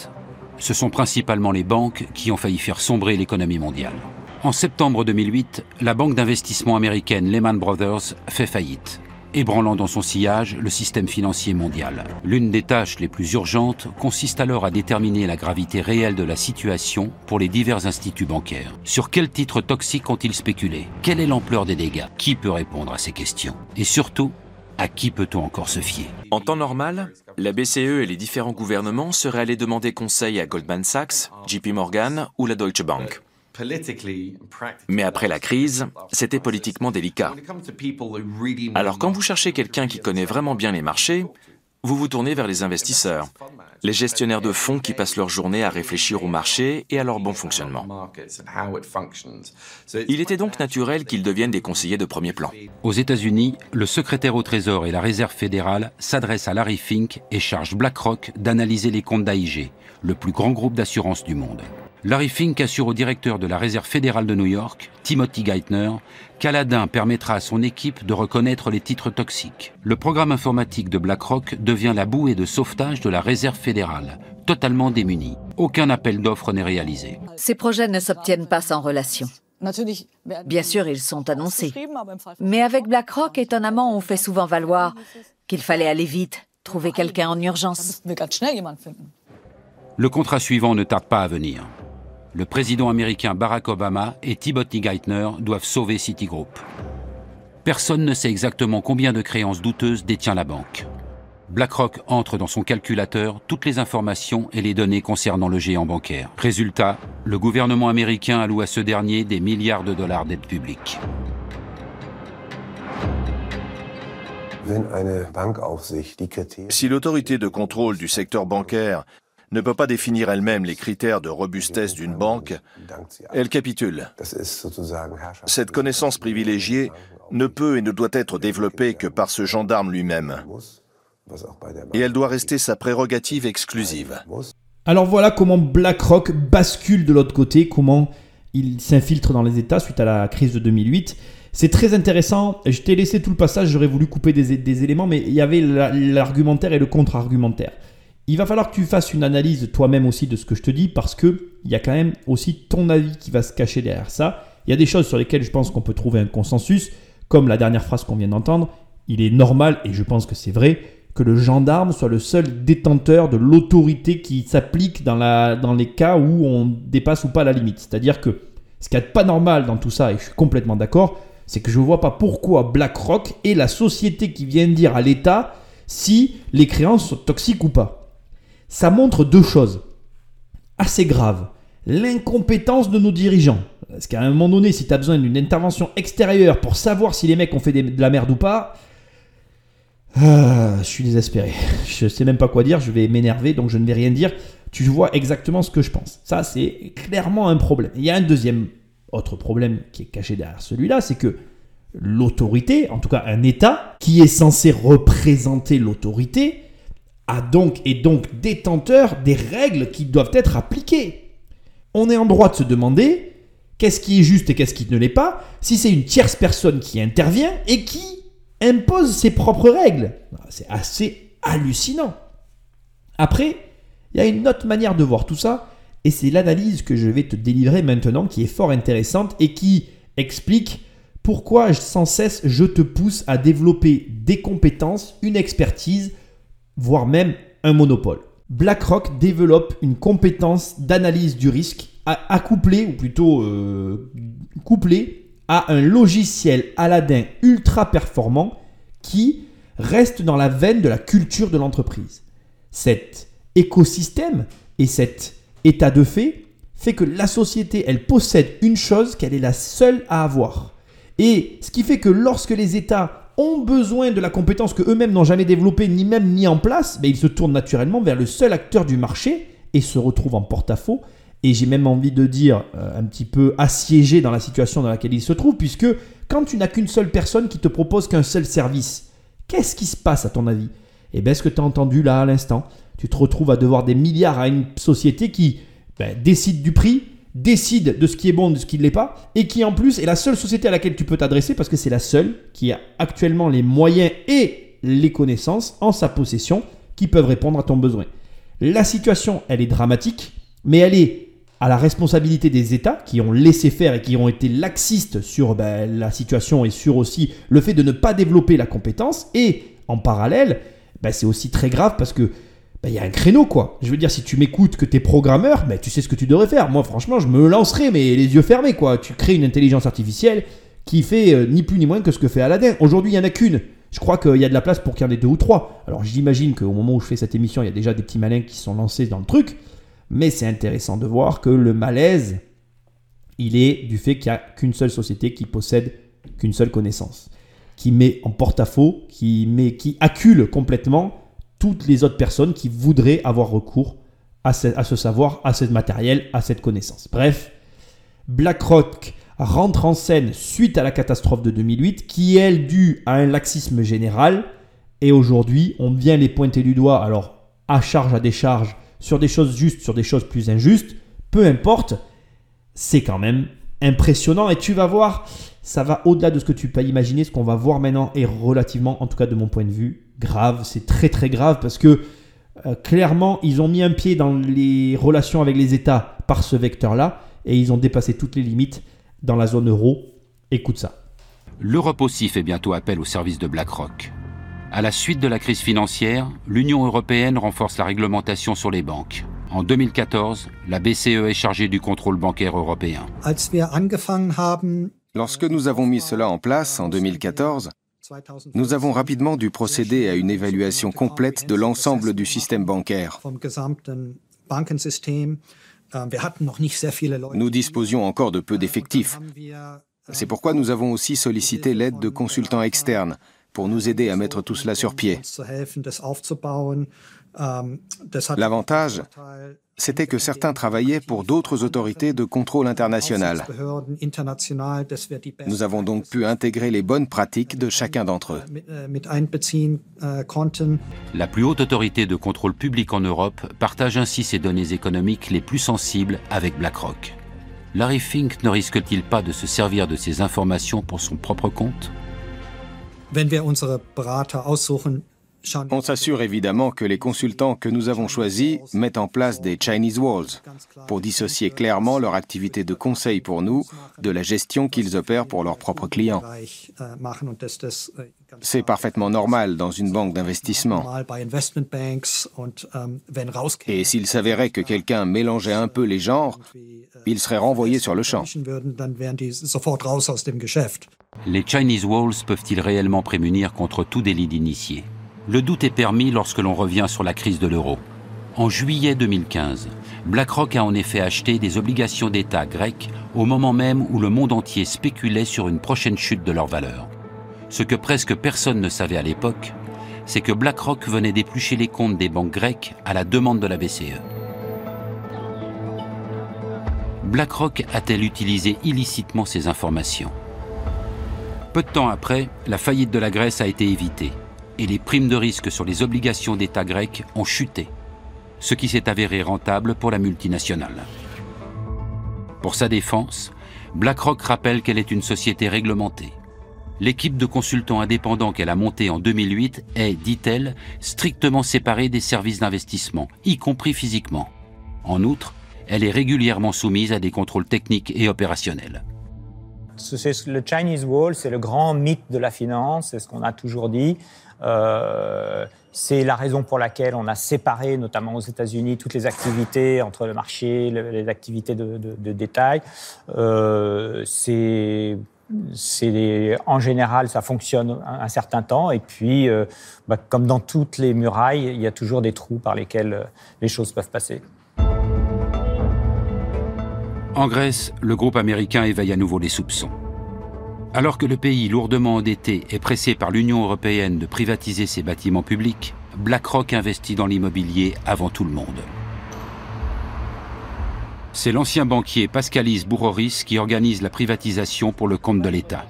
Ce sont principalement les banques qui ont failli faire sombrer l'économie mondiale. En septembre 2008, la banque d'investissement américaine Lehman Brothers fait faillite, ébranlant dans son sillage le système financier mondial. L'une des tâches les plus urgentes consiste alors à déterminer la gravité réelle de la situation pour les divers instituts bancaires. Sur quels titres toxiques ont-ils spéculé? Quelle est l'ampleur des dégâts? Qui peut répondre à ces questions? Et surtout, à qui peut-on encore se fier? En temps normal, la BCE et les différents gouvernements seraient allés demander conseil à Goldman Sachs, JP Morgan ou la Deutsche Bank. Mais après la crise, c'était politiquement délicat. Alors quand vous cherchez quelqu'un qui connaît vraiment bien les marchés, vous vous tournez vers les investisseurs, les gestionnaires de fonds qui passent leur journée à réfléchir au marché et à leur bon fonctionnement. Il était donc naturel qu'ils deviennent des conseillers de premier plan. Aux États-Unis, le secrétaire au Trésor et la Réserve fédérale s'adressent à Larry Fink et chargent BlackRock d'analyser les comptes d'AIG, le plus grand groupe d'assurance du monde. Larry Fink assure au directeur de la Réserve fédérale de New York, Timothy Geithner, qu'Aladin permettra à son équipe de reconnaître les titres toxiques. Le programme informatique de BlackRock devient la bouée de sauvetage de la Réserve fédérale, totalement démunie. Aucun appel d'offres n'est réalisé. Ces projets ne s'obtiennent pas sans relation. Bien sûr, ils sont annoncés. Mais avec BlackRock, étonnamment, on fait souvent valoir qu'il fallait aller vite, trouver quelqu'un en urgence. Le contrat suivant ne tarde pas à venir le président américain Barack Obama et Timothy Geithner doivent sauver Citigroup. Personne ne sait exactement combien de créances douteuses détient la banque. BlackRock entre dans son calculateur toutes les informations et les données concernant le géant bancaire. Résultat, le gouvernement américain alloue à ce dernier des milliards de dollars d'aide publique. Si l'autorité de contrôle du secteur bancaire ne peut pas définir elle-même les critères de robustesse d'une banque, elle capitule. Cette connaissance privilégiée ne peut et ne doit être développée que par ce gendarme lui-même. Et elle doit rester sa prérogative exclusive. Alors voilà comment BlackRock bascule de l'autre côté, comment il s'infiltre dans les États suite à la crise de 2008. C'est très intéressant. Je t'ai laissé tout le passage, j'aurais voulu couper des, des éléments, mais il y avait l'argumentaire et le contre-argumentaire. Il va falloir que tu fasses une analyse toi-même aussi de ce que je te dis parce que il y a quand même aussi ton avis qui va se cacher derrière ça. Il y a des choses sur lesquelles je pense qu'on peut trouver un consensus, comme la dernière phrase qu'on vient d'entendre. Il est normal, et je pense que c'est vrai, que le gendarme soit le seul détenteur de l'autorité qui s'applique dans, les cas où on dépasse ou pas la limite. C'est-à-dire que ce qui n'est pas normal dans tout ça, et je suis complètement d'accord, c'est que je ne vois pas pourquoi BlackRock est la société qui vient dire à l'État si les créances sont toxiques ou pas. Ça montre deux choses assez graves. L'incompétence de nos dirigeants. Parce qu'à un moment donné, si tu as besoin d'une intervention extérieure pour savoir si les mecs ont fait de la merde ou pas, ah, je suis désespéré. Je ne sais même pas quoi dire, je vais m'énerver, donc je ne vais rien dire. Tu vois exactement ce que je pense. Ça, c'est clairement un problème. Il y a un deuxième autre problème qui est caché derrière celui-là, c'est que l'autorité, en tout cas un État, qui est censé représenter l'autorité, a donc est donc détenteur des règles qui doivent être appliquées. On est en droit de se demander qu'est-ce qui est juste et qu'est-ce qui ne l'est pas, si c'est une tierce personne qui intervient et qui impose ses propres règles. C'est assez hallucinant. Après, il y a une autre manière de voir tout ça, et c'est l'analyse que je vais te délivrer maintenant qui est fort intéressante et qui explique pourquoi sans cesse je te pousse à développer des compétences, une expertise, voire même un monopole. BlackRock développe une compétence d'analyse du risque accouplée, ou plutôt euh, couplée à un logiciel Aladdin ultra performant qui reste dans la veine de la culture de l'entreprise. Cet écosystème et cet état de fait fait que la société, elle possède une chose qu'elle est la seule à avoir. Et ce qui fait que lorsque les États ont besoin de la compétence que eux-mêmes n'ont jamais développée ni même mis en place, ben ils se tournent naturellement vers le seul acteur du marché et se retrouvent en porte-à-faux. Et j'ai même envie de dire euh, un petit peu assiégé dans la situation dans laquelle il se trouve, puisque quand tu n'as qu'une seule personne qui te propose qu'un seul service, qu'est-ce qui se passe à ton avis? Eh bien, ce que tu as entendu là à l'instant, tu te retrouves à devoir des milliards à une société qui ben, décide du prix, décide de ce qui est bon, de ce qui ne l'est pas, et qui en plus est la seule société à laquelle tu peux t'adresser, parce que c'est la seule qui a actuellement les moyens et les connaissances en sa possession qui peuvent répondre à ton besoin. La situation, elle est dramatique, mais elle est à la responsabilité des États qui ont laissé faire et qui ont été laxistes sur ben, la situation et sur aussi le fait de ne pas développer la compétence. Et en parallèle, ben, c'est aussi très grave parce que ben, il y a un créneau quoi. Je veux dire, si tu m'écoutes, que tu es programmeur, ben, tu sais ce que tu devrais faire. Moi, franchement, je me lancerai, mais les yeux fermés quoi. Tu crées une intelligence artificielle qui fait euh, ni plus ni moins que ce que fait Aladdin. Aujourd'hui, il n'y en a qu'une. Je crois qu'il y a de la place pour qu'il y en ait deux ou trois. Alors j'imagine qu'au moment où je fais cette émission, il y a déjà des petits malins qui sont lancés dans le truc. Mais c'est intéressant de voir que le malaise, il est du fait qu'il n'y a qu'une seule société qui possède qu'une seule connaissance, qui met en porte-à-faux, qui, met, qui accule complètement toutes les autres personnes qui voudraient avoir recours à ce, savoir, à ce matériel, à cette connaissance. Bref, BlackRock rentre en scène suite à la catastrophe de 2008, qui est due à un laxisme général. Et aujourd'hui, on vient les pointer du doigt, alors à charge, à décharge, sur des choses justes, sur des choses plus injustes, peu importe, c'est quand même impressionnant et tu vas voir, ça va au-delà de ce que tu peux imaginer. Ce qu'on va voir maintenant est relativement, en tout cas de mon point de vue, grave. C'est très très grave parce que euh, clairement, ils ont mis un pied dans les relations avec les États par ce vecteur-là et ils ont dépassé toutes les limites dans la zone euro. Écoute ça. L'Europe aussi fait bientôt appel au service de BlackRock. À la suite de la crise financière, l'Union européenne renforce la réglementation sur les banques. En 2014, la BCE est chargée du contrôle bancaire européen. Lorsque nous avons mis cela en place en 2014, nous avons rapidement dû procéder à une évaluation complète de l'ensemble du système bancaire. Nous disposions encore de peu d'effectifs. C'est pourquoi nous avons aussi sollicité l'aide de consultants externes pour nous aider à mettre tout cela sur pied. L'avantage, c'était que certains travaillaient pour d'autres autorités de contrôle international. Nous avons donc pu intégrer les bonnes pratiques de chacun d'entre eux. La plus haute autorité de contrôle public en Europe partage ainsi ses données économiques les plus sensibles avec BlackRock. Larry Fink ne risque-t-il pas de se servir de ces informations pour son propre compte? On s'assure évidemment que les consultants que nous avons choisis mettent en place des Chinese Walls pour dissocier clairement leur activité de conseil pour nous de la gestion qu'ils opèrent pour leurs propres clients. C'est parfaitement normal dans une banque d'investissement. Et s'il s'avérait que quelqu'un mélangeait un peu les genres, il serait renvoyé sur le champ. Les Chinese Walls peuvent-ils réellement prémunir contre tout délit d'initié? Le doute est permis lorsque l'on revient sur la crise de l'euro. En juillet 2015, BlackRock a en effet acheté des obligations d'État grecques au moment même où le monde entier spéculait sur une prochaine chute de leur valeur. Ce que presque personne ne savait à l'époque, c'est que BlackRock venait d'éplucher les comptes des banques grecques à la demande de la BCE. BlackRock a-t-elle utilisé illicitement ces informations? Peu de temps après, la faillite de la Grèce a été évitée et les primes de risque sur les obligations d'État grec ont chuté, ce qui s'est avéré rentable pour la multinationale. Pour sa défense, BlackRock rappelle qu'elle est une société réglementée. L'équipe de consultants indépendants qu'elle a montée en 2008 est, dit-elle, strictement séparée des services d'investissement, y compris physiquement. En outre, elle est régulièrement soumise à des contrôles techniques et opérationnels. Le Chinese Wall, c'est le grand mythe de la finance, c'est ce qu'on a toujours dit. Euh, c'est la raison pour laquelle on a séparé, notamment aux États-Unis, toutes les activités entre le marché, les activités de, détail. Euh, c'est en général, ça fonctionne un, certain temps. Et puis, euh, bah, comme dans toutes les murailles, il y a toujours des trous par lesquels les choses peuvent passer. En Grèce, le groupe américain éveille à nouveau les soupçons. Alors que le pays lourdement endetté est pressé par l'Union européenne de privatiser ses bâtiments publics, BlackRock investit dans l'immobilier avant tout le monde. C'est l'ancien banquier Pascalis Bouroris qui organise la privatisation pour le compte de l'État.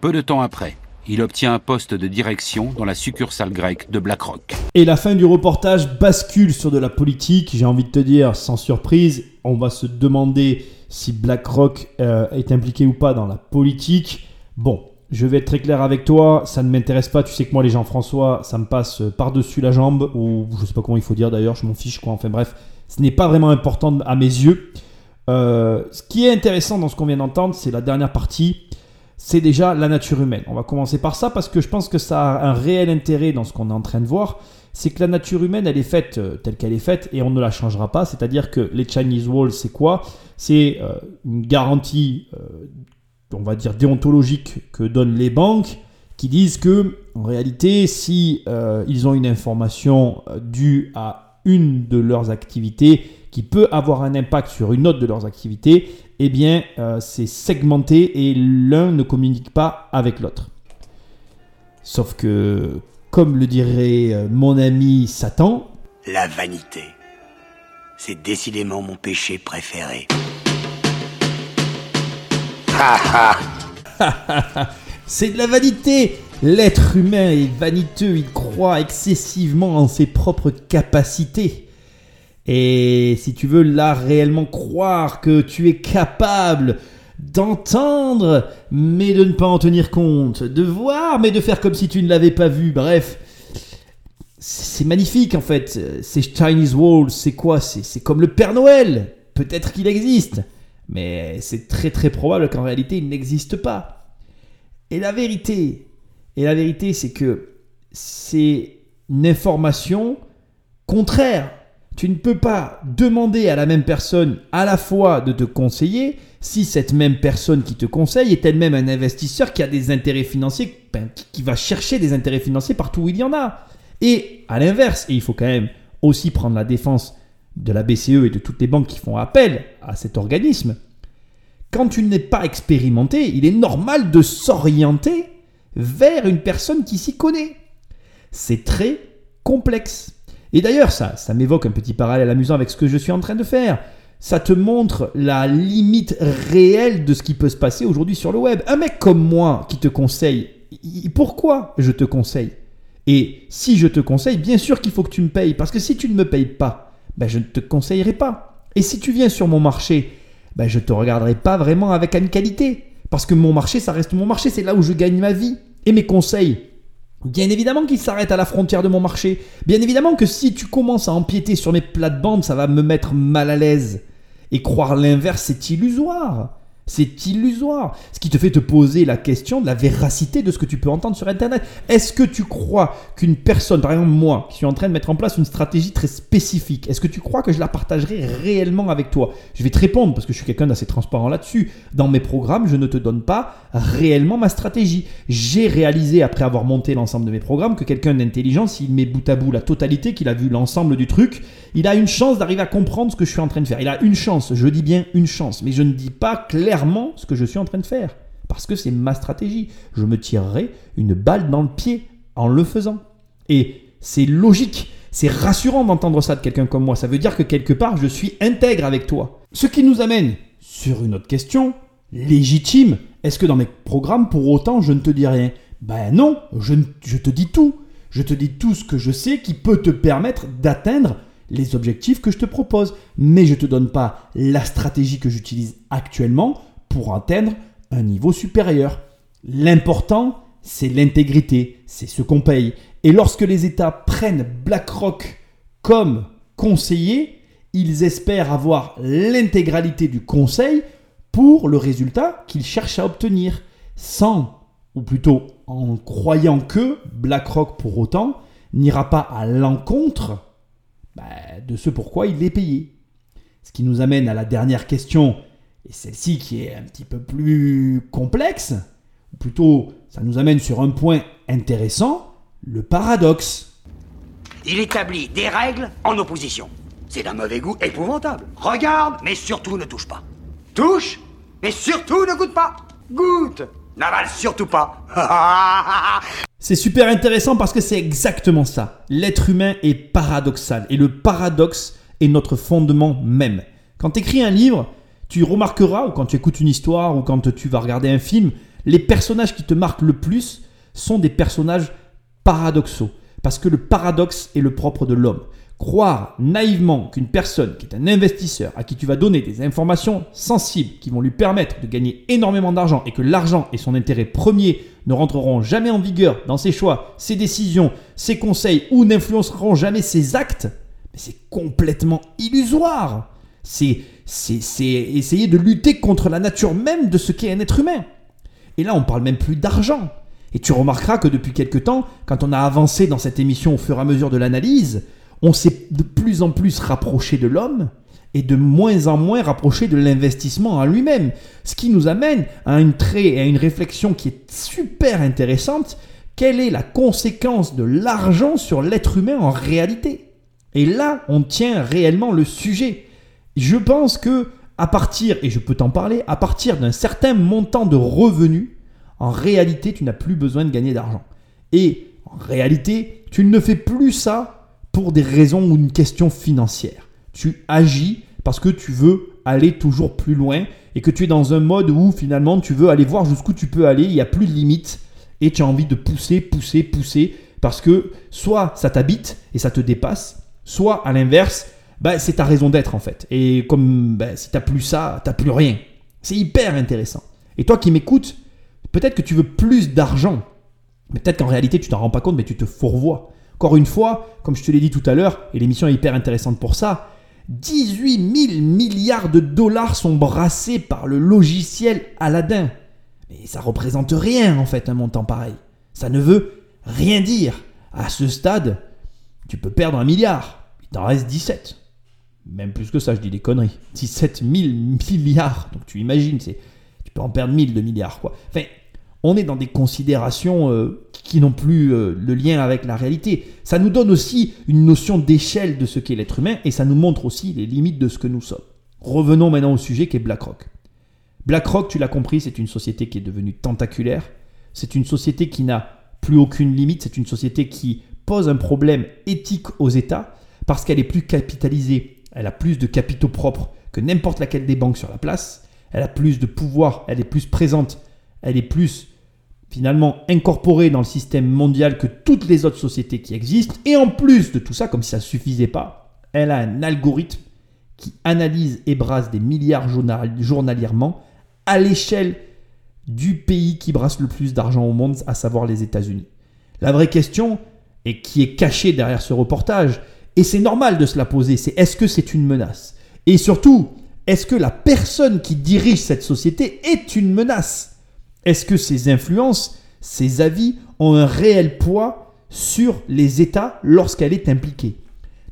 Peu de temps après, il obtient un poste de direction dans la succursale grecque de BlackRock. Et la fin du reportage bascule sur de la politique, j'ai envie de te dire, sans surprise, on va se demander si BlackRock euh, est impliqué ou pas dans la politique. Bon, je vais être très clair avec toi, ça ne m'intéresse pas. Tu sais que moi, les gens François, ça me passe par-dessus la jambe, ou je sais pas comment il faut dire d'ailleurs, je m'en fiche quoi. Enfin bref, ce n'est pas vraiment important à mes yeux. Euh, ce qui est intéressant dans ce qu'on vient d'entendre, c'est la dernière partie, c'est déjà la nature humaine. On va commencer par ça parce que je pense que ça a un réel intérêt dans ce qu'on est en train de voir c'est que la nature humaine, elle est faite euh, telle qu'elle est faite et on ne la changera pas. C'est-à-dire que les Chinese Walls, c'est quoi? C'est euh, une garantie, euh, on va dire déontologique, que donnent les banques qui disent que, en réalité, si ils ont une information due à une de leurs activités qui peut avoir un impact sur une autre de leurs activités, eh bien, c'est segmenté et l'un ne communique pas avec l'autre. Sauf que comme le dirait euh, mon ami Satan, la vanité. C'est décidément mon péché préféré. C'est de la vanité. L'être humain est vaniteux, il croit excessivement en ses propres capacités. Et si tu veux là réellement croire que tu es capable d'entendre, mais de ne pas en tenir compte, de voir, mais de faire comme si tu ne l'avais pas vu, bref. C'est magnifique en fait. Ces Chinese Walls, c'est quoi? C'est comme le Père Noël. Peut-être qu'il existe, mais c'est très très probable qu'en réalité il n'existe pas. Et la vérité, et la vérité, c'est que c'est une information contraire. Tu ne peux pas demander à la même personne à la fois de te conseiller si cette même personne qui te conseille est elle-même un investisseur qui a des intérêts financiers, ben, qui va chercher des intérêts financiers partout où il y en a. Et à l'inverse, et il faut quand même aussi prendre la défense de la BCE et de toutes les banques qui font appel à cet organisme, quand tu n'es pas expérimenté, il est normal de s'orienter vers une personne qui s'y connaît. C'est très complexe. Et d'ailleurs, ça, ça m'évoque un petit parallèle amusant avec ce que je suis en train de faire ça te montre la limite réelle de ce qui peut se passer aujourd'hui sur le web. Un mec comme moi qui te conseille, pourquoi je te conseille? Et si je te conseille, bien sûr qu'il faut que tu me payes, parce que si tu ne me payes pas, ben je ne te conseillerai pas. Et si tu viens sur mon marché, ben je ne te regarderai pas vraiment avec amicalité, parce que mon marché, ça reste mon marché, c'est là où je gagne ma vie. Et mes conseils, Bien évidemment qu'il s'arrête à la frontière de mon marché. Bien évidemment que si tu commences à empiéter sur mes plates-bandes, ça va me mettre mal à l'aise. Et croire l'inverse, c'est illusoire. C'est illusoire. Ce qui te fait te poser la question de la véracité de ce que tu peux entendre sur Internet. Est-ce que tu crois qu'une personne, par exemple moi, qui suis en train de mettre en place une stratégie très spécifique, est-ce que tu crois que je la partagerai réellement avec toi? Je vais te répondre parce que je suis quelqu'un d'assez transparent là-dessus. Dans mes programmes, je ne te donne pas réellement ma stratégie. J'ai réalisé, après avoir monté l'ensemble de mes programmes, que quelqu'un d'intelligent, s'il met bout à bout la totalité, qu'il a vu l'ensemble du truc, il a une chance d'arriver à comprendre ce que je suis en train de faire. Il a une chance, je dis bien une chance, mais je ne dis pas clairement ce que je suis en train de faire. Parce que c'est ma stratégie. Je me tirerai une balle dans le pied en le faisant. Et c'est logique. C'est rassurant d'entendre ça de quelqu'un comme moi. Ça veut dire que quelque part, je suis intègre avec toi. Ce qui nous amène sur une autre question, légitime. Est-ce que dans mes programmes, pour autant, je ne te dis rien? Ben non, je, je te dis tout. Je te dis tout ce que je sais qui peut te permettre d'atteindre les objectifs que je te propose. Mais je ne te donne pas la stratégie que j'utilise actuellement pour atteindre un niveau supérieur. L'important, c'est l'intégrité, c'est ce qu'on paye. Et lorsque les États prennent BlackRock comme conseiller, ils espèrent avoir l'intégralité du conseil pour le résultat qu'ils cherchent à obtenir, sans, ou plutôt en croyant que BlackRock pour autant n'ira pas à l'encontre bah, de ce pourquoi il est payé. Ce qui nous amène à la dernière question, et celle-ci qui est un petit peu plus complexe, ou plutôt ça nous amène sur un point intéressant, le paradoxe. Il établit des règles en opposition. C'est d'un mauvais goût épouvantable. Regarde, mais surtout ne touche pas. Touche, mais surtout ne goûte pas. Goûte, n'avale surtout pas. C'est super intéressant parce que c'est exactement ça. L'être humain est paradoxal et le paradoxe est notre fondement même. Quand tu écris un livre, tu remarqueras, ou quand tu écoutes une histoire, ou quand tu vas regarder un film, les personnages qui te marquent le plus sont des personnages paradoxaux. Parce que le paradoxe est le propre de l'homme. Croire naïvement qu'une personne qui est un investisseur, à qui tu vas donner des informations sensibles qui vont lui permettre de gagner énormément d'argent et que l'argent et son intérêt premier ne rentreront jamais en vigueur dans ses choix, ses décisions, ses conseils ou n'influenceront jamais ses actes, c'est complètement illusoire. C'est essayer de lutter contre la nature même de ce qu'est un être humain. Et là, on parle même plus d'argent. Et tu remarqueras que depuis quelque temps, quand on a avancé dans cette émission au fur et à mesure de l'analyse, on s'est de plus en plus rapproché de l'homme et de moins en moins rapproché de l'investissement en lui-même. Ce qui nous amène à une trait à une réflexion qui est super intéressante. Quelle est la conséquence de l'argent sur l'être humain en réalité? Et là, on tient réellement le sujet. Je pense que à partir, et je peux t'en parler, à partir d'un certain montant de revenus, en réalité, tu n'as plus besoin de gagner d'argent. Et en réalité, tu ne fais plus ça pour des raisons ou une question financière. Tu agis parce que tu veux aller toujours plus loin et que tu es dans un mode où finalement tu veux aller voir jusqu'où tu peux aller, il n'y a plus de limite et tu as envie de pousser, pousser, pousser parce que soit ça t'habite et ça te dépasse, soit à l'inverse, bah, c'est ta raison d'être en fait. Et comme bah, si tu n'as plus ça, tu n'as plus rien. C'est hyper intéressant. Et toi qui m'écoutes, peut-être que tu veux plus d'argent, mais peut-être qu'en réalité tu t'en rends pas compte, mais tu te fourvoies. Encore une fois, comme je te l'ai dit tout à l'heure, et l'émission est hyper intéressante pour ça, 18 000 milliards de dollars sont brassés par le logiciel Aladdin. Mais ça représente rien en fait un montant pareil. Ça ne veut rien dire. À ce stade, tu peux perdre un milliard. Il t'en reste 17. Même plus que ça, je dis des conneries. 17 000 milliards. Donc tu imagines, c'est, tu peux en perdre 1000 de milliards. Quoi. Enfin, on est dans des considérations euh, qui n'ont plus euh, le lien avec la réalité. Ça nous donne aussi une notion d'échelle de ce qu'est l'être humain et ça nous montre aussi les limites de ce que nous sommes. Revenons maintenant au sujet qui est BlackRock. BlackRock, tu l'as compris, c'est une société qui est devenue tentaculaire. C'est une société qui n'a plus aucune limite. C'est une société qui pose un problème éthique aux États parce qu'elle est plus capitalisée. Elle a plus de capitaux propres que n'importe laquelle des banques sur la place. Elle a plus de pouvoir. Elle est plus présente. Elle est plus finalement incorporée dans le système mondial que toutes les autres sociétés qui existent. Et en plus de tout ça, comme si ça ne suffisait pas, elle a un algorithme qui analyse et brasse des milliards journalièrement à l'échelle du pays qui brasse le plus d'argent au monde, à savoir les États-Unis. La vraie question, et qui est cachée derrière ce reportage, et c'est normal de se la poser, c'est est-ce que c'est une menace? Et surtout, est-ce que la personne qui dirige cette société est une menace? Est-ce que ses influences, ses avis ont un réel poids sur les États lorsqu'elle est impliquée?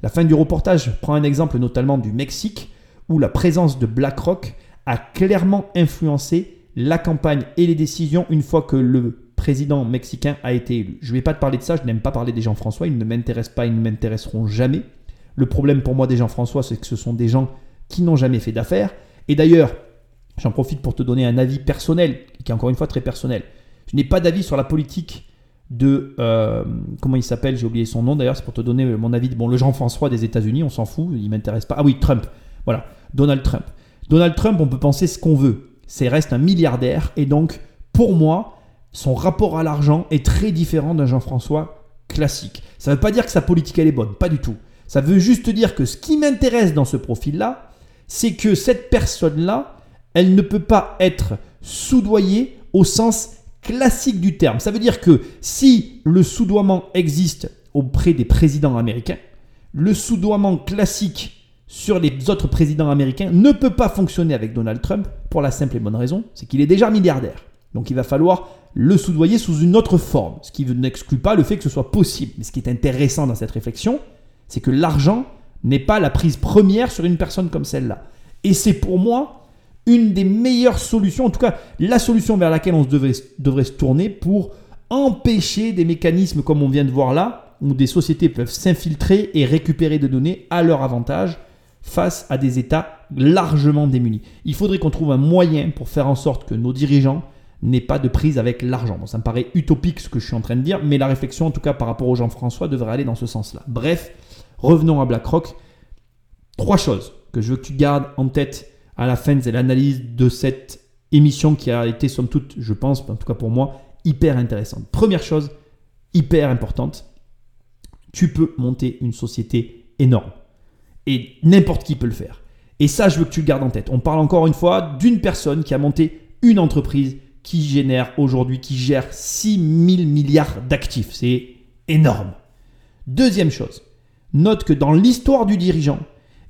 La fin du reportage prend un exemple notamment du Mexique, où la présence de BlackRock a clairement influencé la campagne et les décisions une fois que le président mexicain a été élu. Je ne vais pas te parler de ça, je n'aime pas parler des Jean-François, ils ne m'intéressent pas, ils ne m'intéresseront jamais. Le problème pour moi des Jean-François, c'est que ce sont des gens qui n'ont jamais fait d'affaires. Et d'ailleurs, j'en profite pour te donner un avis personnel, qui est encore une fois très personnel. Je n'ai pas d'avis sur la politique de... Euh, comment il s'appelle J'ai oublié son nom d'ailleurs, c'est pour te donner mon avis. Bon, le Jean-François des États-Unis, on s'en fout, il m'intéresse pas. Ah oui, Trump. Voilà, Donald Trump. Donald Trump, on peut penser ce qu'on veut. C'est reste un milliardaire et donc, pour moi, son rapport à l'argent est très différent d'un Jean-François classique. Ça ne veut pas dire que sa politique elle est bonne, pas du tout. Ça veut juste dire que ce qui m'intéresse dans ce profil-là, c'est que cette personne-là, elle ne peut pas être soudoyée au sens classique du terme. Ça veut dire que si le soudoiement existe auprès des présidents américains, le soudoiement classique sur les autres présidents américains ne peut pas fonctionner avec Donald Trump pour la simple et bonne raison, c'est qu'il est déjà milliardaire. Donc il va falloir le soudoyer sous une autre forme, ce qui n'exclut pas le fait que ce soit possible. Mais ce qui est intéressant dans cette réflexion, c'est que l'argent n'est pas la prise première sur une personne comme celle-là. Et c'est pour moi une des meilleures solutions, en tout cas la solution vers laquelle on devrait, devrait se tourner pour empêcher des mécanismes comme on vient de voir là, où des sociétés peuvent s'infiltrer et récupérer des données à leur avantage face à des États largement démunis. Il faudrait qu'on trouve un moyen pour faire en sorte que nos dirigeants n'aient pas de prise avec l'argent. ça me paraît utopique ce que je suis en train de dire, mais la réflexion, en tout cas par rapport au Jean-François, devrait aller dans ce sens-là. Bref, revenons à BlackRock. Trois choses que je veux que tu gardes en tête à la fin de l'analyse de cette émission qui a été, somme toute, je pense, en tout cas pour moi, hyper intéressante. Première chose, hyper importante, tu peux monter une société énorme. Et n'importe qui peut le faire. Et ça, je veux que tu le gardes en tête. On parle encore une fois d'une personne qui a monté une entreprise qui génère aujourd'hui, qui gère 6 000 milliards d'actifs. C'est énorme. Deuxième chose, note que dans l'histoire du dirigeant,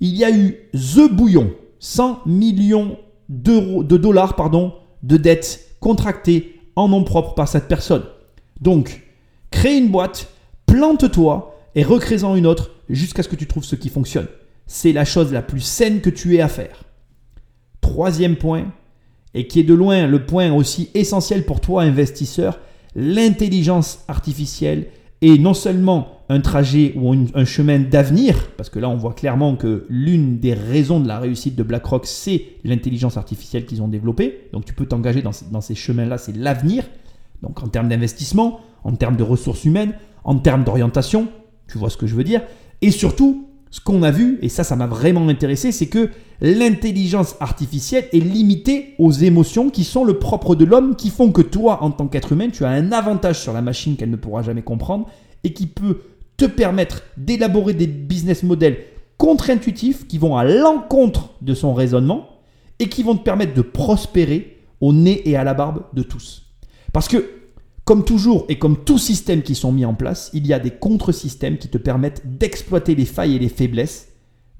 il y a eu The Bouillon, 100 millions d'euros, de dollars de dettes contractées en nom propre par cette personne. Donc, crée une boîte, plante-toi et recrée-en une autre jusqu'à ce que tu trouves ce qui fonctionne. C'est la chose la plus saine que tu aies à faire. Troisième point, et qui est de loin le point aussi essentiel pour toi investisseur, l'intelligence artificielle est non seulement un trajet ou un chemin d'avenir, parce que là on voit clairement que l'une des raisons de la réussite de BlackRock, c'est l'intelligence artificielle qu'ils ont développée. Donc tu peux t'engager dans ces chemins-là, c'est l'avenir. Donc en termes d'investissement, en termes de ressources humaines, en termes d'orientation, tu vois ce que je veux dire. Et surtout, ce qu'on a vu, et ça, ça m'a vraiment intéressé, c'est que l'intelligence artificielle est limitée aux émotions qui sont le propre de l'homme, qui font que toi, en tant qu'être humain, tu as un avantage sur la machine qu'elle ne pourra jamais comprendre et qui peut te permettre d'élaborer des business models contre-intuitifs qui vont à l'encontre de son raisonnement et qui vont te permettre de prospérer au nez et à la barbe de tous. Parce que comme toujours et comme tout système qui sont mis en place, il y a des contre-systèmes qui te permettent d'exploiter les failles et les faiblesses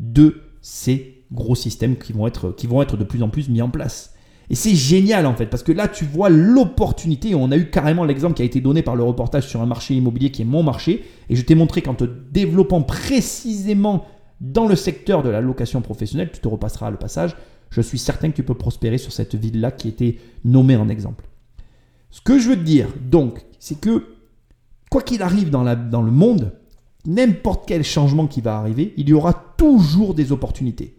de ces gros systèmes qui vont être, de plus en plus mis en place. Et c'est génial en fait, parce que là tu vois l'opportunité, on a eu carrément l'exemple qui a été donné par le reportage sur un marché immobilier qui est mon marché, et je t'ai montré qu'en te développant précisément dans le secteur de la location professionnelle, tu te repasseras le passage, je suis certain que tu peux prospérer sur cette ville-là qui était nommée en exemple. Ce que je veux te dire, donc, c'est que quoi qu'il arrive dans, dans le monde, n'importe quel changement qui va arriver, il y aura toujours des opportunités.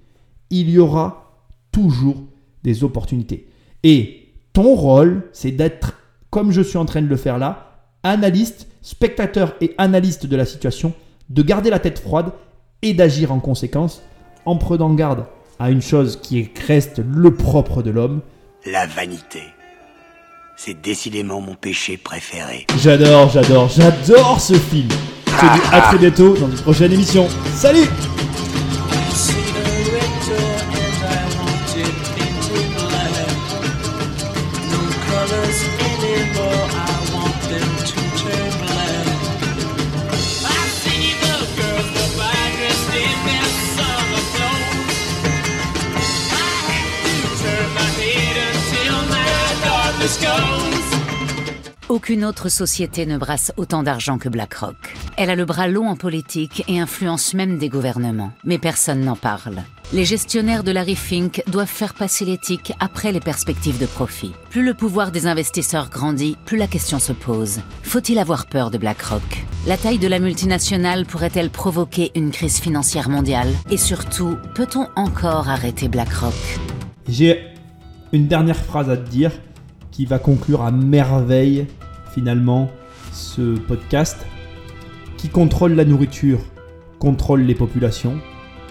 Il y aura toujours des opportunités. Et ton rôle, c'est d'être, comme je suis en train de le faire là, analyste, spectateur et analyste de la situation, de garder la tête froide et d'agir en conséquence en prenant garde à une chose qui reste le propre de l'homme. La vanité. C'est décidément mon péché préféré. J'adore, j'adore, j'adore ce film. Je te dis à très bientôt dans une prochaine émission. Salut Aucune autre société ne brasse autant d'argent que BlackRock. Elle a le bras long en politique et influence même des gouvernements. Mais personne n'en parle. Les gestionnaires de Larry Fink doivent faire passer l'éthique après les perspectives de profit. Plus le pouvoir des investisseurs grandit, plus la question se pose. Faut-il avoir peur de BlackRock? La taille de la multinationale pourrait-elle provoquer une crise financière mondiale? Et surtout, peut-on encore arrêter BlackRock? J'ai une dernière phrase à te dire qui va conclure à merveille finalement ce podcast. Qui contrôle la nourriture contrôle les populations.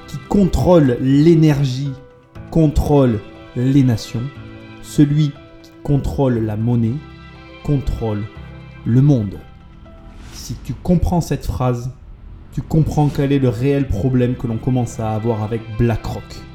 Qui contrôle l'énergie contrôle les nations. Celui qui contrôle la monnaie contrôle le monde. Si tu comprends cette phrase, tu comprends quel est le réel problème que l'on commence à avoir avec BlackRock.